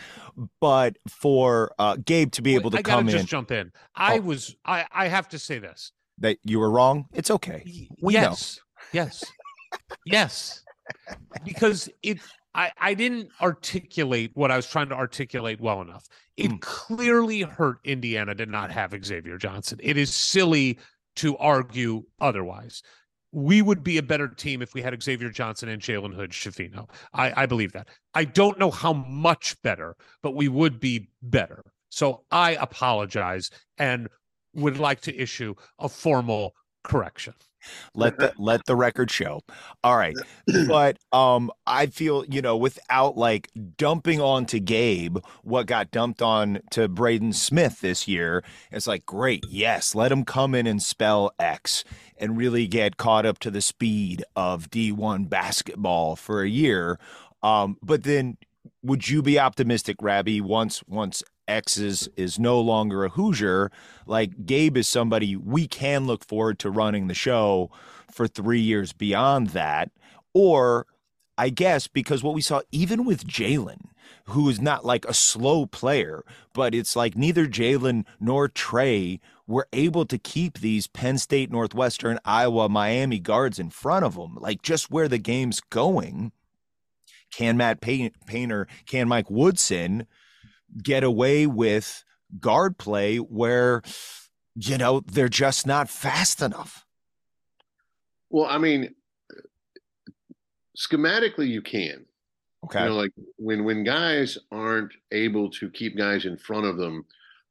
but for uh, Gabe to be able to I come just in, jump in. I oh. was I I have to say this that you were wrong. It's okay. We yes, know. yes, yes, because it. I, I didn't articulate what I was trying to articulate well enough. It mm. clearly hurt Indiana to not have Xavier Johnson. It is silly to argue otherwise we would be a better team if we had Xavier Johnson and Jalen Hood Schifino. I, I believe that. I don't know how much better, but we would be better. So I apologize and would like to issue a formal correction. Let the let the record show. All right. (clears throat) But um I feel, you know, without like dumping onto Gabe what got dumped on to Braden Smith this year, it's like great, yes, let him come in and spell X and really get caught up to the speed of D1 basketball for a year. Um, but then would you be optimistic, Rabby, once once X is is no longer a Hoosier, like Gabe is somebody we can look forward to running the show for three years beyond that. Or I guess because what we saw even with Jalen, who is not like a slow player, but it's like neither Jalen nor Trey were able to keep these Penn State, Northwestern, Iowa, Miami guards in front of them, like just where the game's going. Can Matt Painter, can Mike Woodson get away with guard play where, you know, they're just not fast enough. Well, I mean, schematically, you can. Okay. You know, like when when guys aren't able to keep guys in front of them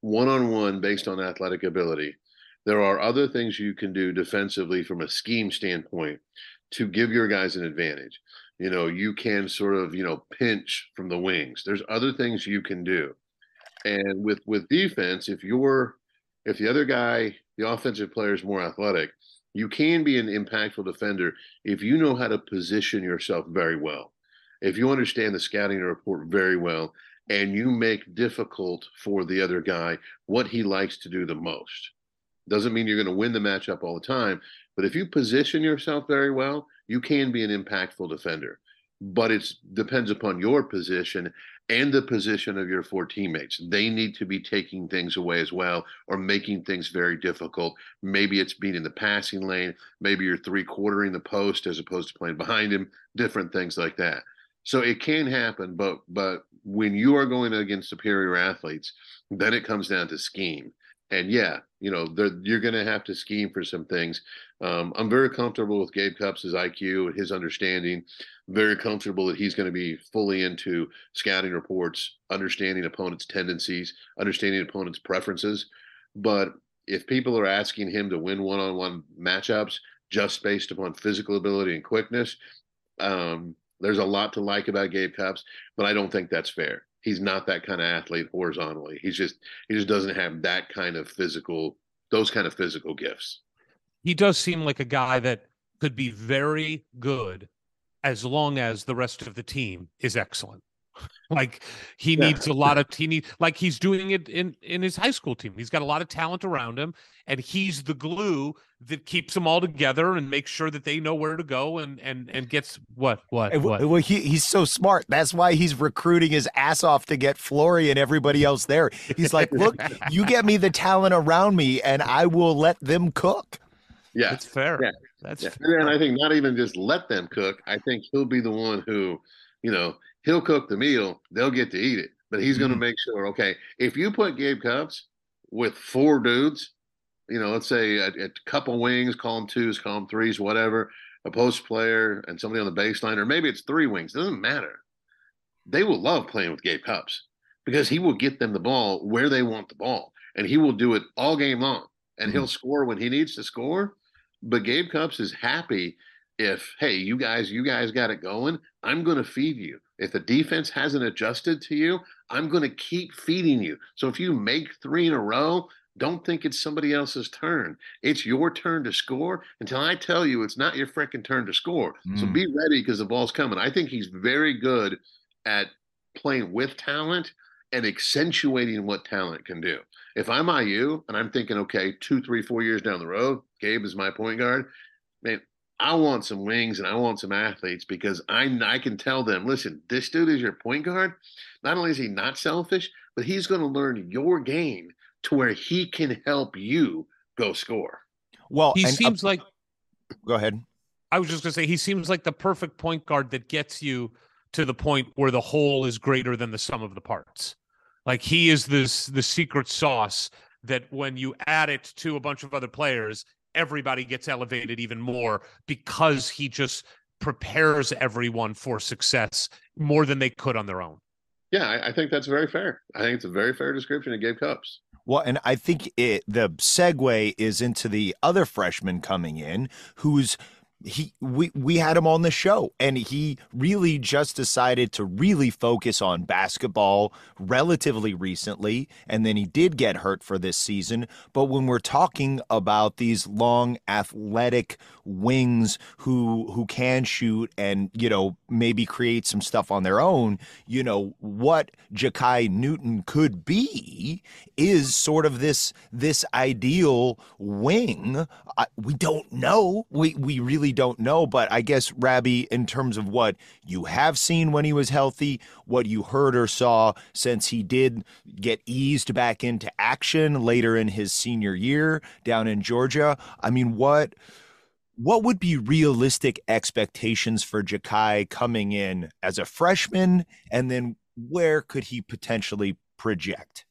one on one based on athletic ability, there are other things you can do defensively from a scheme standpoint to give your guys an advantage. You know you can sort of you know pinch from the wings. There's other things you can do. And with with defense if you're if the other guy the offensive player is more athletic You can be an impactful defender if you know how to position yourself very well. If you understand the scouting report very well and you make difficult for the other guy what he likes to do the most. Doesn't mean you're going to win the matchup all the time, but if you position yourself very well, you can be an impactful defender. But it depends upon your position and the position of your four teammates. They need to be taking things away as well or making things very difficult. Maybe it's being in the passing lane, maybe you're three quartering the post as opposed to playing behind him, different things like that. So it can happen, but but when you are going against superior athletes, then it comes down to scheme. And yeah, you know, you're going to have to scheme for some things. Um, I'm very comfortable with Gabe Cupps' IQ and his understanding. Very comfortable that he's going to be fully into scouting reports, understanding opponents' tendencies, understanding opponents' preferences. But if people are asking him to win one-on-one matchups just based upon physical ability and quickness, um, there's a lot to like about Gabe Cupps, but I don't think that's fair. He's not that kind of athlete horizontally. He's just he just doesn't have that kind of physical those kind of physical gifts. He does seem like a guy that could be very good as long as the rest of the team is excellent. (laughs) like he yeah. needs a lot of he need like he's doing it in in his high school team. He's got a lot of talent around him, and he's the glue that keeps them all together and makes sure that they know where to go and and and gets what what what. Well, he, he's so smart. That's why he's recruiting his ass off to get Flory and everybody else there. He's like, look, (laughs) you get me the talent around me, and I will let them cook. Yeah, that's fair. Yeah. That's yeah. Fair. and I think not even just let them cook. I think he'll be the one who, you know, he'll cook the meal. They'll get to eat it, but he's going to mm-hmm. make sure. Okay, if you put Gabe Cupps with four dudes, you know, let's say a, a couple wings, column twos, column threes, whatever, a post player and somebody on the baseline, or maybe it's three wings. It doesn't matter. They will love playing with Gabe Cupps because he will get them the ball where they want the ball, and he will do it all game long. And mm-hmm. he'll score when he needs to score. But Gabe Cupps is happy if, hey, you guys, you guys got it going. I'm going to feed you. If the defense hasn't adjusted to you, I'm going to keep feeding you. So if you make three in a row, don't think it's somebody else's turn. It's your turn to score until I tell you it's not your freaking turn to score. Mm. So be ready because the ball's coming. I think he's very good at playing with talent and accentuating what talent can do. If I'm IU and I'm thinking, okay, two, three, four years down the road, Gabe is my point guard, man, I want some wings and I want some athletes because I I can tell them, listen, this dude is your point guard. Not only is he not selfish, but he's going to learn your game to where he can help you go score. Well, he seems like. Go ahead. I was just going to say he seems like the perfect point guard that gets you to the point where the whole is greater than the sum of the parts. Like he is this the secret sauce that when you add it to a bunch of other players, everybody gets elevated even more because he just prepares everyone for success more than they could on their own. Yeah, I, I think that's very fair. I think it's a very fair description of Gabe Cupps. Well, and I think it the segue is into the other freshman coming in who's he we we had him on the show and he really just decided to really focus on basketball relatively recently and then he did get hurt for this season. But when we're talking about these long athletic wings who who can shoot and you know maybe create some stuff on their own you know what Jakai Newton could be is sort of this this ideal wing. I, we don't know. We we really don't know. But I guess, Rabby, in terms of what you have seen when he was healthy, what you heard or saw since he did get eased back into action later in his senior year down in Georgia, I mean, what what would be realistic expectations for Jakai coming in as a freshman, and then where could he potentially project?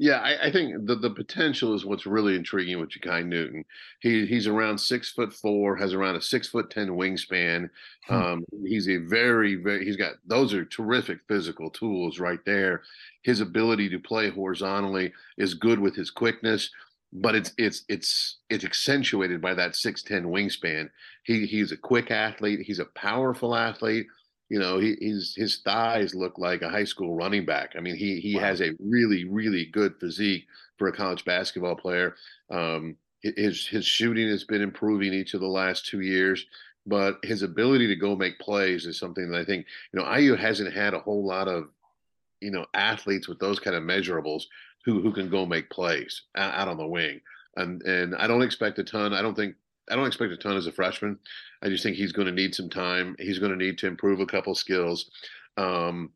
Yeah, I, I, think the, the potential is what's really intriguing with Jakai Newton. He he's around six foot four, has around a six foot ten wingspan. Hmm. Um, he's a very very he's got those are terrific physical tools right there. His ability to play horizontally is good with his quickness, but it's it's it's it's accentuated by that six ten wingspan. He he's a quick athlete. He's a powerful athlete you know, he, his his thighs look like a high school running back. I mean, he he wow. has a really really good physique for a college basketball player. Um, his his shooting has been improving each of the last two years, but his ability to go make plays is something that I think you know IU hasn't had a whole lot of you know athletes with those kind of measurables who who can go make plays out on the wing. And and I don't expect a ton. I don't think I don't expect a ton as a freshman. I just think he's going to need some time. He's going to need to improve a couple skills. Um,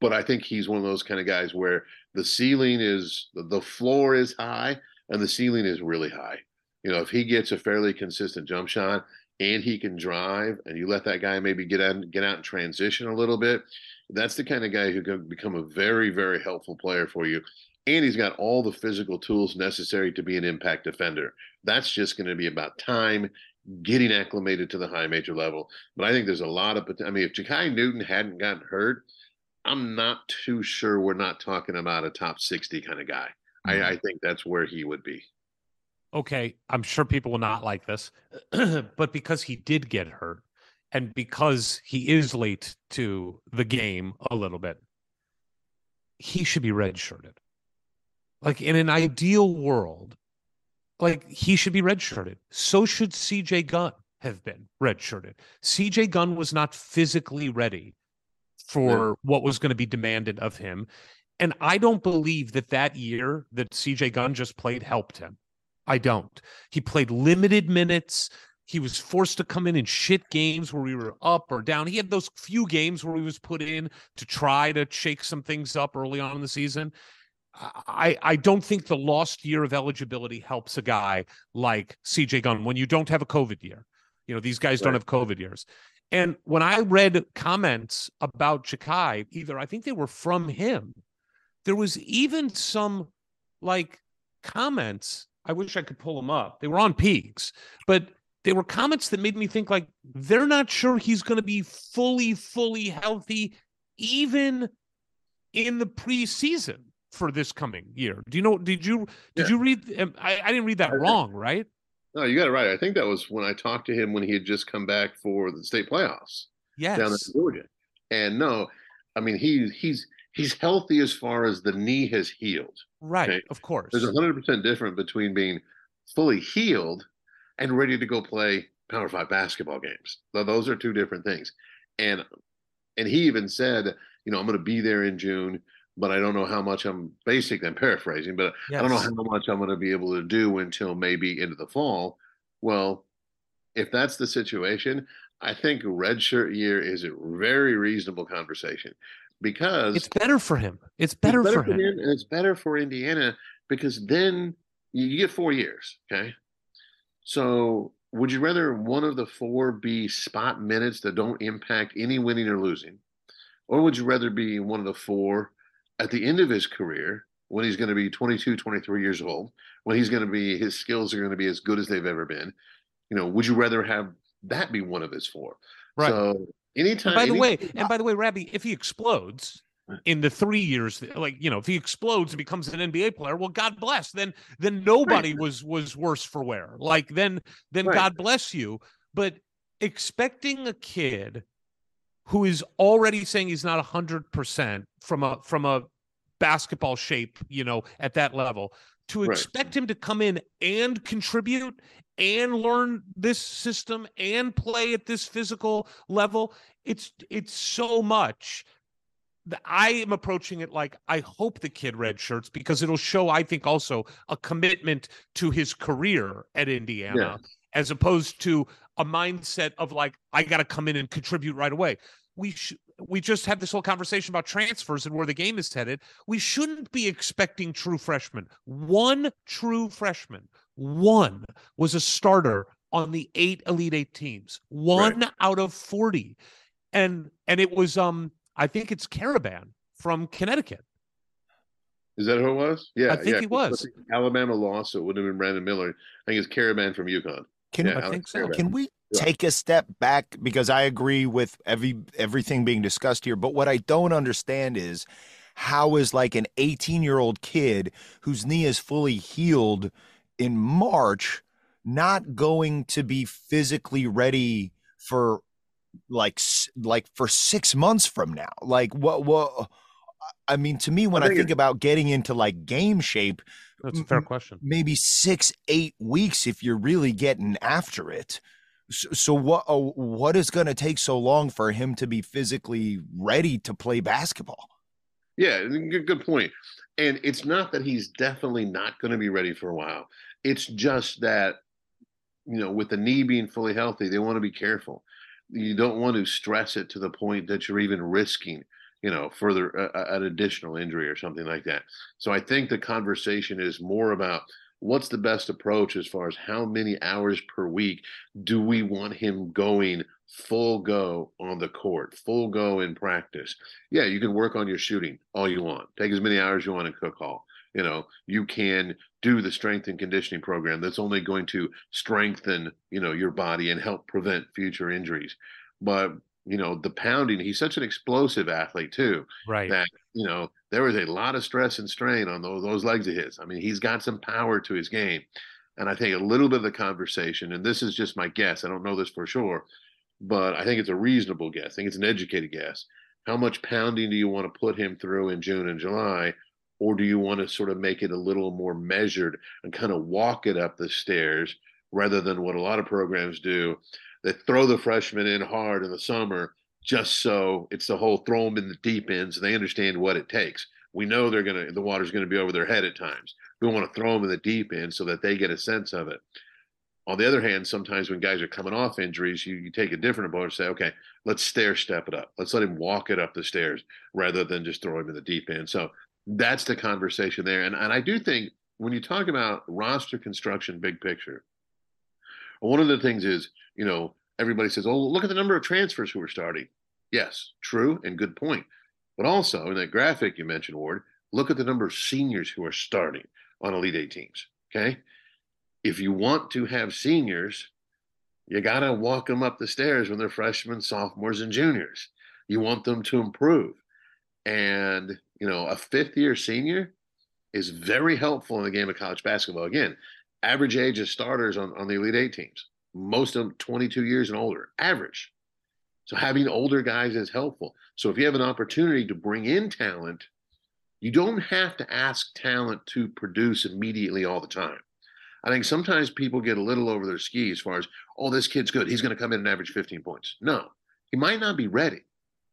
but I think he's one of those kind of guys where the ceiling is the floor is high and the ceiling is really high. You know, if he gets a fairly consistent jump shot and he can drive, and you let that guy maybe get out get out and transition a little bit, that's the kind of guy who can become a very very helpful player for you. And he's got all the physical tools necessary to be an impact defender. That's just going to be about time getting acclimated to the high major level. But I think there's a lot of. I mean, if Ja'Kai Newton hadn't gotten hurt, I'm not too sure we're not talking about a top 60 kind of guy. Mm-hmm. I, I think that's where he would be. Okay, I'm sure people will not like this, (clears throat) but because he did get hurt and because he is late to the game a little bit, he should be redshirted. Like in an ideal world, like he should be redshirted. So should CJ Gunn have been redshirted. CJ Gunn was not physically ready for yeah. what was going to be demanded of him. And I don't believe that that year that CJ Gunn just played helped him. I don't. He played limited minutes. He was forced to come in in shit games where we were up or down. He had those few games where he was put in to try to shake some things up early on in the season. I, I don't think the lost year of eligibility helps a guy like CJ Gunn when you don't have a COVID year. You know, these guys right. don't have COVID years. And when I read comments about Ja'Kai, either I think they were from him, there was even some like comments. I wish I could pull them up. They were on Peegs, but they were comments that made me think like they're not sure he's going to be fully, fully healthy, even in the preseason for this coming year. Do you know? Did you did yeah. you read? Um, I, I didn't read that wrong, right? No, you got it right. I think that was when I talked to him when he had just come back for the state playoffs. Yes. Down in Georgia. And no, I mean he he's he's healthy as far as the knee has healed. Right, okay? of course. There's a hundred percent difference between being fully healed and ready to go play Power Five basketball games. Those are two different things. And and he even said, you know, I'm going to be there in June but I don't know how much I'm basically I'm paraphrasing, but yes. I don't know how much I'm going to be able to do until maybe into the fall. Well, if that's the situation, I think redshirt year is a very reasonable conversation because it's better for him. It's better, it's better for, him. him. and it's better for Indiana because then you get four years. Okay, so would you rather one of the four be spot minutes that don't impact any winning or losing, or would you rather be one of the four at the end of his career, when he's going to be 22, 23 years old, when he's going to be, his skills are going to be as good as they've ever been, you know, would you rather have that be one of his four? Right. So anytime. And by the way, and by the way, Rabby, if he explodes, in the three years like you know if he explodes and becomes an nba player well god bless then then nobody right. was was worse for wear like then then right. god bless you but expecting a kid who is already saying he's not 100% from a from a basketball shape, you know, at that level, to expect right. him to come in and contribute and learn this system and play at this physical level, it's it's so much I am approaching it like I hope the kid red shirts because it'll show, I think, also a commitment to his career at Indiana, yeah. as opposed to a mindset of like I got to come in and contribute right away. We sh- we just had this whole conversation about transfers and where the game is headed. We shouldn't be expecting true freshmen. One true freshman, one was a starter on the eight Elite Eight teams. One right. out of forty, and and it was um I think it's Karaban from Connecticut. Is that who it was? Yeah, I think yeah. he was. Alabama lost, so it would have been Brandon Miller. I think it's Karaban from UConn. Can yeah, uh, I think so? Can we take a step back? Because I agree with every everything being discussed here, but what I don't understand is how is like an 18 year old kid whose knee is fully healed in March not going to be physically ready for like like for six months from now? Like what what I mean, to me, when I think think about getting into like game shape, That's a fair question. maybe six, eight weeks if you're really getting after it. So, so what? Uh, what is going to take so long for him to be physically ready to play basketball? Yeah, good, good point. And it's not that he's definitely not going to be ready for a while. It's just that, you know, with the knee being fully healthy, they want to be careful. You don't want to stress it to the point that you're even risking, you know, further uh, an additional injury or something like that. So I think the conversation is more about what's the best approach as far as how many hours per week do we want him going full go on the court, full go in practice. Yeah, you can work on your shooting all you want. Take as many hours you want in cook hall. You know, you can do the strength and conditioning program that's only going to strengthen, you know, your body and help prevent future injuries. But, you know, the pounding, he's such an explosive athlete too Right. that you know there was a lot of stress and strain on those those legs of his. I mean, he's got some power to his game, and I think a little bit of the conversation, and this is just my guess. I don't know this for sure, but I think it's a reasonable guess. I think it's an educated guess. How much pounding do you want to put him through in June and July? Or do you want to sort of make it a little more measured and kind of walk it up the stairs rather than what a lot of programs do? They throw the freshmen in hard in the summer just so it's the whole throw them in the deep end so they understand what it takes. We know they're gonna the water's gonna be over their head at times. We want to throw them in the deep end so that they get a sense of it. On the other hand, sometimes when guys are coming off injuries, you, you take a different approach. and Say, okay, let's stair step it up. Let's let him walk it up the stairs rather than just throw him in the deep end. So that's the conversation there. And and I do think when you talk about roster construction, big picture, one of the things is, you know, everybody says, oh, look at the number of transfers who are starting. Yes, true and good point. But also in that graphic you mentioned, Ward, look at the number of seniors who are starting on Elite Eight teams. Okay. If you want to have seniors, you got to walk them up the stairs when they're freshmen, sophomores, and juniors. You want them to improve. And, you know, a fifth year senior is very helpful in the game of college basketball. Again, average age of starters on, on the Elite Eight teams, most of them 22 years and older, average. So having older guys is helpful. So if you have an opportunity to bring in talent, you don't have to ask talent to produce immediately all the time. I think sometimes people get a little over their ski as far as, oh, this kid's good. He's going to come in and average 15 points. No, he might not be ready.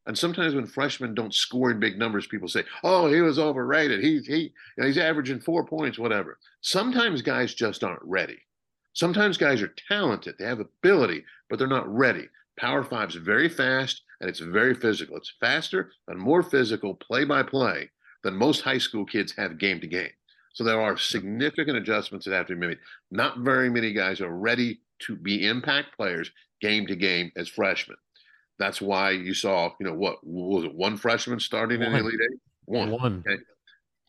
And sometimes when freshmen don't score in big numbers, people say, "Oh, he was overrated. He he, you know, he's averaging four points, whatever." Sometimes guys just aren't ready. Sometimes guys are talented, they have ability, but they're not ready. Power Five's very fast and it's very physical. It's faster and more physical, play by play, than most high school kids have game to game. So there are significant adjustments that have to be made. Not very many guys are ready to be impact players game to game as freshmen. That's why you saw, you know, what was it, one freshman starting in the One. Elite Eight? One. One. Okay.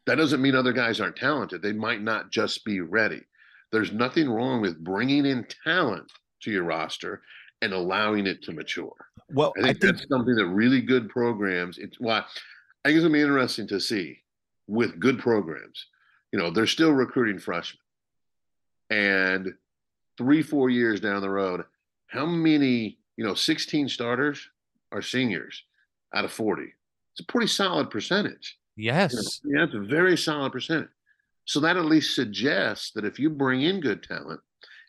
That doesn't mean other guys aren't talented. They might not just be ready. There's nothing wrong with bringing in talent to your roster and allowing it to mature. Well, I I think, think that's something that really good programs. It's why I think it's gonna be interesting to see with good programs. You know, they're still recruiting freshmen, and three, four years down the road, how many you know, 16 starters are seniors out of 40? It's a pretty solid percentage. Yes. You know, yeah, it's a very solid percentage. So that at least suggests that if you bring in good talent,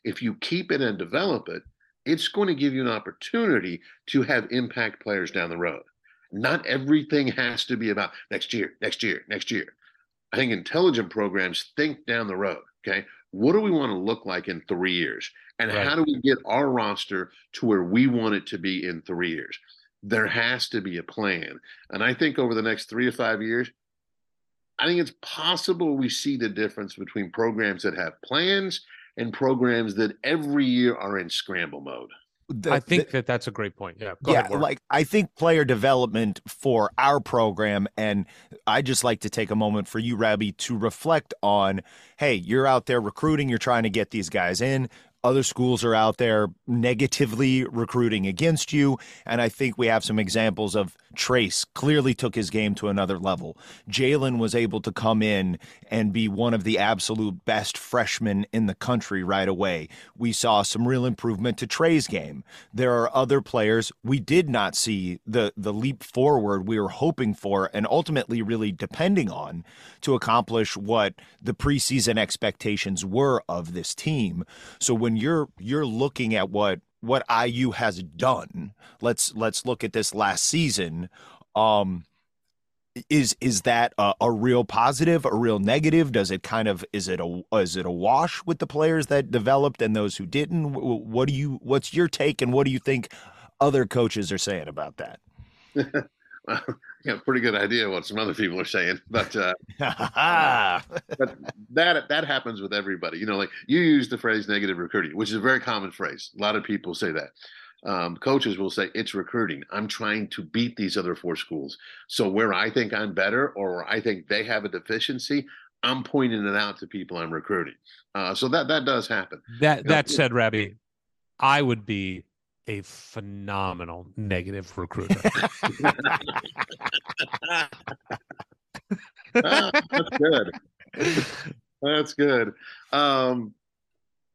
if you keep it and develop it, it's going to give you an opportunity to have impact players down the road. Not everything has to be about next year, next year, next year. I think intelligent programs think down the road. Okay. What do we want to look like in three years? And Right. how do we get our roster to where we want it to be in three years? There has to be a plan. And I think over the next three to five years, I think it's possible we see the difference between programs that have plans and programs that every year are in scramble mode. The- I think the- that that's a great point. Yeah. Go yeah, ahead, like I think player development for our program, and I just like to take a moment for you, Rabby, to reflect on. Hey, you're out there recruiting. You're trying to get these guys in. Other schools are out there negatively recruiting against you. And I think we have some examples of Trayce clearly took his game to another level. Jalen was able to come in and be one of the absolute best freshmen in the country right away. We saw some real improvement to Trey's game. There are other players we did not see the the leap forward we were hoping for and ultimately really depending on to accomplish what the preseason expectations were of this team. So when you're you're looking at what what IU has done, let's let's look at this last season. Um, is is that a, a, real positive, a real negative? Does it kind of is it a is it a wash with the players that developed and those who didn't? What do you what's your take and what do you think other coaches are saying about that? (laughs) (laughs) well, yeah, pretty good idea what some other people are saying, but uh, (laughs) but that that happens with everybody. You know, like you use the phrase negative recruiting, which is a very common phrase. A lot of people say that. Um, coaches will say it's recruiting. I'm trying to beat these other four schools. So where I think I'm better or where I think they have a deficiency, I'm pointing it out to people I'm recruiting. Uh, so that that does happen. That that know, said, Rabby, I would be a phenomenal negative recruiter. (laughs) that's good. That's good. Um,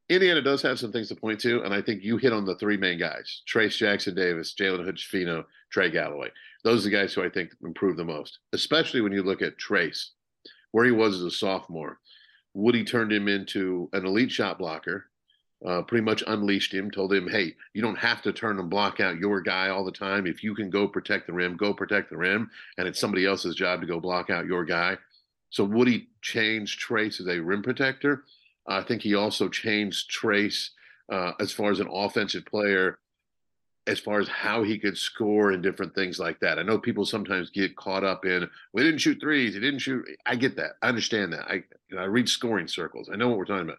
Indiana does have some things to point to, and I think you hit on the three main guys: Trayce Jackson Davis, Jalen Hood Trey Galloway. Those are the guys who I think improved the most, especially when you look at Trayce, where he was as a sophomore. Woody turned him into an elite shot blocker uh, pretty much unleashed him, told him, hey, you don't have to turn and block out your guy all the time. If you can go protect the rim, go protect the rim. And it's somebody else's job to go block out your guy. So Woody changed Trayce as a rim protector. I think he also changed Trayce uh, as far as an offensive player, as far as how he could score and different things like that. I know people sometimes get caught up in, we didn't shoot threes, he didn't shoot. I get that. I understand that. I, I read scoring circles. I know what we're talking about.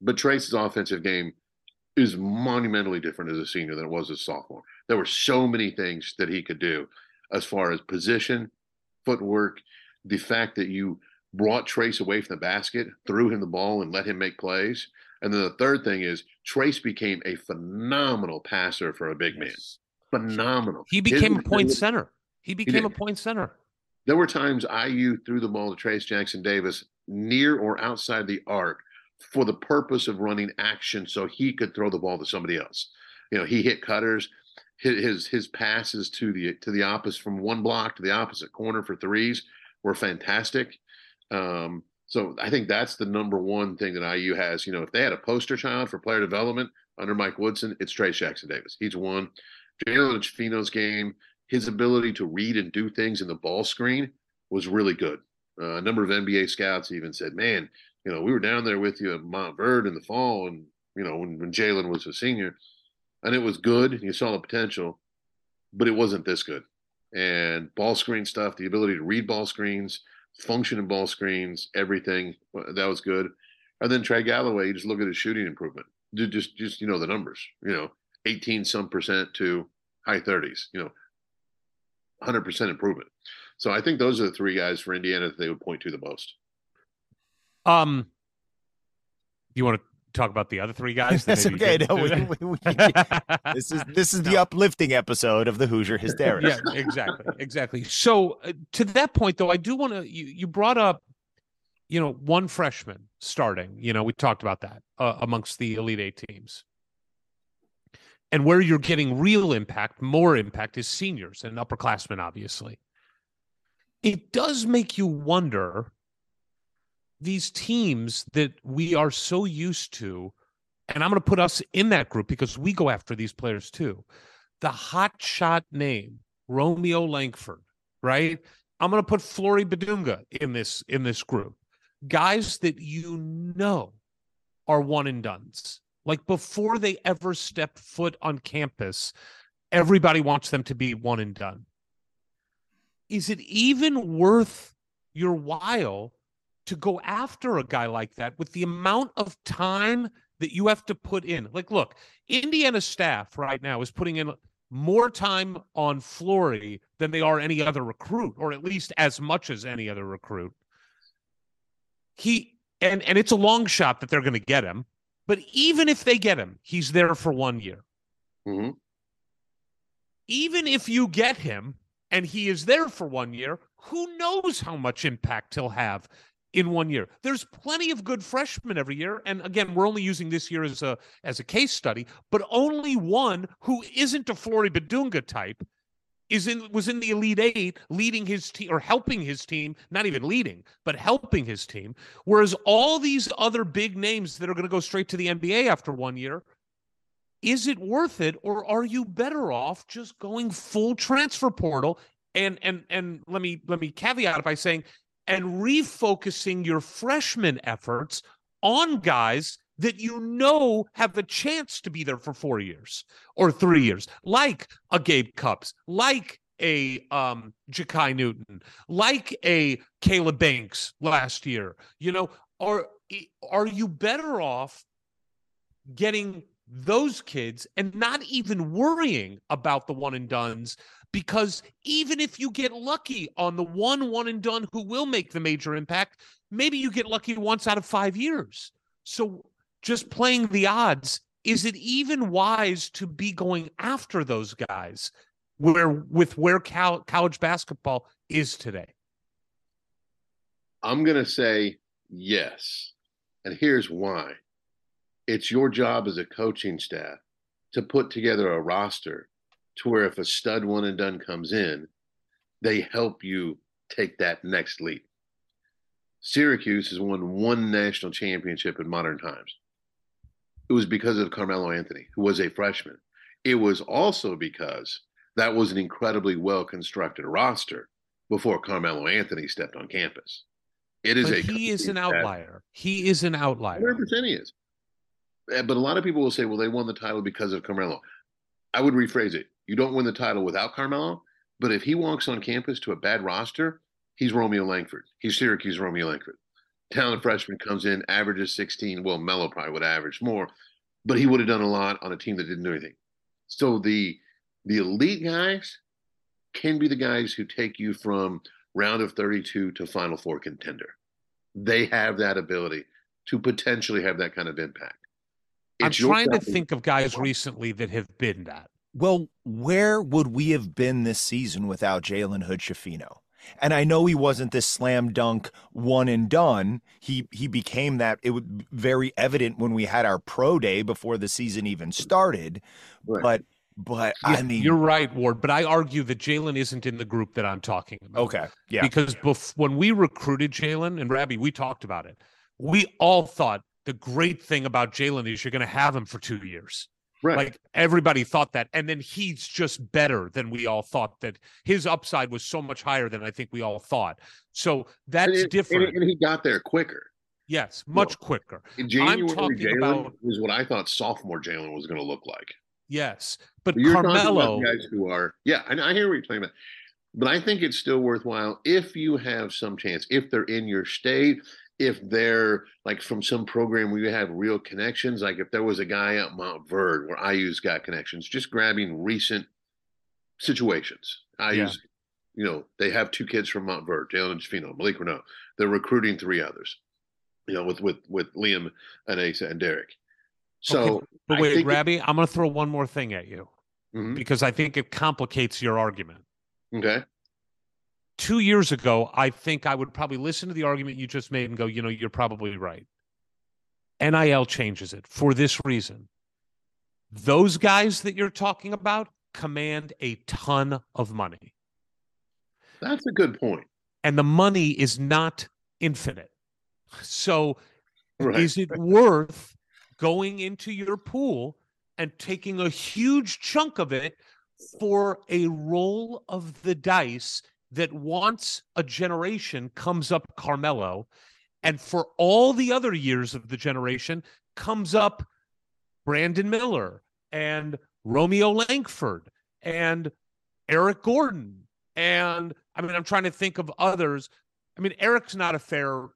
But Trayce's offensive game is monumentally different as a senior than it was as a sophomore. There were so many things that he could do as far as position, footwork, the fact that you brought Trayce away from the basket, threw him the ball, and let him make plays. And then the third thing is Trayce became a phenomenal passer for a big yes. man. Phenomenal. He became His, a point center. He became he a point center. There were times IU threw the ball to Trayce Jackson Davis near or outside the arc for the purpose of running action so he could throw the ball to somebody else. You know, he hit cutters, his his passes to the to the opposite from one block to the opposite corner for threes were fantastic. Um, so I think that's the number one thing that IU has. You know, if they had a poster child for player development under Mike Woodson, it's Trayce Jackson Davis. He's one. Jalen Fino's game, his ability to read and do things in the ball screen was really good. Uh, a number of NBA scouts even said, "Man, you know, we were down there with you at Montverde in the fall, and you know, when, when Jalen was a senior, and it was good. You saw the potential, but it wasn't this good. And ball screen stuff, the ability to read ball screens, function in ball screens, everything uh, that was good. And then Trey Galloway, you just look at his shooting improvement. Just, just you know, the numbers. You know, eighteen some percent to high thirties. You know, hundred percent improvement. So I think those are the three guys for Indiana that they would point to the most. Um, you want to talk about the other three guys? That That's okay. No, we, we, we, (laughs) this is this is the uplifting episode of the Hoosier Hysteria. yeah, exactly, exactly. So uh, to that point, though, I do want to. You, you brought up, you know, one freshman starting. You know, we talked about that uh, amongst the Elite Eight teams. And where you're getting real impact, more impact, is seniors and upperclassmen, obviously. It does make you wonder these teams that we are so used to, and I'm going to put us in that group because we go after these players too. The hot shot name, Romeo Langford, right? I'm going to put Flory Bidunga in this in this group. Guys that you know are one and duns. Like before they ever step foot on campus, everybody wants them to be one and done. Is it even worth your while to go after a guy like that with the amount of time that you have to put in. Like, look, Indiana staff right now is putting in more time on Flory than they are any other recruit, or at least as much as any other recruit. He and and it's a long shot that they're going to get him, But even if they get him, he's there for one year. hmm Even if you get him and he is there for one year, who knows how much impact he'll have in one year. There's plenty of good freshmen every year, and again, we're only using this year as a as a case study. But only one who isn't a Flory Bidunga type is in was in the Elite Eight, leading his team or helping his team, not even leading, but helping his team. Whereas all these other big names that are going to go straight to the NBA after one year. Is it worth it, or are you better off just going full transfer portal and and and let me let me caveat it by saying and refocusing your freshman efforts on guys that you know have a chance to be there for four years or three years, like a Gabe Cupps, like a um Jakai Newton, like a Kaleb Banks last year. You know, are are you better off getting those kids and not even worrying about the one and dones because even if you get lucky on the one one and done who will make the major impact, maybe you get lucky once out of five years. So just playing the odds, is it even wise to be going after those guys where with where cal- college basketball is today? I'm going to say yes. And here's why it's your job as a coaching staff to put together a roster to where if a stud one and done comes in, they help you take that next leap. Syracuse has won one national championship in modern times. It was because of Carmelo Anthony, who was a freshman. It was also because that was an incredibly well constructed roster before Carmelo Anthony stepped on campus. It is But a he is an outlier. He is an outlier. 100% he is. But a lot of people will say, well, they won the title because of Carmelo. I would rephrase it. You don't win the title without Carmelo, but if he walks on campus to a bad roster, he's Romeo Langford. He's Syracuse Romeo Langford. Talent freshman comes in, averages 16. Well, Mello probably would average more, but he would have done a lot on a team that didn't do anything. So the the elite guys can be the guys who take you from round of 32 to final four contender. They have that ability to potentially have that kind of impact. I'm trying to think of guys recently that have been that. Well, where would we have been this season without Jalen Hood Schifino? And I know he wasn't this slam dunk one and done. He he became that. It was very evident when we had our pro day before the season even started. Right. But but I mean, you're right, Ward. But I argue that Jalen isn't in the group that I'm talking about. okay, yeah, Because bef- when we recruited Jalen and Rabby, we talked about it. We all thought the great thing about Jalen is you're going to have him for two years. right. Like everybody thought that. And then he's just better than we all thought that his upside was so much higher than I think we all thought. So that's and, it- different. And, and he got there quicker. yes, much quicker. In January, talking Jalen about- was what I thought sophomore Jalen was going to look like. Yes. But But Carmelo, guys who are, yeah, I, I hear what you're talking about. But I think it's still worthwhile if you have some chance, if they're in your state, if they're like from some program where you have real connections, like if there was a guy at Montverde where IU's got connections, just grabbing recent situations. IU's, you know, they have two kids from Montverde, Jalen and Jafino, Malik Reneau. They're recruiting three others, you know, with with with Liam and Asa and Derek. So, Okay, but wait, it- Rabby, I'm going to throw one more thing at you Mhm. because I think it complicates your argument. okay, two years ago, I think I would probably listen to the argument you just made and go, you know, you're probably right. NIL changes it for this reason. Those guys that you're talking about command a ton of money, that's a good point. and the money is not infinite. So, Right. is it worth going into your pool and taking a huge chunk of it for a roll of the dice that once a generation comes up Carmelo, and for all the other years of the generation comes up Brandon Miller and Romeo Langford and Eric Gordon. And I mean, I'm trying to think of others. I mean, Eric's not a fair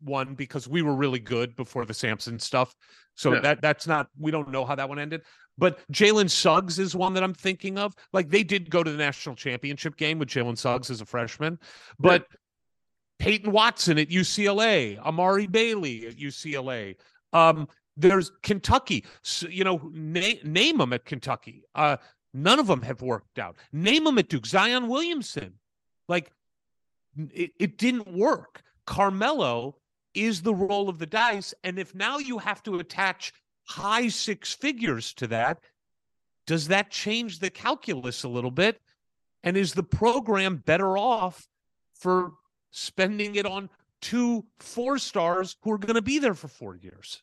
one because we were really good before the Sampson stuff. So Yeah. that that's not we don't know how that one ended. But Jalen Suggs is one that I'm thinking of. Like they did go to the national championship game with Jalen Suggs as a freshman, but Peyton Watson at UCLA, Amari Bailey at UCLA. Um, There's Kentucky. So, you know, na- name them at Kentucky. Uh, none of them have worked out. Name them at Duke. Zion Williamson. Like, it, it didn't work. Carmelo is the roll of the dice. And if now you have to attach high six figures to that, does that change the calculus a little bit? And is the program better off for spending it on two four stars who are going to be there for four years?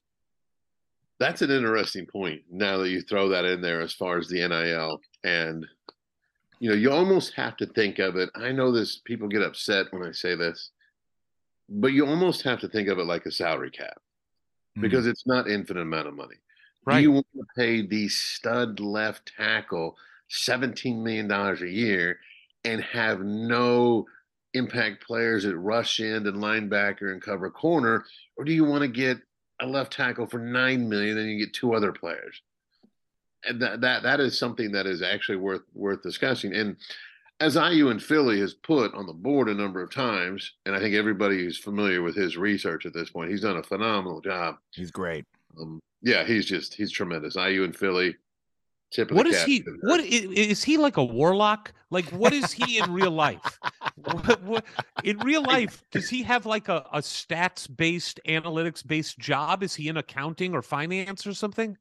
That's an interesting point. Now that you throw that in there, as far as the NIL, and you know, you almost have to think of it. I know this; people get upset when I say this, but you almost have to think of it like a salary cap because hmm. it's not infinite amount of money. Right. Do you want to pay the stud left tackle $17 million a year and have no impact players at rush end and linebacker and cover corner? Or do you want to get a left tackle for nine million and you get two other players? And that that that is something that is actually worth worth discussing. And as IU in Philly has put on the board a number of times, and I think everybody who's familiar with his research at this point, he's done a phenomenal job. He's great. Um, yeah, he's just he's tremendous. IU in Philly. Tip of What is he? What is, is he like a warlock? Like what is he in real life? What, what, in real (laughs) life, does he have like a, a stats based, analytics based job? Is he in accounting or finance or something?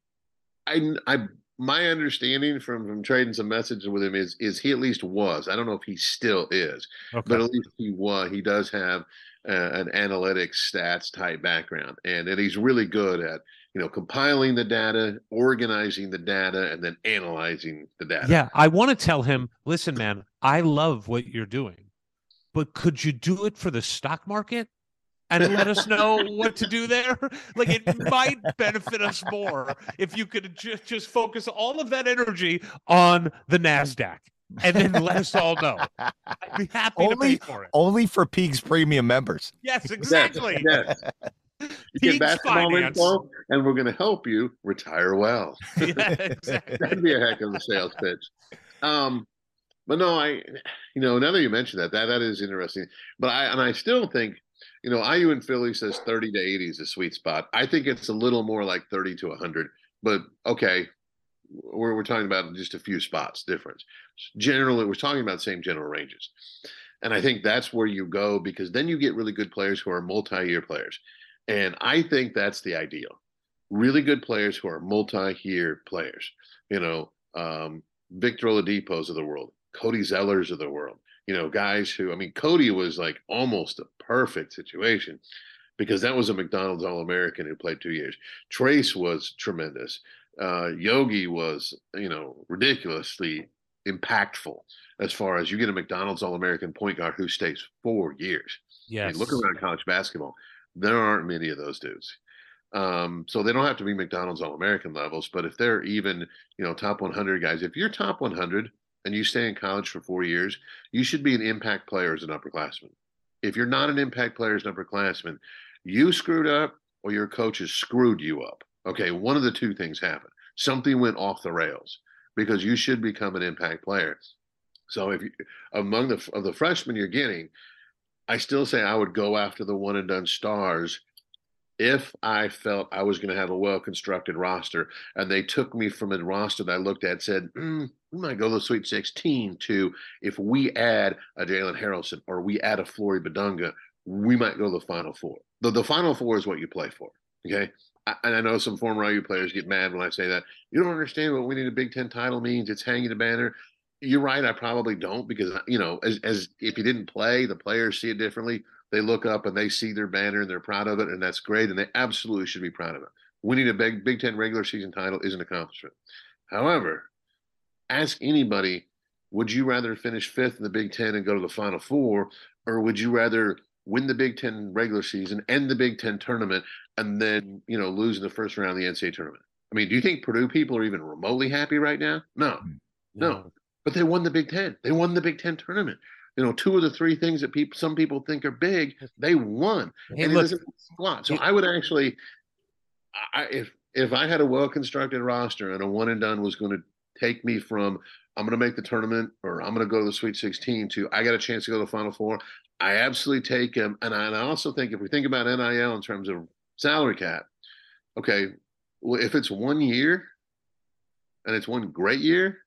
I, I my understanding from from trading some messages with him is is he at least was. I don't know if he still is, Okay. but at least he was. He does have uh, an analytics stats type background, and and he's really good at you know compiling the data, organizing the data, and then analyzing the data. Yeah, I want to tell him, listen, man, I love what you're doing, but could you do it for the stock market? And (laughs) let us know what to do there. (laughs) Like it might benefit us more if you could just just focus all of that energy on the Nasdaq, and then let us all know. I'd be happy Only, to pay for it. only for Peegs Premium members. Yes, exactly. (laughs) Yes. You Peegs get basketball finance. info, and we're going to help you retire well. Yeah, exactly. That'd be a heck of a sales pitch. Um, but no, I, you know, now that you mentioned that, that that is interesting. But I and I still think, you know, IU in Philly says thirty to eighty is a sweet spot. I think it's a little more like thirty to hundred. But okay, we're we're talking about just a few spots difference. Generally, we're talking about same general ranges, and I think that's where you go because then you get really good players who are multi-year players, and I think that's the ideal. Really good players who are multi-year players. You know, um, Victor Oladipo's of the world, Cody Zellers of the world. You know, guys who I mean, Cody was like almost a perfect situation because that was a McDonald's All American who played two years. Trayce was tremendous. Uh, Yogi was, you know, ridiculously impactful as far as you get a McDonald's All American point guard who stays four years. I mean, look around college basketball. There aren't many of those dudes. Um, so they don't have to be McDonald's All American levels, but if they're even, you know, top 100 guys, if you're top 100 and you stay in college for four years, you should be an impact player as an upperclassman. If you're not an impact player as an upperclassman, you screwed up or your coaches screwed you up. Okay, one of the two things happened. Something went off the rails because you should become an impact player. So if you among the of the freshmen you're getting, I still say I would go after the one and done stars if I felt I was going to have a well constructed roster and they took me from a roster that I looked at said, mm, we might go to the Sweet 16 to if we add a Jalen Harrelson or we add a Flory Bidunga, we might go to the Final Four. The, the Final Four is what you play for. Okay. I, and I know some former IU players get mad when I say that. You don't understand what winning a Big Ten title means. It's hanging a banner. You're right. I probably don't because uh, you know, as as if you didn't play, the players see it differently. They look up and they see their banner and they're proud of it, and that's great. And they absolutely should be proud of it. Winning a big Big Ten regular season title is an accomplishment. However, ask anybody: Would you rather finish fifth in the Big Ten and go to the Final Four, or would you rather win the Big Ten regular season, end the Big Ten tournament, and then you know lose in the first round of the NCAA tournament? I mean, do you think Purdue people are even remotely happy right now? No, mm. no. But they won the Big Ten. They won the Big Ten tournament. You know, two of the three things that people, some people think are big, they won, Hey, and look, it lot. So I would actually, I, if if I had a well constructed roster and a one and done was going to take me from I'm going to make the tournament or I'm going to go to the Sweet 16 to I got a chance to go to the Final Four, I absolutely take him. And I, and I also think if we think about NIL in terms of salary cap, okay, well, if it's one year and it's one great year,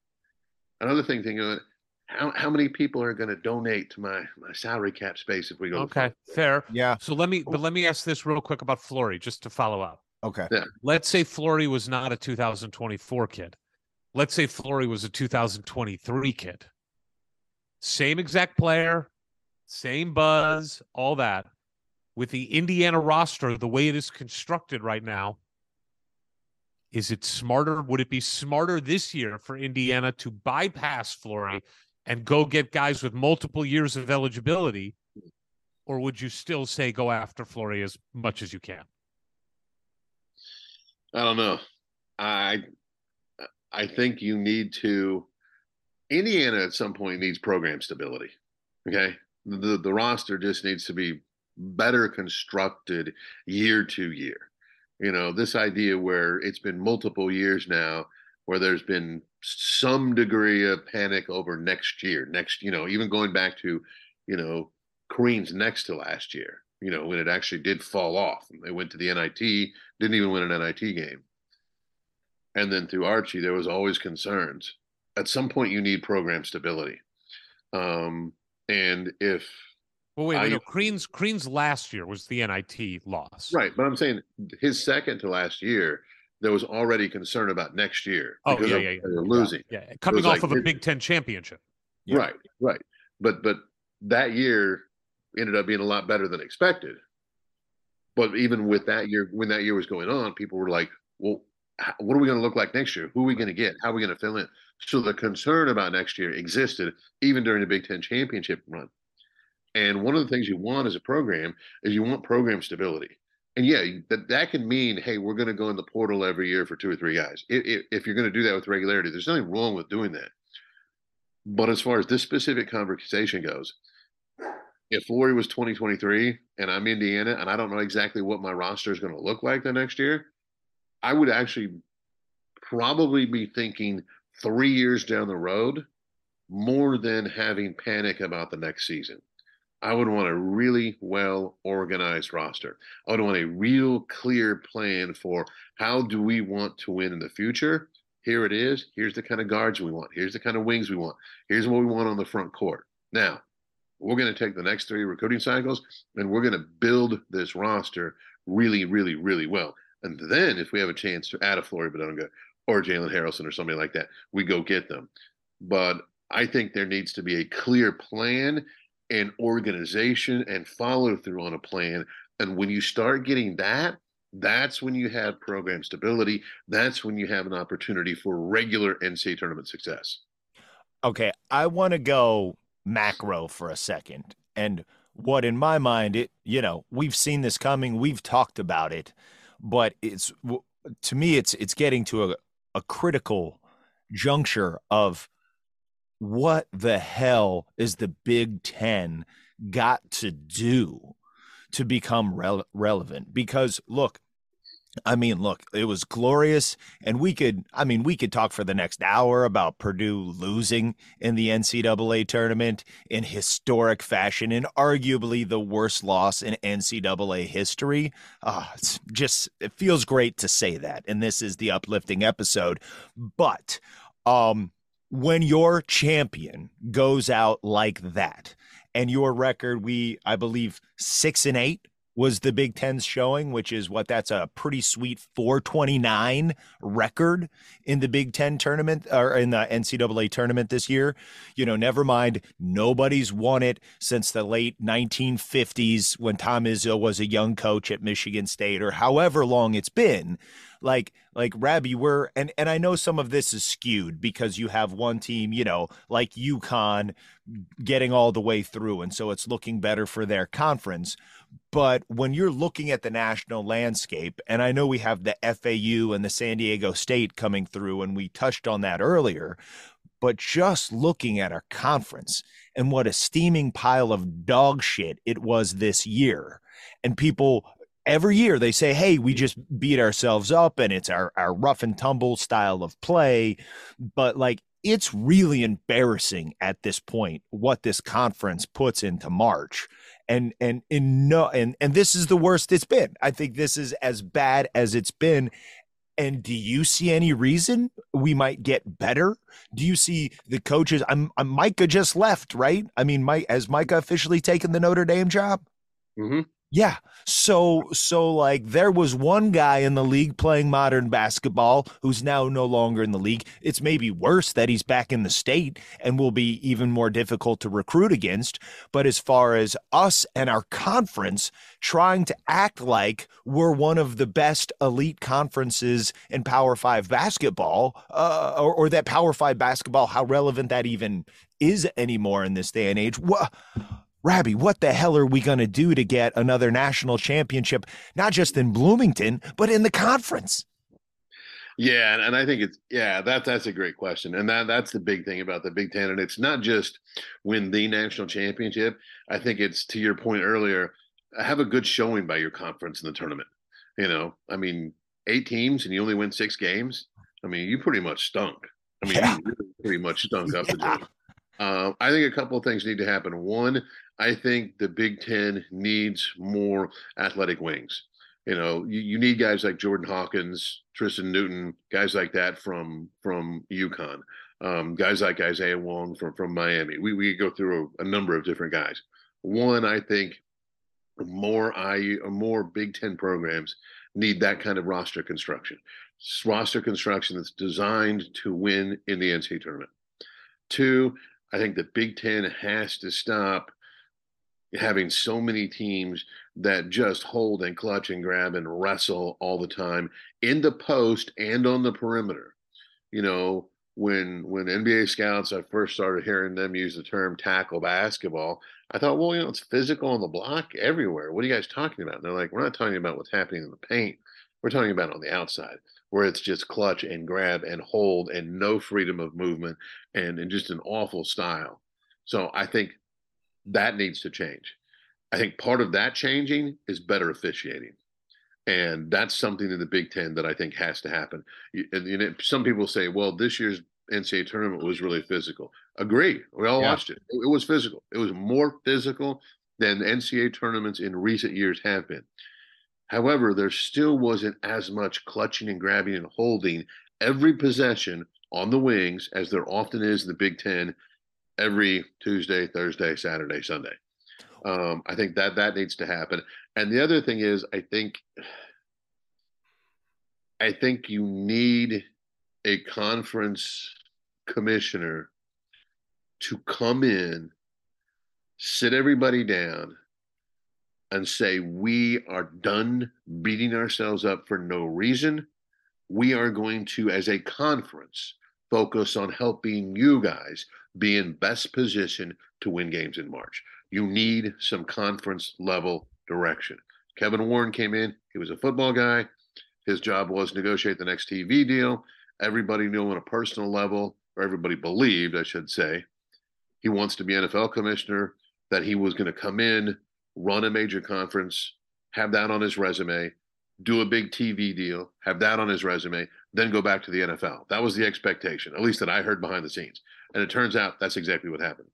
another thing thinking of it, how how many people are going to donate to my my salary cap space if we go? Okay, Florida? fair. Yeah. So let me, but let me ask this real quick about Flory, just to follow up. Okay. Let's say Flory was not a 2024 kid. Let's say Flory was a 2023 kid. Same exact player, same buzz, all that. With the Indiana roster, the way it is constructed right now, is it smarter? Would it be smarter this year for Indiana to bypass Flory and go get guys with multiple years of eligibility? Or would you still say go after Flory as much as you can? I don't know. I I think you need to. Indiana at some point needs program stability. Okay, the the roster just needs to be better constructed year to year. You know, this idea where it's been multiple years now, where there's been some degree of panic over next year. Next, you know, even going back to, you know, Crean's next to last year. You know, when it actually did fall off, they went to the NIT, didn't even win an NIT game. And then through Archie, there was always concerns. At some point, you need program stability. Um, and if Well, wait, I- wait no, Crean's Crean's last year was the NIT loss. right, but I'm saying his second to last year, there was already concern about next year Oh, yeah, yeah, yeah. they were losing. Yeah, coming off like of a Big Ten championship. Yeah. Right, right. But but that year ended up being a lot better than expected. But even with that year, when that year was going on, people were like, "Well, what are we going to look like next year? Who are we going to get? How are we going to fill in?" So the concern about next year existed even during the Big Ten championship run. And one of the things you want as a program is you want program stability. And yeah, that that can mean, hey, we're going to go in the portal every year for two or three guys. If, if, you're going to do that with regularity, there's nothing wrong with doing that. But as far as this specific conversation goes, if Flory was 2023 and I'm Indiana and I don't know exactly what my roster is going to look like the next year, I would actually probably be thinking three years down the road more than having panic about the next season. I would want a really well organized roster. I would want a real clear plan for how do we want to win in the future. Here it is. Here's the kind of guards we want. Here's the kind of wings we want. Here's what we want on the front court. Now, we're going to take the next three recruiting cycles and we're going to build this roster really, really, really well. And then if we have a chance to add a Flory Bidunga or Jalen Harrelson or somebody like that, we go get them. But I think there needs to be a clear plan and organization and follow through on a plan. And when you start getting that, that's when you have program stability. That's when you have an opportunity for regular NCAA tournament success. Okay, I want to go macro for a second. And what in my mind it, you know, we've seen this coming, we've talked about it, but it's to me it's it's getting to a a critical juncture of what the hell is the Big 10 got to do to become rele- relevant because look I mean, look, it was glorious. And we could, I mean, we could talk for the next hour about Purdue losing in the NCAA tournament in historic fashion and arguably the worst loss in NCAA history. Ah, it's just, it feels great to say that. And this is the uplifting episode. But, um, when your champion goes out like that and your record, we, I believe, six and eight was the Big Ten's showing, which is what that's a pretty sweet 429 record in the Big Ten tournament or in the NCAA tournament this year. You know, never mind, nobody's won it since the late 1950s when Tom Izzo was a young coach at Michigan State or however long it's been. Like, like Rabby, we're and and I know some of this is skewed because you have one team, you know, like UConn getting all the way through, and so it's looking better for their conference. But when you're looking at the national landscape, and I know we have the FAU and the San Diego State coming through, and we touched on that earlier, but just looking at our conference and what a steaming pile of dog shit it was this year, and people every year they say, hey, we just beat ourselves up and it's our, our rough and tumble style of play. But like, it's really embarrassing at this point what this conference puts into March. And and in no and and this is the worst it's been. I think this is as bad as it's been. And do you see any reason we might get better? Do you see the coaches? I'm, I'm Micah just left, right? I mean, Mike has Micah officially taken the Notre Dame job? Mm-hmm. Yeah. So so like there was one guy in the league playing modern basketball who's now no longer in the league. It's maybe worse that he's back in the state and will be even more difficult to recruit against. But as far as us and our conference trying to act like we're one of the best elite conferences in Power 5 basketball uh, or, or that Power 5 basketball how relevant that even is anymore in this day and age. What Rabby, what the hell are we going to do to get another national championship, not just in Bloomington, but in the conference? Yeah, and, and I think it's yeah, that that's a great question. And that that's the big thing about the Big Ten. And it's not just win the national championship. I think it's to your point earlier, have a good showing by your conference in the tournament. You know, I mean, eight teams and you only win six games. I mean, you pretty much stunk. I mean, Yeah. you really pretty much stunk up the (laughs) Yeah. joint. Uh, I think a couple of things need to happen. One, I think the Big Ten needs more athletic wings. You know, you, you need guys like Jordan Hawkins, Tristan Newton, guys like that from from UConn, um, guys like Isaiah Wong from from Miami. We we go through a, a number of different guys. One, I think more IU or more Big Ten programs need that kind of roster construction. S- Roster construction that's designed to win in the NCAA tournament. Two, I think the Big Ten has to stop having so many teams that just hold and clutch and grab and wrestle all the time in the post and on the perimeter. You know, when when NBA scouts, I first started hearing them use the term tackle basketball. I thought, well, you know, it's physical on the block everywhere. What are you guys talking about? And they're like, we're not talking about what's happening in the paint. We're talking about on the outside, where it's just clutch and grab and hold and no freedom of movement and, and just an awful style. So I think that needs to change. I think part of that changing is better officiating. And that's something in the Big Ten that I think has to happen. And, you know, some people say, well, this year's NCAA tournament was really physical. Agree. We all Yeah. watched it. It it was physical. It was more physical than NCAA tournaments in recent years have been. However, there still wasn't as much clutching and grabbing and holding every possession on the wings as there often is in the Big Ten every Tuesday, Thursday, Saturday, Sunday. Um, I think that that needs to happen. And the other thing is, I think, I think you need a conference commissioner to come in, sit everybody down, and say, We are done beating ourselves up for no reason. We are going to, as a conference, focus on helping you guys be in best position to win games in March. You need some conference level direction. Kevin Warren came in, he was a football guy. His job was negotiate the next TV deal. Everybody knew on a personal level, or everybody believed, I should say, he wants to be NFL commissioner, that he was going to come in, run a major conference, have that on his resume, do a big TV deal, have that on his resume, then go back to the NFL. That was the expectation, at least that I heard behind the scenes. And it turns out that's exactly what happened.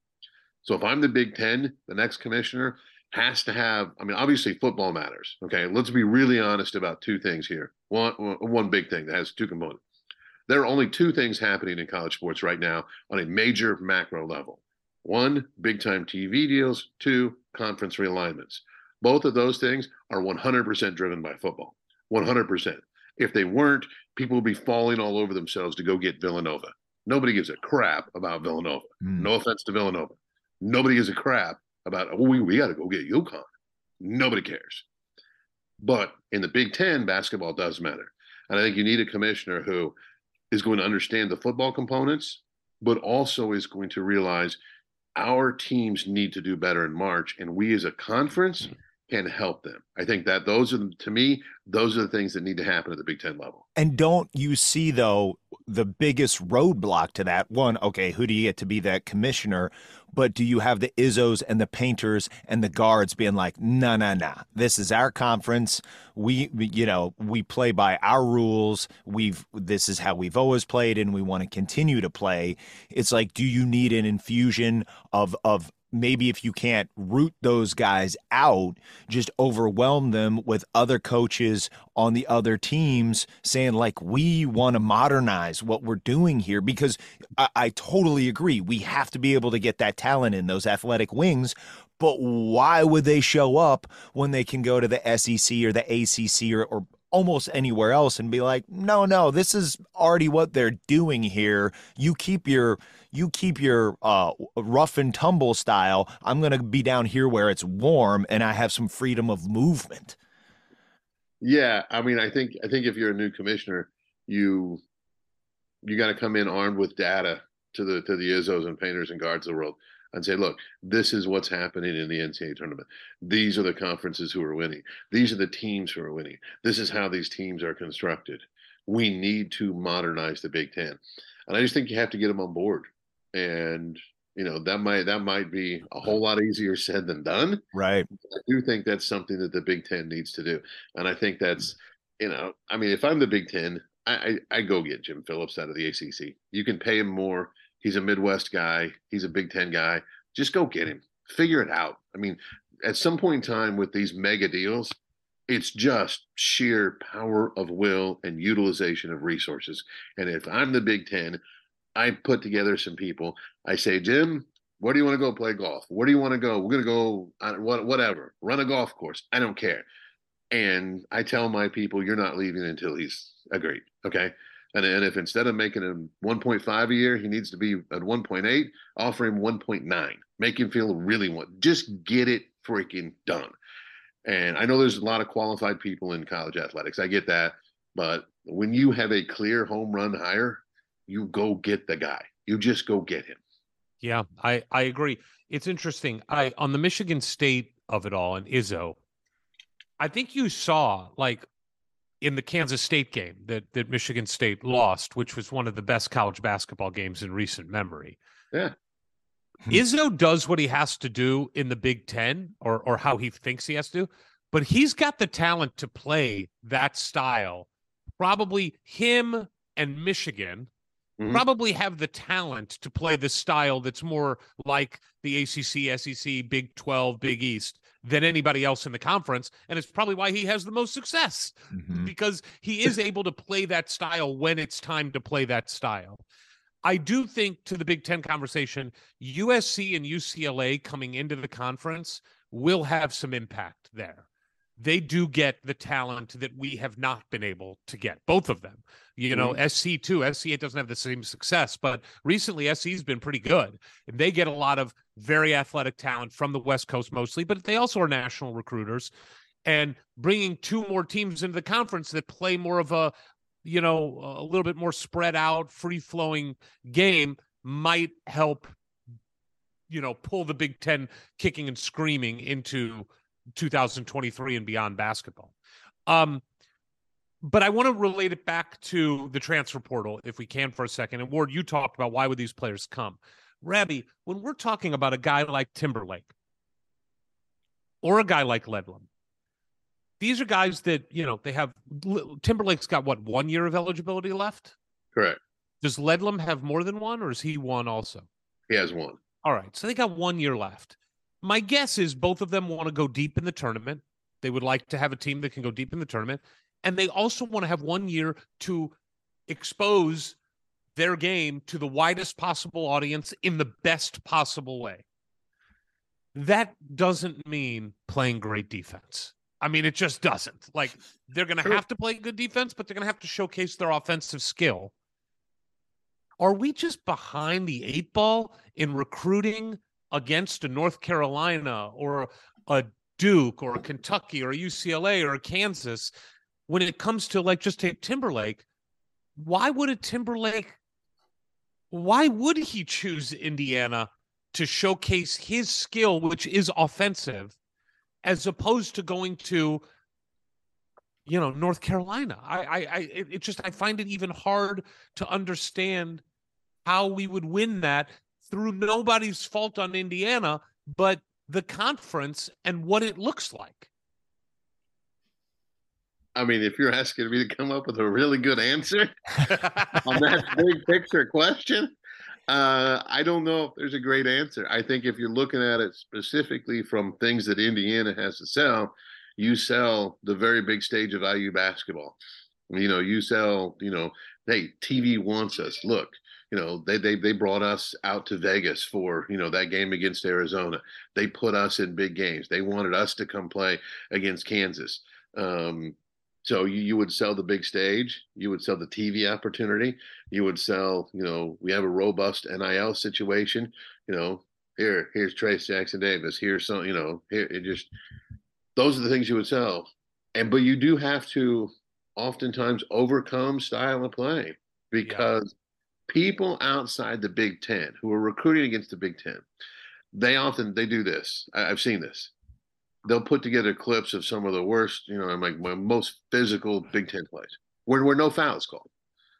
So if I'm the Big Ten, the next commissioner has to have, I mean, obviously football matters. Okay. Let's be really honest about two things here. One, one big thing that has two components. There are only two things happening in college sports right now on a major macro level. One, big time TV deals. Two, conference realignments. Both of those things are 100% driven by football. 100%. If they weren't, people would be falling all over themselves to go get Villanova. Nobody gives a crap about Villanova. Mm. No offense to Villanova. Nobody gives a crap about, oh, we, we got to go get UConn. Nobody cares. But in the Big Ten, basketball does matter. And I think you need a commissioner who is going to understand the football components, but also is going to realize our teams need to do better in March. And we as a conference can help them. I think that those are, to me, those are the things that need to happen at the Big Ten level. And don't you see though the biggest roadblock to that? One, okay, who do you get to be that commissioner? But do you have the Izzos and the painters and the Gards being like, no, no, no, this is our conference. We- you know, we play by our rules. We've this is how we've always played, and we want to continue to play. It's like, do you need an infusion of of maybe if you can't root those guys out, just overwhelm them with other coaches on the other teams saying, like, we want to modernize what we're doing here. Because I, I totally agree. We have to be able to get that talent in those athletic wings. But why would they show up when they can go to the SEC or the ACC or, or almost anywhere else and be like, no, no, this is already what they're doing here. You keep your you keep your uh, rough and tumble style. I'm to be down here where it's warm and I have some freedom of movement. Yeah, I mean, I think I think if you're a new commissioner, you you got to come in armed with data to the to the Izzos and painters and Gards of the world and say, look, this is what's happening in the NCAA tournament. These are the conferences who are winning. These are the teams who are winning. This is how these teams are constructed. We need to modernize the Big Ten, and I just think you have to get them on board. And you know that might that might be a whole lot easier said than done. Right. I do think that's something that the Big Ten needs to do, and I think that's you know, I mean, if I'm the Big Ten, I, I, I go get Jim Phillips out of the ACC. You can pay him more He's a Midwest guy. He's a Big Ten guy. Just go get him. Figure it out. I mean, at some point in time with these mega deals, it's just sheer power of will and utilization of resources. And if I'm the Big Ten, I put together some people. I say, Jim, where do you want to go play golf? Where do you want to go? We're going to go whatever, run a golf course. I don't care. And I tell my people, you're not leaving until he's agreed. Okay. And, and if instead of making him 1.5 a year, he needs to be at 1.8, offer him 1.9. Make him feel really want. Just get it freaking done. And I know there's a lot of qualified people in college athletics. I get that. But when you have a clear home run hire, you go get the guy. You just go get him. Yeah, I, I agree. It's interesting. I on the Michigan State of it all and Izzo, I think you saw like in the Kansas State game that that Michigan State lost, which was one of the best college basketball games in recent memory. Yeah. Hmm. Izzo does what he has to do in the Big Ten or or how he thinks he has to, but he's got the talent to play that style. Probably him and Michigan mm-hmm. probably have the talent to play the style that's more like the ACC, SEC, Big 12, Big East than anybody else in the conference. And it's probably why he has the most success mm-hmm. because he is able to play that style when it's time to play that style. I do think to the Big Ten conversation, USC and UCLA coming into the conference will have some impact there they do get the talent that we have not been able to get. Both of them, you know, mm-hmm. SC too. SC doesn't have the same success, but recently SC's been pretty good. And they get a lot of very athletic talent from the West Coast mostly, but they also are national recruiters. And bringing two more teams into the conference that play more of a, you know, a little bit more spread out, free flowing game might help, you know, pull the Big Ten kicking and screaming into 2023 and beyond basketball. Um, but I want to relate it back to the transfer portal, if we can, for a second. And Ward, you talked about why would these players come? Rabby, when we're talking about a guy like Timberlake or a guy like Ledlum, these are guys that you know they have. Timberlake's got what one year of eligibility left. Correct. Does Ledlum have more than one, or is he one also? He has one. All right, so they got one year left. My guess is both of them want to go deep in the tournament. They would like to have a team that can go deep in the tournament. And they also want to have one year to expose their game to the widest possible audience in the best possible way. That doesn't mean playing great defense. I mean, it just doesn't. Like, they're going to have to play good defense, but they're going to have to showcase their offensive skill. Are we just behind the eight ball in recruiting against a North Carolina or a Duke or a Kentucky or a UCLA or a Kansas, when it comes to like just take Timberlake, why would a Timberlake, why would he choose Indiana to showcase his skill, which is offensive, as opposed to going to, you know, North Carolina? I, I, I it just I find it even hard to understand how we would win that through nobody's fault on Indiana, but the conference and what it looks like. I mean, if you're asking me to come up with a really good answer (laughs) on that big picture question, Uh, I don't know if there's a great answer. I think if you're looking at it specifically from things that Indiana has to sell, you sell the very big stage of IU basketball. You know, you sell, you know, hey, TV wants us. Look, you know, they they they brought us out to Vegas for, you know, that game against Arizona. They put us in big games. They wanted us to come play against Kansas. Um, so you, you would sell the big stage, you would sell the TV opportunity, you would sell, you know, we have a robust NIL situation, you know, here, here's Trayce Jackson Davis, here's some, you know, here it just those are the things you would sell. And but you do have to oftentimes overcome style of play because yeah. people outside the Big Ten who are recruiting against the Big Ten, they often they do this. I, I've seen this they'll put together clips of some of the worst, you know, like my most physical Big Ten plays where, where no fouls called.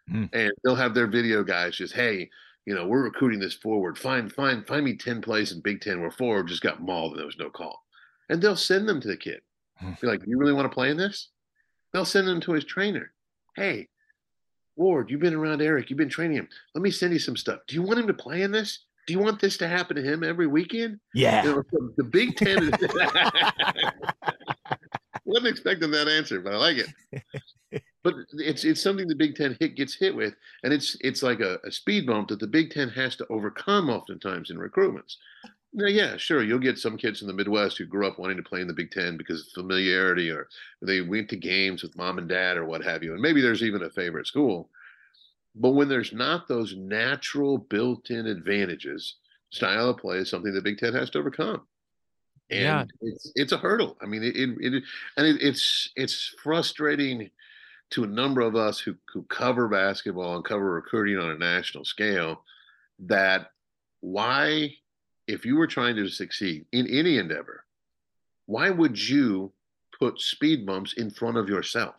Mm. And they'll have their video guys just, hey, you know, we're recruiting this forward. Find, find, find me 10 plays in Big Ten where forward just got mauled and there was no call. And they'll send them to the kid. Mm. Be like, you really want to play in this? They'll send them to his trainer. Hey, Ward, you've been around Eric. You've been training him. Let me send you some stuff. Do you want him to play in this? Do you want this to happen to him every weekend? Yeah. You know, the Big Ten (laughs) (laughs) wasn't expecting that answer, but I like it. But it's it's something the Big Ten hit gets hit with, and it's it's like a, a speed bump that the Big Ten has to overcome oftentimes in recruitments. Now, yeah, sure, you'll get some kids in the Midwest who grew up wanting to play in the Big Ten because of familiarity, or they went to games with mom and dad, or what have you, and maybe there's even a favorite school. But when there's not those natural built in advantages, style of play is something the Big Ten has to overcome. And yeah. it's, it's a hurdle. I mean, it, it, it and it, it's it's frustrating to a number of us who who cover basketball and cover recruiting on a national scale that why if you were trying to succeed in any endeavor why would you put speed bumps in front of yourself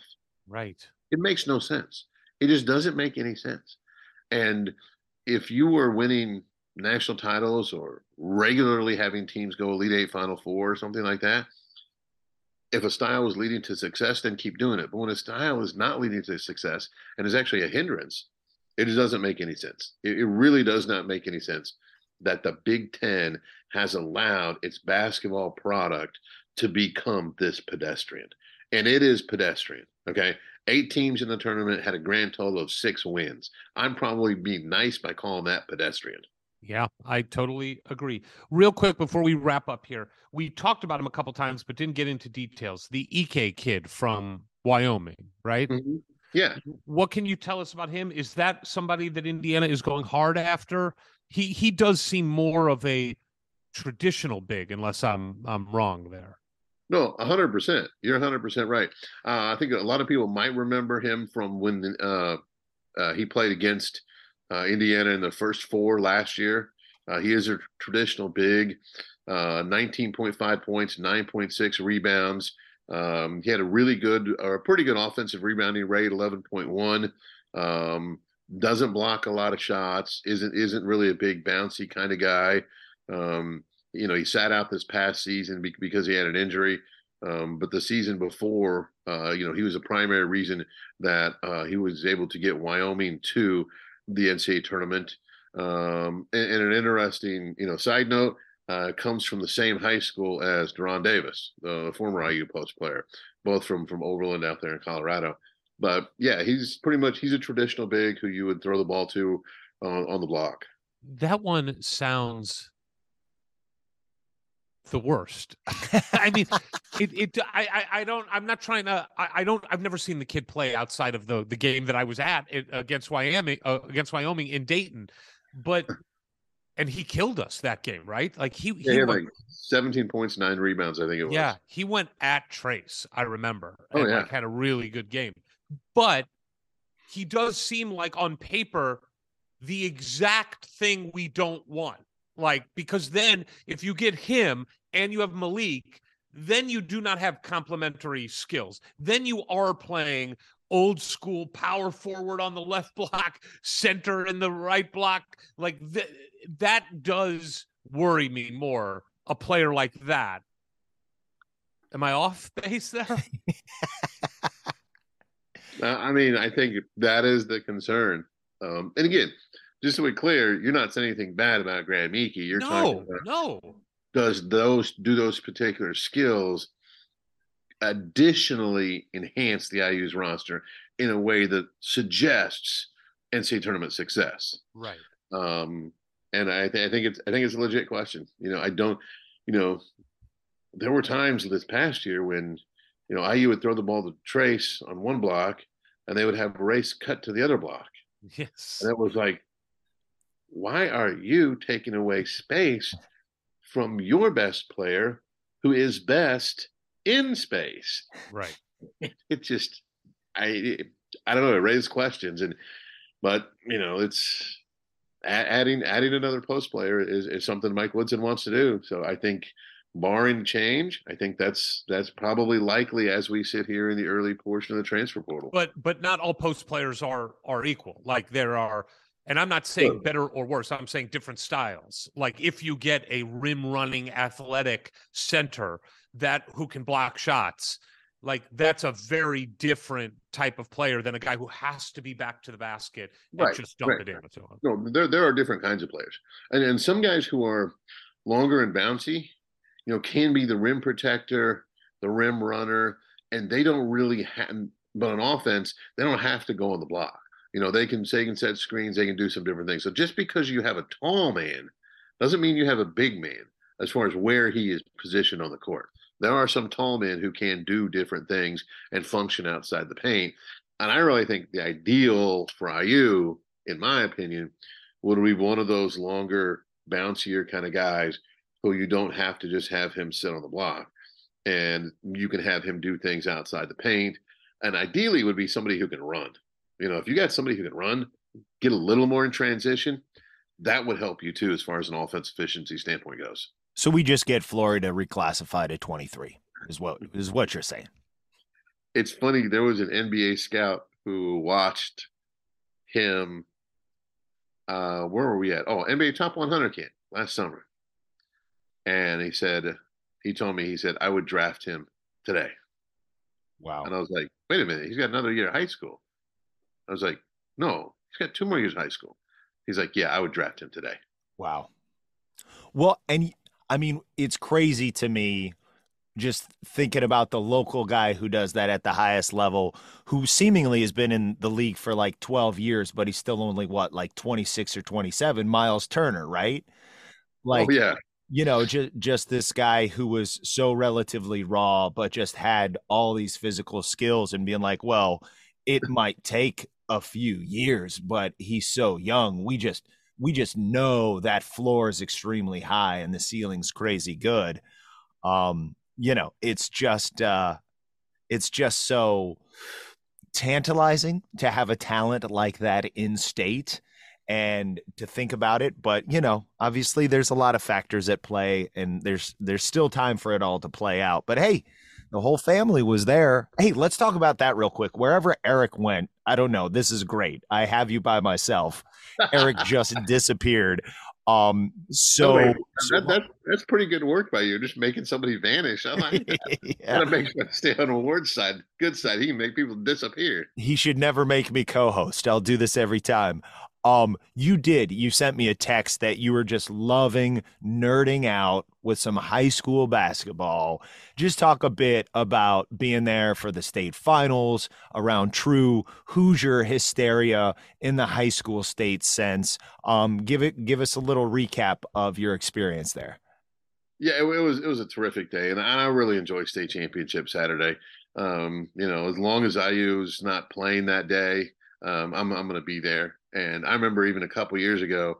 right it makes no sense it just doesn't make any sense. And if you were winning national titles or regularly having teams go Elite Eight, Final Four, or something like that, if a style was leading to success, then keep doing it. But when a style is not leading to success and is actually a hindrance, it just doesn't make any sense. It, it really does not make any sense that the Big Ten has allowed its basketball product to become this pedestrian. And it is pedestrian. Okay. Eight teams in the tournament had a grand total of six wins. I'm probably being nice by calling that pedestrian. Yeah, I totally agree. Real quick before we wrap up here, we talked about him a couple times, but didn't get into details. The EK kid from Wyoming, right? Mm-hmm. Yeah. What can you tell us about him? Is that somebody that Indiana is going hard after? He he does seem more of a traditional big, unless I'm I'm wrong there. No, hundred percent. You're hundred percent right. Uh, I think a lot of people might remember him from when uh, uh, he played against uh, Indiana in the first four last year. Uh, he is a traditional big, uh, 19.5 points, 9.6 rebounds. Um, he had a really good or a pretty good offensive rebounding rate, 11.1. Um, doesn't block a lot of shots. isn't isn't really a big bouncy kind of guy. Um, you know, he sat out this past season because he had an injury. Um, but the season before, uh, you know, he was a primary reason that uh, he was able to get Wyoming to the NCAA tournament. Um, and, and, an interesting, you know, side note uh, comes from the same high school as De'Ron Davis, the former IU post player, both from from Overland out there in Colorado. But yeah, he's pretty much he's a traditional big who you would throw the ball to on the block. That one sounds the worst. (laughs) I mean, it, it, I, I, I don't, I'm not trying to, I, I, don't, I've never seen the kid play outside of the, the game that I was at it, against Wyoming, uh, against Wyoming in Dayton, but, and he killed us that game, right? Like he, yeah, he, went, like 17 points, nine rebounds, I think it was. Yeah. He went at Trayce, I remember, oh, and yeah. like had a really good game, but he does seem like on paper, the exact thing we don't want like, because then if you get him and you have Malik, then you do not have complementary skills. Then you are playing old school power forward on the left (laughs) block, center in the right block. Like th- that does worry me more. A player like that. Am I off base there? (laughs) I mean, I think that is the concern. Um, and again, just to be clear, you're not saying anything bad about Graham Ike. You're talking No, about no. does those do those particular skills additionally enhance the IU's roster in a way that suggests NCAA tournament success? Right. Um, and I, th- I think it's I think it's a legit question. You know, I don't, you know, there were times this past year when, you know, IU would throw the ball to Trayce on one block, and they would have Race cut to the other block, Yes. and it was like, why are you taking away space from your best player, who is best in space? Right. (laughs) It just, I, I don't know. It raised questions, and but you know, it's adding adding another post player is, is something Mike Woodson wants to do. So I think, barring change, I think that's that's probably likely as we sit here in the early portion of the transfer portal. But but not all post players are are equal. Like there are and I'm not saying Sure. better or worse. I'm saying different styles. Like if you get a rim running athletic center that who can block shots, like that's a very different type of player than a guy who has to be back to the basket and Right, just dump right, it into him. No, there there are different kinds of players, and and some guys who are longer and bouncy, you know, can be the rim protector, the rim runner, and they don't really have. But on offense, they don't have to go on the block. You know, they can they can set screens, they can do some different things. So just because you have a tall man, doesn't mean you have a big man as far as where he is positioned on the court. There are some tall men who can do different things and function outside the paint. And I really think the ideal for IU, in my opinion, would be one of those longer, bouncier kind of guys who you don't have to just have him sit on the block. And you can have him do things outside the paint. And ideally would be somebody who can run. You know, if you got somebody who can run, get a little more in transition, that would help you too as far as an offense efficiency standpoint goes. So we just get Florida reclassified at 23 is what is what you're saying. it's funny there was an nba scout who watched him uh where were we at oh nba top 100 kid last summer and he said he told me he said i would draft him today Wow. and i was like wait a minute he's got another year of high school i was like no he's got two more years of high school he's like yeah i would draft him today Wow. Well, and I mean, it's crazy to me just thinking about the local guy who does that at the highest level, who seemingly has been in the league for like 12 years, but he's still only what, like 26 or 27, Miles Turner, right? Oh, like, oh yeah you know, just just this guy who was so relatively raw, but just had all these physical skills and being like, well, it might take a few years, but he's so young. We just we just know that floor is extremely high and the ceiling's crazy good. Um, you know, it's just uh it's just so tantalizing to have a talent like that in state and to think about it but you know obviously there's a lot of factors at play and there's there's still time for it all to play out but hey the whole family was there hey let's talk about that real quick wherever eric went i don't know this is great i have you by myself eric (laughs) just disappeared um so, Oh, so- that, that, that's pretty good work by you just making somebody vanish i like that (laughs) Yeah. That makes me stay on the award side. Good side. He can make people disappear. he should never make me co-host. I'll do this every time. Um, you did. You sent me a text that you were just loving nerding out with some high school basketball. Just talk a bit about being there for the state finals, around true Hoosier hysteria in the high school state sense. Um, give it give us a little recap of your experience there. Yeah, it, it was it was a terrific day, and I, really enjoyed state championship Saturday. Um, you know, as long as IU's not playing that day, um, I'm I'm going to be there. And I remember even a couple years ago,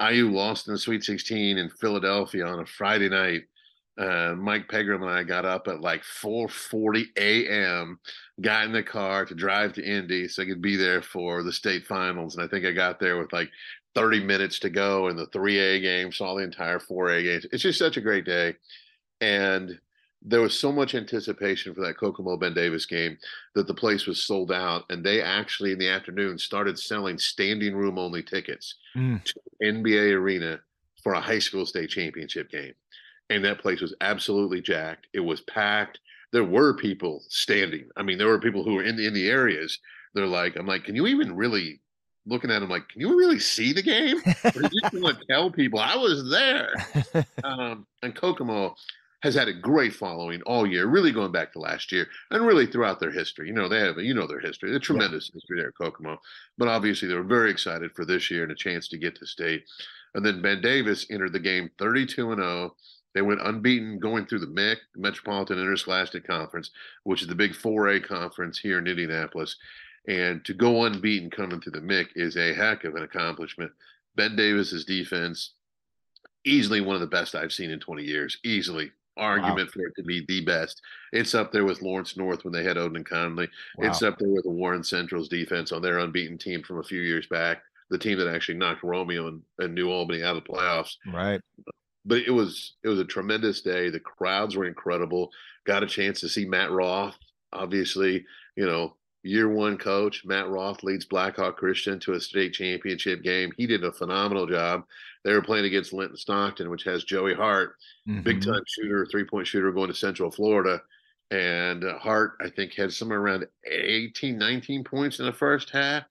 IU lost in the Sweet 16 in Philadelphia on a Friday night. Uh, Mike Pegram and I got up at like 4:40 a.m. Got in the car to drive to Indy so I could be there for the state finals, and I think I got there with like 30 minutes to go in the 3A game, saw the entire 4A games. It's just such a great day. And there was so much anticipation for that Kokomo Ben Davis game that the place was sold out. And they actually, in the afternoon, started selling standing room only tickets Mm. to NBA Arena for a high school state championship game. And that place was absolutely jacked. It was packed. There were people standing. I mean, there were people who were in the, in the areas. They're like, I'm like, can you even really looking at him like, "Can you really see the game? Or you want (laughs) to tell people I was there?" (laughs) um, and Kokomo has had a great following all year, really going back to last year, and really throughout their history. You know, they have you know their history, a tremendous history there at Kokomo. But obviously, they were very excited for this year and a chance to get to state. And then Ben Davis entered the game 32 and 0. They went unbeaten going through the MIC, Metropolitan Interscholastic Conference, which is the big 4A conference here in Indianapolis. And to go unbeaten coming through the MIC is a heck of an accomplishment. Ben Davis's defense, easily one of the best I've seen in 20 years. Easily. Argument for it to be the best. It's up there with Lawrence North when they had Oden and Conley. Wow. It's up there with the Warren Central's defense on their unbeaten team from a few years back. The team that actually knocked Romeo and, and New Albany out of the playoffs Right. but it was it was a tremendous day. The crowds were incredible. Got a chance to see Matt Roth. Obviously, you know, year one coach Matt Roth leads Blackhawk Christian to a state championship game. He did a phenomenal job. They were playing against Linton Stockton, which has Joey Hart, big Mhm. time shooter, three point shooter going to Central Florida. And uh, Hart, I think, had somewhere around 18, 19 points in the first half.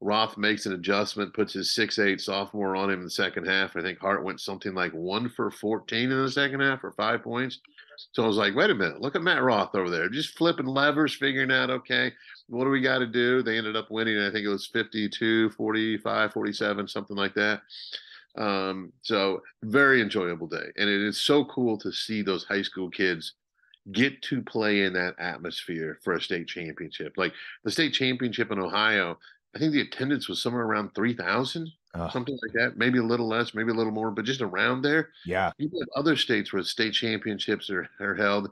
Roth makes an adjustment, puts his six eight sophomore on him in the second half. I think Hart went something like one for 14 in the second half or five points. So I was like, wait a minute, look at Matt Roth over there, just flipping levers, figuring out, okay, what do we got to do? They ended up winning. I think it was 52, 45, 47, something like that. Um, so very enjoyable day. And it is so cool to see those high school kids get to play in that atmosphere for a state championship. Like the state championship in Ohio, I think the attendance was somewhere around 3,000, Oh, something like that. Maybe a little less, maybe a little more, but just around there. yeah. You have other states where state championships are, are held,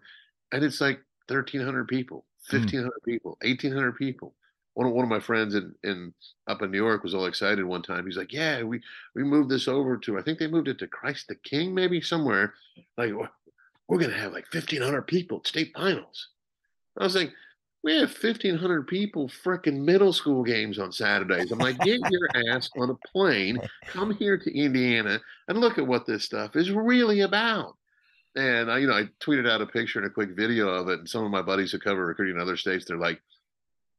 and it's like 1,300 people, Hmm. 1,500 people, 1,800 people. One of, one of my friends in, in up in New York was all excited one time. He's like, "Yeah, we we moved this over to I think they moved it to Christ the King, maybe somewhere. Like we're- gonna have like 1,500 people at state finals." I was like, "We have 1,500 people freaking middle school games on Saturdays." I'm like, "Get your (laughs) ass on a plane, come here to Indiana, and look at what this stuff is really about." And I, you know, I tweeted out a picture and a quick video of it, and some of my buddies who cover recruiting in other states, they're like,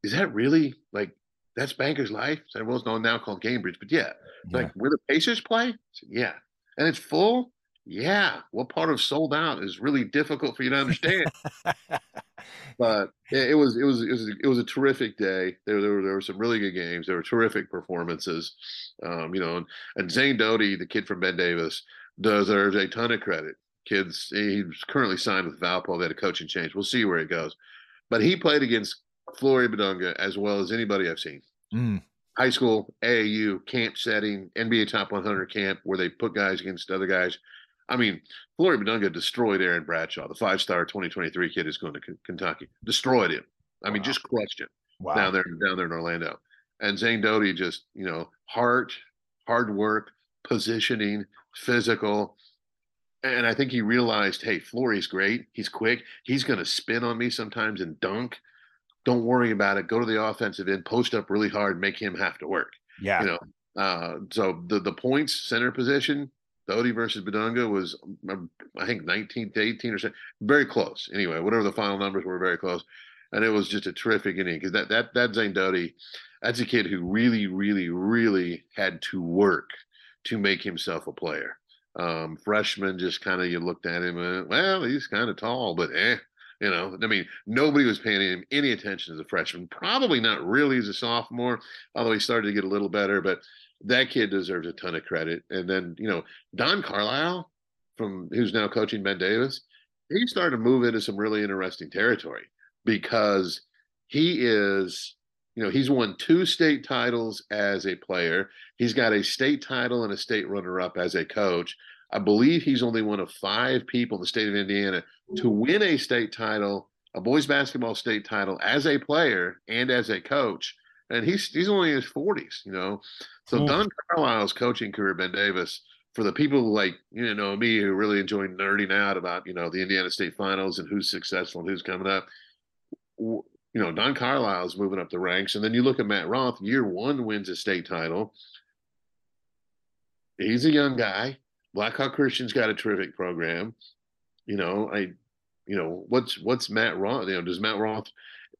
"Is that really like that's Banker's Life?" "Well, it's no- now called Gainbridge, but yeah, Yeah. like where the Pacers play, said, yeah, and it's full, yeah. What part of sold out is really difficult for you to understand?" (laughs) but it, it was it was it was it was a terrific day. There there were, there were some really good games. There were terrific performances. Um, you know, and, and Zane Doty, the kid from Ben Davis, deserves a ton of credit. Kids, he's currently signed with Valpo. They had a coaching change. We'll see where it goes. But he played against Flory Bidunga as well as anybody I've seen. Mm. High school, AAU, camp setting, NBA top 100 camp where they put guys against other guys. I mean, Flory Bidunga destroyed Aaron Bradshaw, the five star 2023 kid is going to K- Kentucky. Destroyed him. I mean, just crushed him Wow. down there down there in Orlando. And Zane Doty just, you know, heart, hard work, positioning, physical. And I think he realized, hey, Flory's great. He's quick. He's going to spin on me sometimes and dunk. Don't worry about it. Go to the offensive end, post up really hard, make him have to work. Yeah. You know, uh, so the the points center position, Doty versus Bidunga was, um, I think, 19 to 18 or so, very close. Anyway, whatever the final numbers were, very close and it was just a terrific inning because that that that Zane Doty, that's a kid who really, really, really had to work to make himself a player. Um, freshman, just kind of you looked at him, and, well, he's kind of tall, but eh, you know. I mean, nobody was paying him any attention as a freshman. Probably not really as a sophomore, although he started to get a little better. But that kid deserves a ton of credit. And then you know, Don Carlisle, from who's now coaching Ben Davis, he started to move into some really interesting territory because he is you know he's won two state titles as a player he's got a state title and a state runner-up as a coach i believe he's only one of five people in the state of indiana to win a state title a boys basketball state title as a player and as a coach and he's he's only in his 40s you know so Hmm. don carlisle's coaching career ben davis for the people like you know me who really enjoy nerding out about you know the indiana state finals and who's successful and who's coming up you know, Don Carlisle's moving up the ranks, and then you look at Matt Roth. Year one wins a state title. He's a young guy. Blackhawk Christian's got a terrific program. You know, I, you know, what's what's Matt Roth? You know, does Matt Roth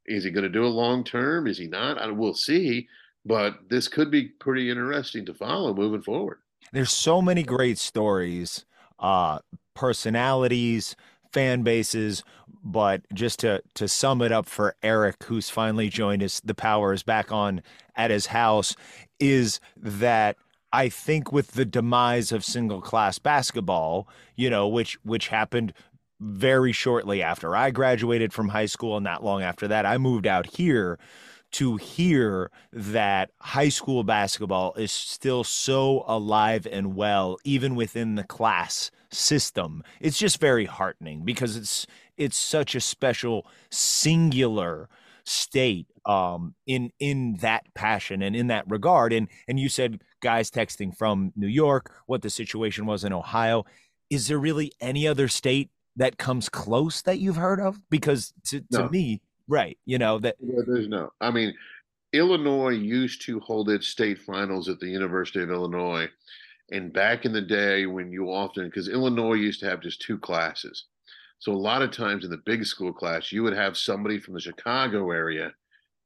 is he going to do it long term? Is he not? I, we'll see. but this could be pretty interesting to follow moving forward. There's so many great stories, uh, personalities, fan bases, but just to to sum it up for Eric, who's finally joined us, the power is back on at his house, is that I think with the demise of single class basketball, you know, which which happened very shortly after I graduated from high school, and not long after that, I moved out here to hear that high school basketball is still so alive and well, even within the class system. It's just very heartening because it's it's such a special singular state um, in in that passion and in that regard. And and you said guys texting from New York, what the situation was in Ohio. Is there really any other state that comes close that you've heard of? Because to, to No. me, right, you know that Yeah, there's no. I mean, Illinois used to hold its state finals at the University of Illinois. And back in the day when you often, because Illinois used to have just two classes. So a lot of times in the big school class, you would have somebody from the Chicago area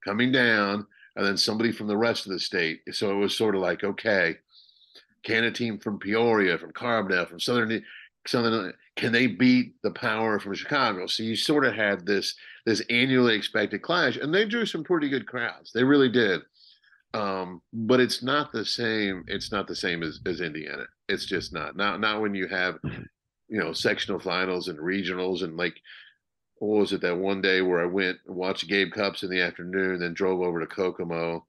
coming down and then somebody from the rest of the state. So it was sort of like, okay, can a team from Peoria, from Carbondale, from Southern, Southern, can they beat the power from Chicago? So you sort of had this this annually expected clash, and they drew some pretty good crowds. They really did. Um, but it's not the same. It's not the same as, as Indiana. It's just not. Not not when you have, you know, sectional finals and regionals and like, what was it that one day where I went and watched Gabe Cupps in the afternoon, then drove over to Kokomo,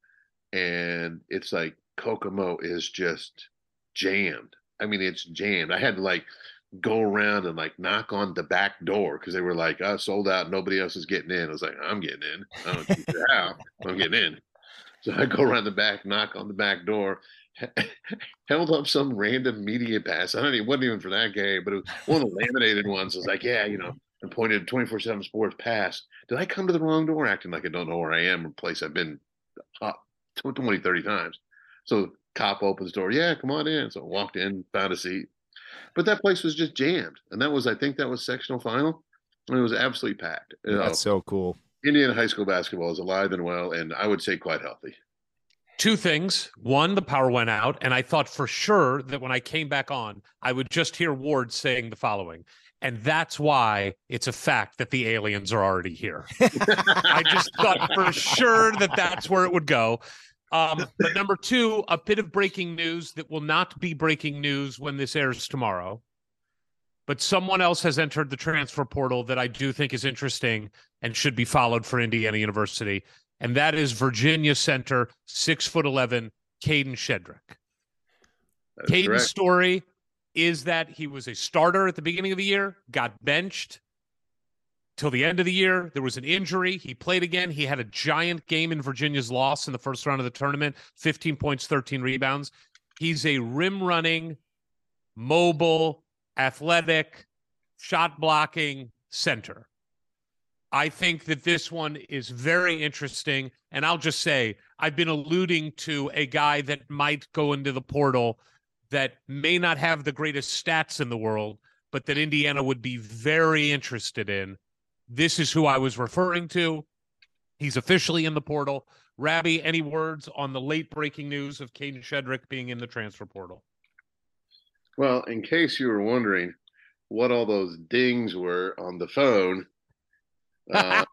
and it's like Kokomo is just jammed. I mean, it's jammed. I had to like go around and like knock on the back door because they were like, "I sold out. Nobody else is getting in." I was like, "I'm getting in. I don't it out. I'm getting in." So I go around the back, knock on the back door, (laughs) held up some random media pass. I don't even wasn't even for that game, but it was one of the laminated ones. I was like, "Yeah, you know," and pointed 24/7 Sports pass. Did I come to the wrong door? Acting like I don't know where I am, or place I've been uh, 20, 30 times. So cop opens the door. Yeah, come on in. So I walked in, found a seat. But that place was just jammed. And that was, I think that was sectional final. And it was absolutely packed. You know, that's so cool. Indiana high school basketball is alive and well, and I would say quite healthy. Two things. One, the power went out, and I thought for sure that when I came back on, I would just hear Ward saying the following. And that's why it's a fact that the aliens are already here. (laughs) I just thought for sure that that's where it would go. Um, but number two, a bit of breaking news that will not be breaking news when this airs tomorrow. But someone else has entered the transfer portal that I do think is interesting and should be followed for Indiana University. And that is Virginia center, six foot 11, Kadin Shedrick. Kadin's correct. story is that he was a starter at the beginning of the year, got benched till the end of the year. There was an injury. He played again. He had a giant game in Virginia's loss in the first round of the tournament 15 points, 13 rebounds. He's a rim running, mobile, athletic, shot blocking center. I think that this one is very interesting. And I'll just say, I've been alluding to a guy that might go into the portal that may not have the greatest stats in the world, but that Indiana would be very interested in. This is who I was referring to. He's officially in the portal. Rabby, any words on the late breaking news of Kadin Shedrick being in the transfer portal? Well, in case you were wondering what all those dings were on the phone, uh,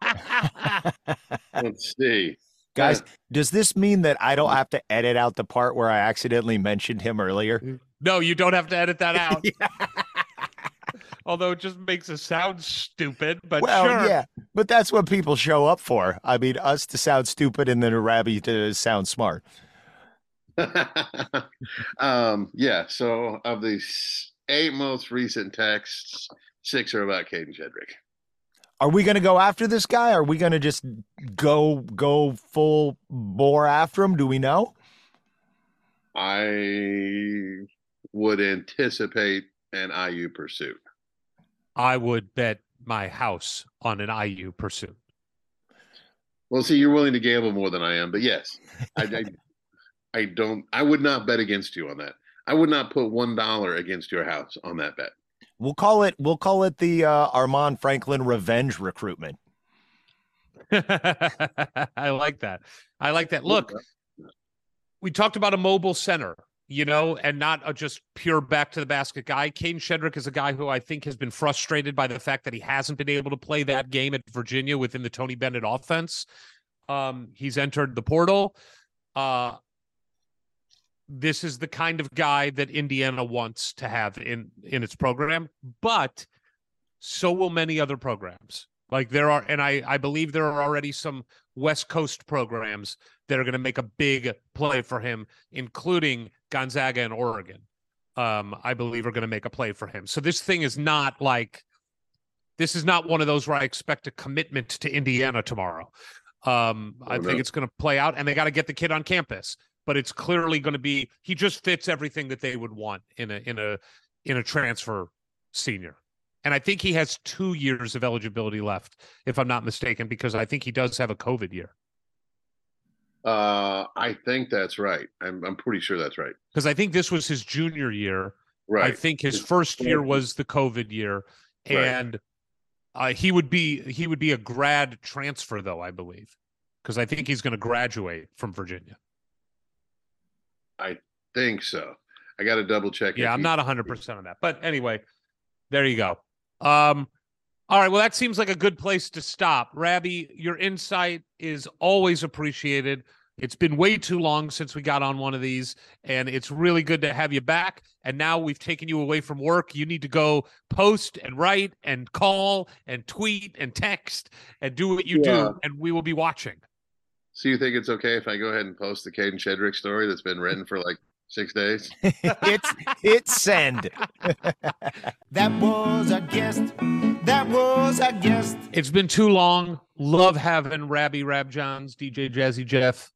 (laughs) let's see. Guys, does this mean that I don't have to edit out the part where I accidentally mentioned him earlier? No, you don't have to edit that (laughs) out. Although it just makes us sound stupid, but well, sure. yeah, but that's what people show up for. I mean, us to sound stupid and then a rabbi to sound smart. (laughs) um, yeah. So of the s- eight most recent texts, six are about Kadin Shedrick. Are we going to go after this guy? Are we going to just go go full bore after him? Do we know? I would anticipate an IU pursuit. I would bet my house on an IU pursuit. Well, see, you're willing to gamble more than I am, but yes, I, I, (laughs) I don't. I would not bet against you on that. I would not put one dollar against your house on that bet. We'll call it. We'll call it the uh, Armaan Franklin revenge recruitment. (laughs) I like that. I like that. Look, we talked about a mobile center, you know, and not a just pure back to the basket guy. Kadin Shedrick is a guy who I think has been frustrated by the fact that he hasn't been able to play that game at Virginia within the Tony Bennett offense. Um, he's entered the portal. Uh, this is the kind of guy that Indiana wants to have in in its program, but so will many other programs. Like there are, and I I believe there are already some West Coast programs that are going to make a big play for him, including Gonzaga and Oregon. Um, I believe are going to make a play for him. So this thing is not like this is not one of those where I expect a commitment to Indiana tomorrow. Um, I Oh, think it's going to play out, and they got to get the kid on campus. But it's clearly going to be he just fits everything that they would want in a in a in a transfer senior. And I think he has two years of eligibility left, if I'm not mistaken, because I think he does have a COVID year. Uh, I think that's right. I'm I'm pretty sure that's right. Because I think this was his junior year. Right. I think his first year was the COVID year, Right. and uh, he would be he would be a grad transfer though, I believe, because I think he's going to graduate from Virginia. I think so. I got to double check. Yeah, I'm he- not 100% on that. But anyway, there you go. Um all right, well that seems like a good place to stop. Rabby, your insight is always appreciated. It's been way too long since we got on one of these and it's really good to have you back. And now we've taken you away from work. You need to go post and write and call and tweet and text and do what you Yeah. do and we will be watching. So you think it's okay if I go ahead and post the Kadin Shedrick story that's been written for like six days? (laughs) it's hit send. (laughs) That was a guest. That was a guest. It's been too long. Love having Rabby Rabjohns, DJ Jazzy Jeff,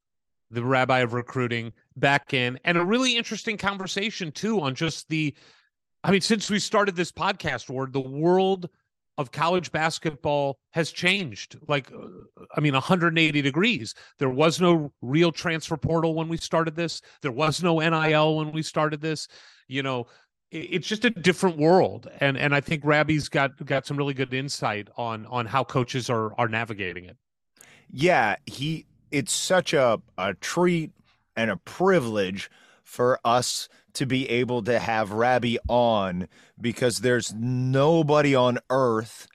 the rabbi of recruiting, back in, and a really interesting conversation too on just the. I mean, since we started this podcast, Ward, the world of college basketball has changed. Like, uh, I mean, 180 degrees. There was no real transfer portal when we started this. There was no NIL when we started this. You know, it's just a different world and and i think Rabby's got got some really good insight on on how coaches are are navigating it yeah, he it's such a a treat and a privilege for us to be able to have Rabby on because there's nobody on earth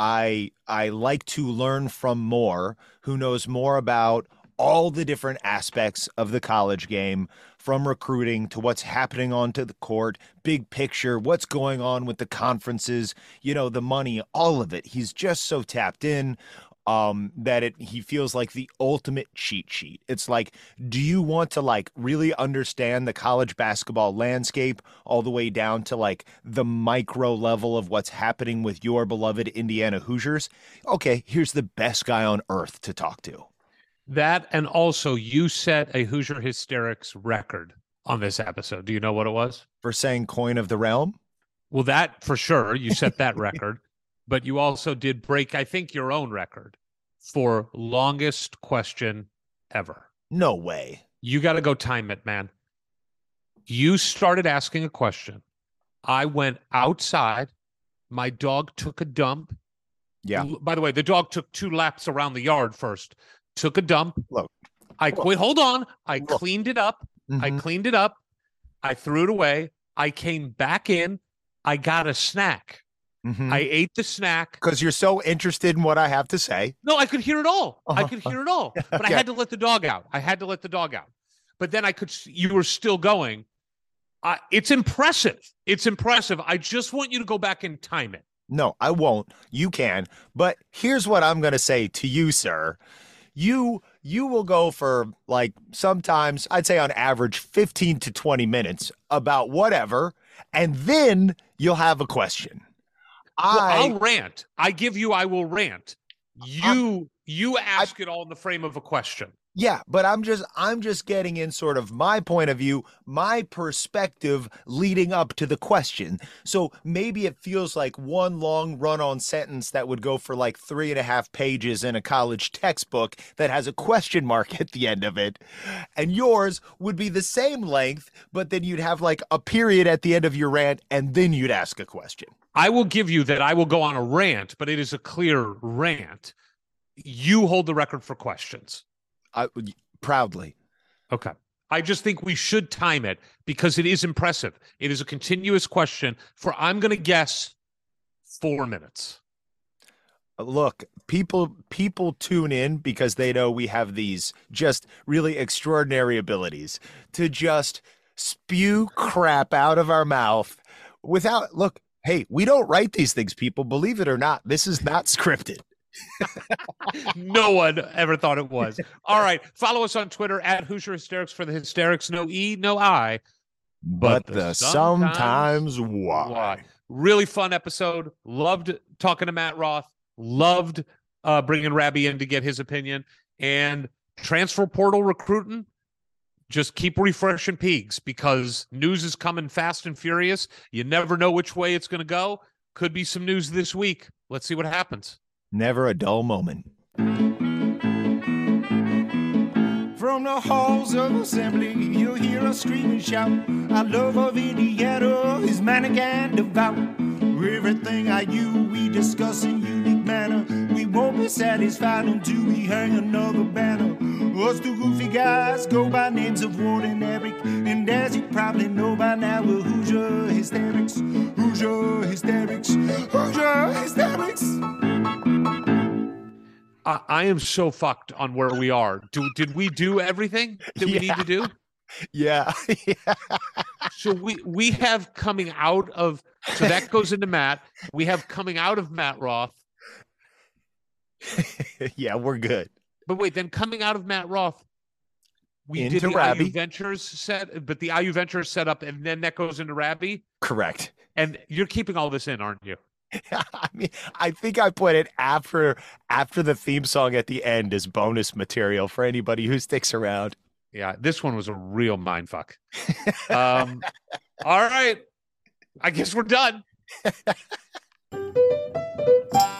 I I like to learn from more who knows more about all the different aspects of the college game from recruiting to what's happening onto the court, big picture, what's going on with the conferences, you know, the money, all of it. He's just so tapped in um that it he feels like the ultimate cheat sheet. It's like do you want to like really understand the college basketball landscape all the way down to like the micro level of what's happening with your beloved Indiana Hoosiers? Okay, here's the best guy on earth to talk to. that and also you set a hoosier hysterics record on this episode do you know what it was For saying coin of the realm? well that for sure you set that record but you also did break i think your own record for longest question ever No way. you got to go time it man you started asking a question i went outside my dog took a dump Yeah. By the way, the dog took two laps around the yard first, took a dump. Look. I quit. hold on. I Look. cleaned it up. I Mhm. cleaned it up. I threw it away. I came back in. I got a snack. Mhm. I ate the snack. because you're so interested in what I have to say. No, I could hear it all. I Uh-huh. could hear it all. (laughs) But Okay. I had to let the dog out. I had to let the dog out. But then I could. You were still going. Uh, it's impressive. It's impressive. I just want you to go back and time it. No, I won't. You can. But here's what I'm going to say to you, sir. You you will go for like sometimes I'd say on average 15 to 20 minutes about whatever and then you'll have a question. I I'll rant. I give you. I will rant. You you ask it all in the frame of a question. Yeah, but I'm just I'm just getting in sort of my point of view, my perspective leading up to the question. So maybe it feels like one long run-on sentence that would go for like three and a half pages in a college textbook that has a question mark (laughs) at the end of it. And yours would be the same length, but then you'd have like a period at the end of your rant, and then you'd ask a question. I will give you that I will go on a rant, but it is a clear rant. You hold the record for questions. I proudly. Okay. I just think we should time it because it is impressive. It is a continuous question for, I'm going to guess, four minutes. Uh, look, people people tune in because they know we have these just really extraordinary abilities to just spew crap out of our mouth without look, hey, we don't write these things, people. Believe it or not, this is not (laughs) scripted. No one ever thought it was. All right. Follow us on Twitter at Hoosier Hysterics for the hysterics. No E, no I. But, the sometimes, why. why. Really fun episode. Loved talking to Matt Roth. Loved uh, bringing Rabby in to get his opinion. And transfer portal recruiting. Just keep refreshing Peegs because news is coming fast and furious. You never know which way it's going to go. Could be some news this week. Let's see what happens. Never a dull moment. From the halls of assembly, you'll hear us scream and shout. Our love of Indiana is manic and devout. Everything I you we discuss in unique manner. We won't be satisfied until we hang another banner. Us two goofy guys go by names of Ward and Eric. And as you probably know by now, we're Hoosier Hysterics. Hoosier Hysterics. Hoosier Hysterics. I, I am so fucked on where we are. Do did we do everything that we need to do? (laughs) Yeah. (laughs) yeah. So we we have coming out of so that goes into Matt. We have coming out of Matt Roth. (laughs) yeah, we're good. But wait, then coming out of Matt Roth, we Into did the Rabby. IU Ventures set, but the IU Ventures set up, and then that goes into Rabby. Correct. And you're keeping all this in, aren't you? (laughs) I mean, I think I put it after after the theme song at the end as bonus material for anybody who sticks around. Yeah, this one was a real mind fuck. Um, all right, I guess we're done. (laughs)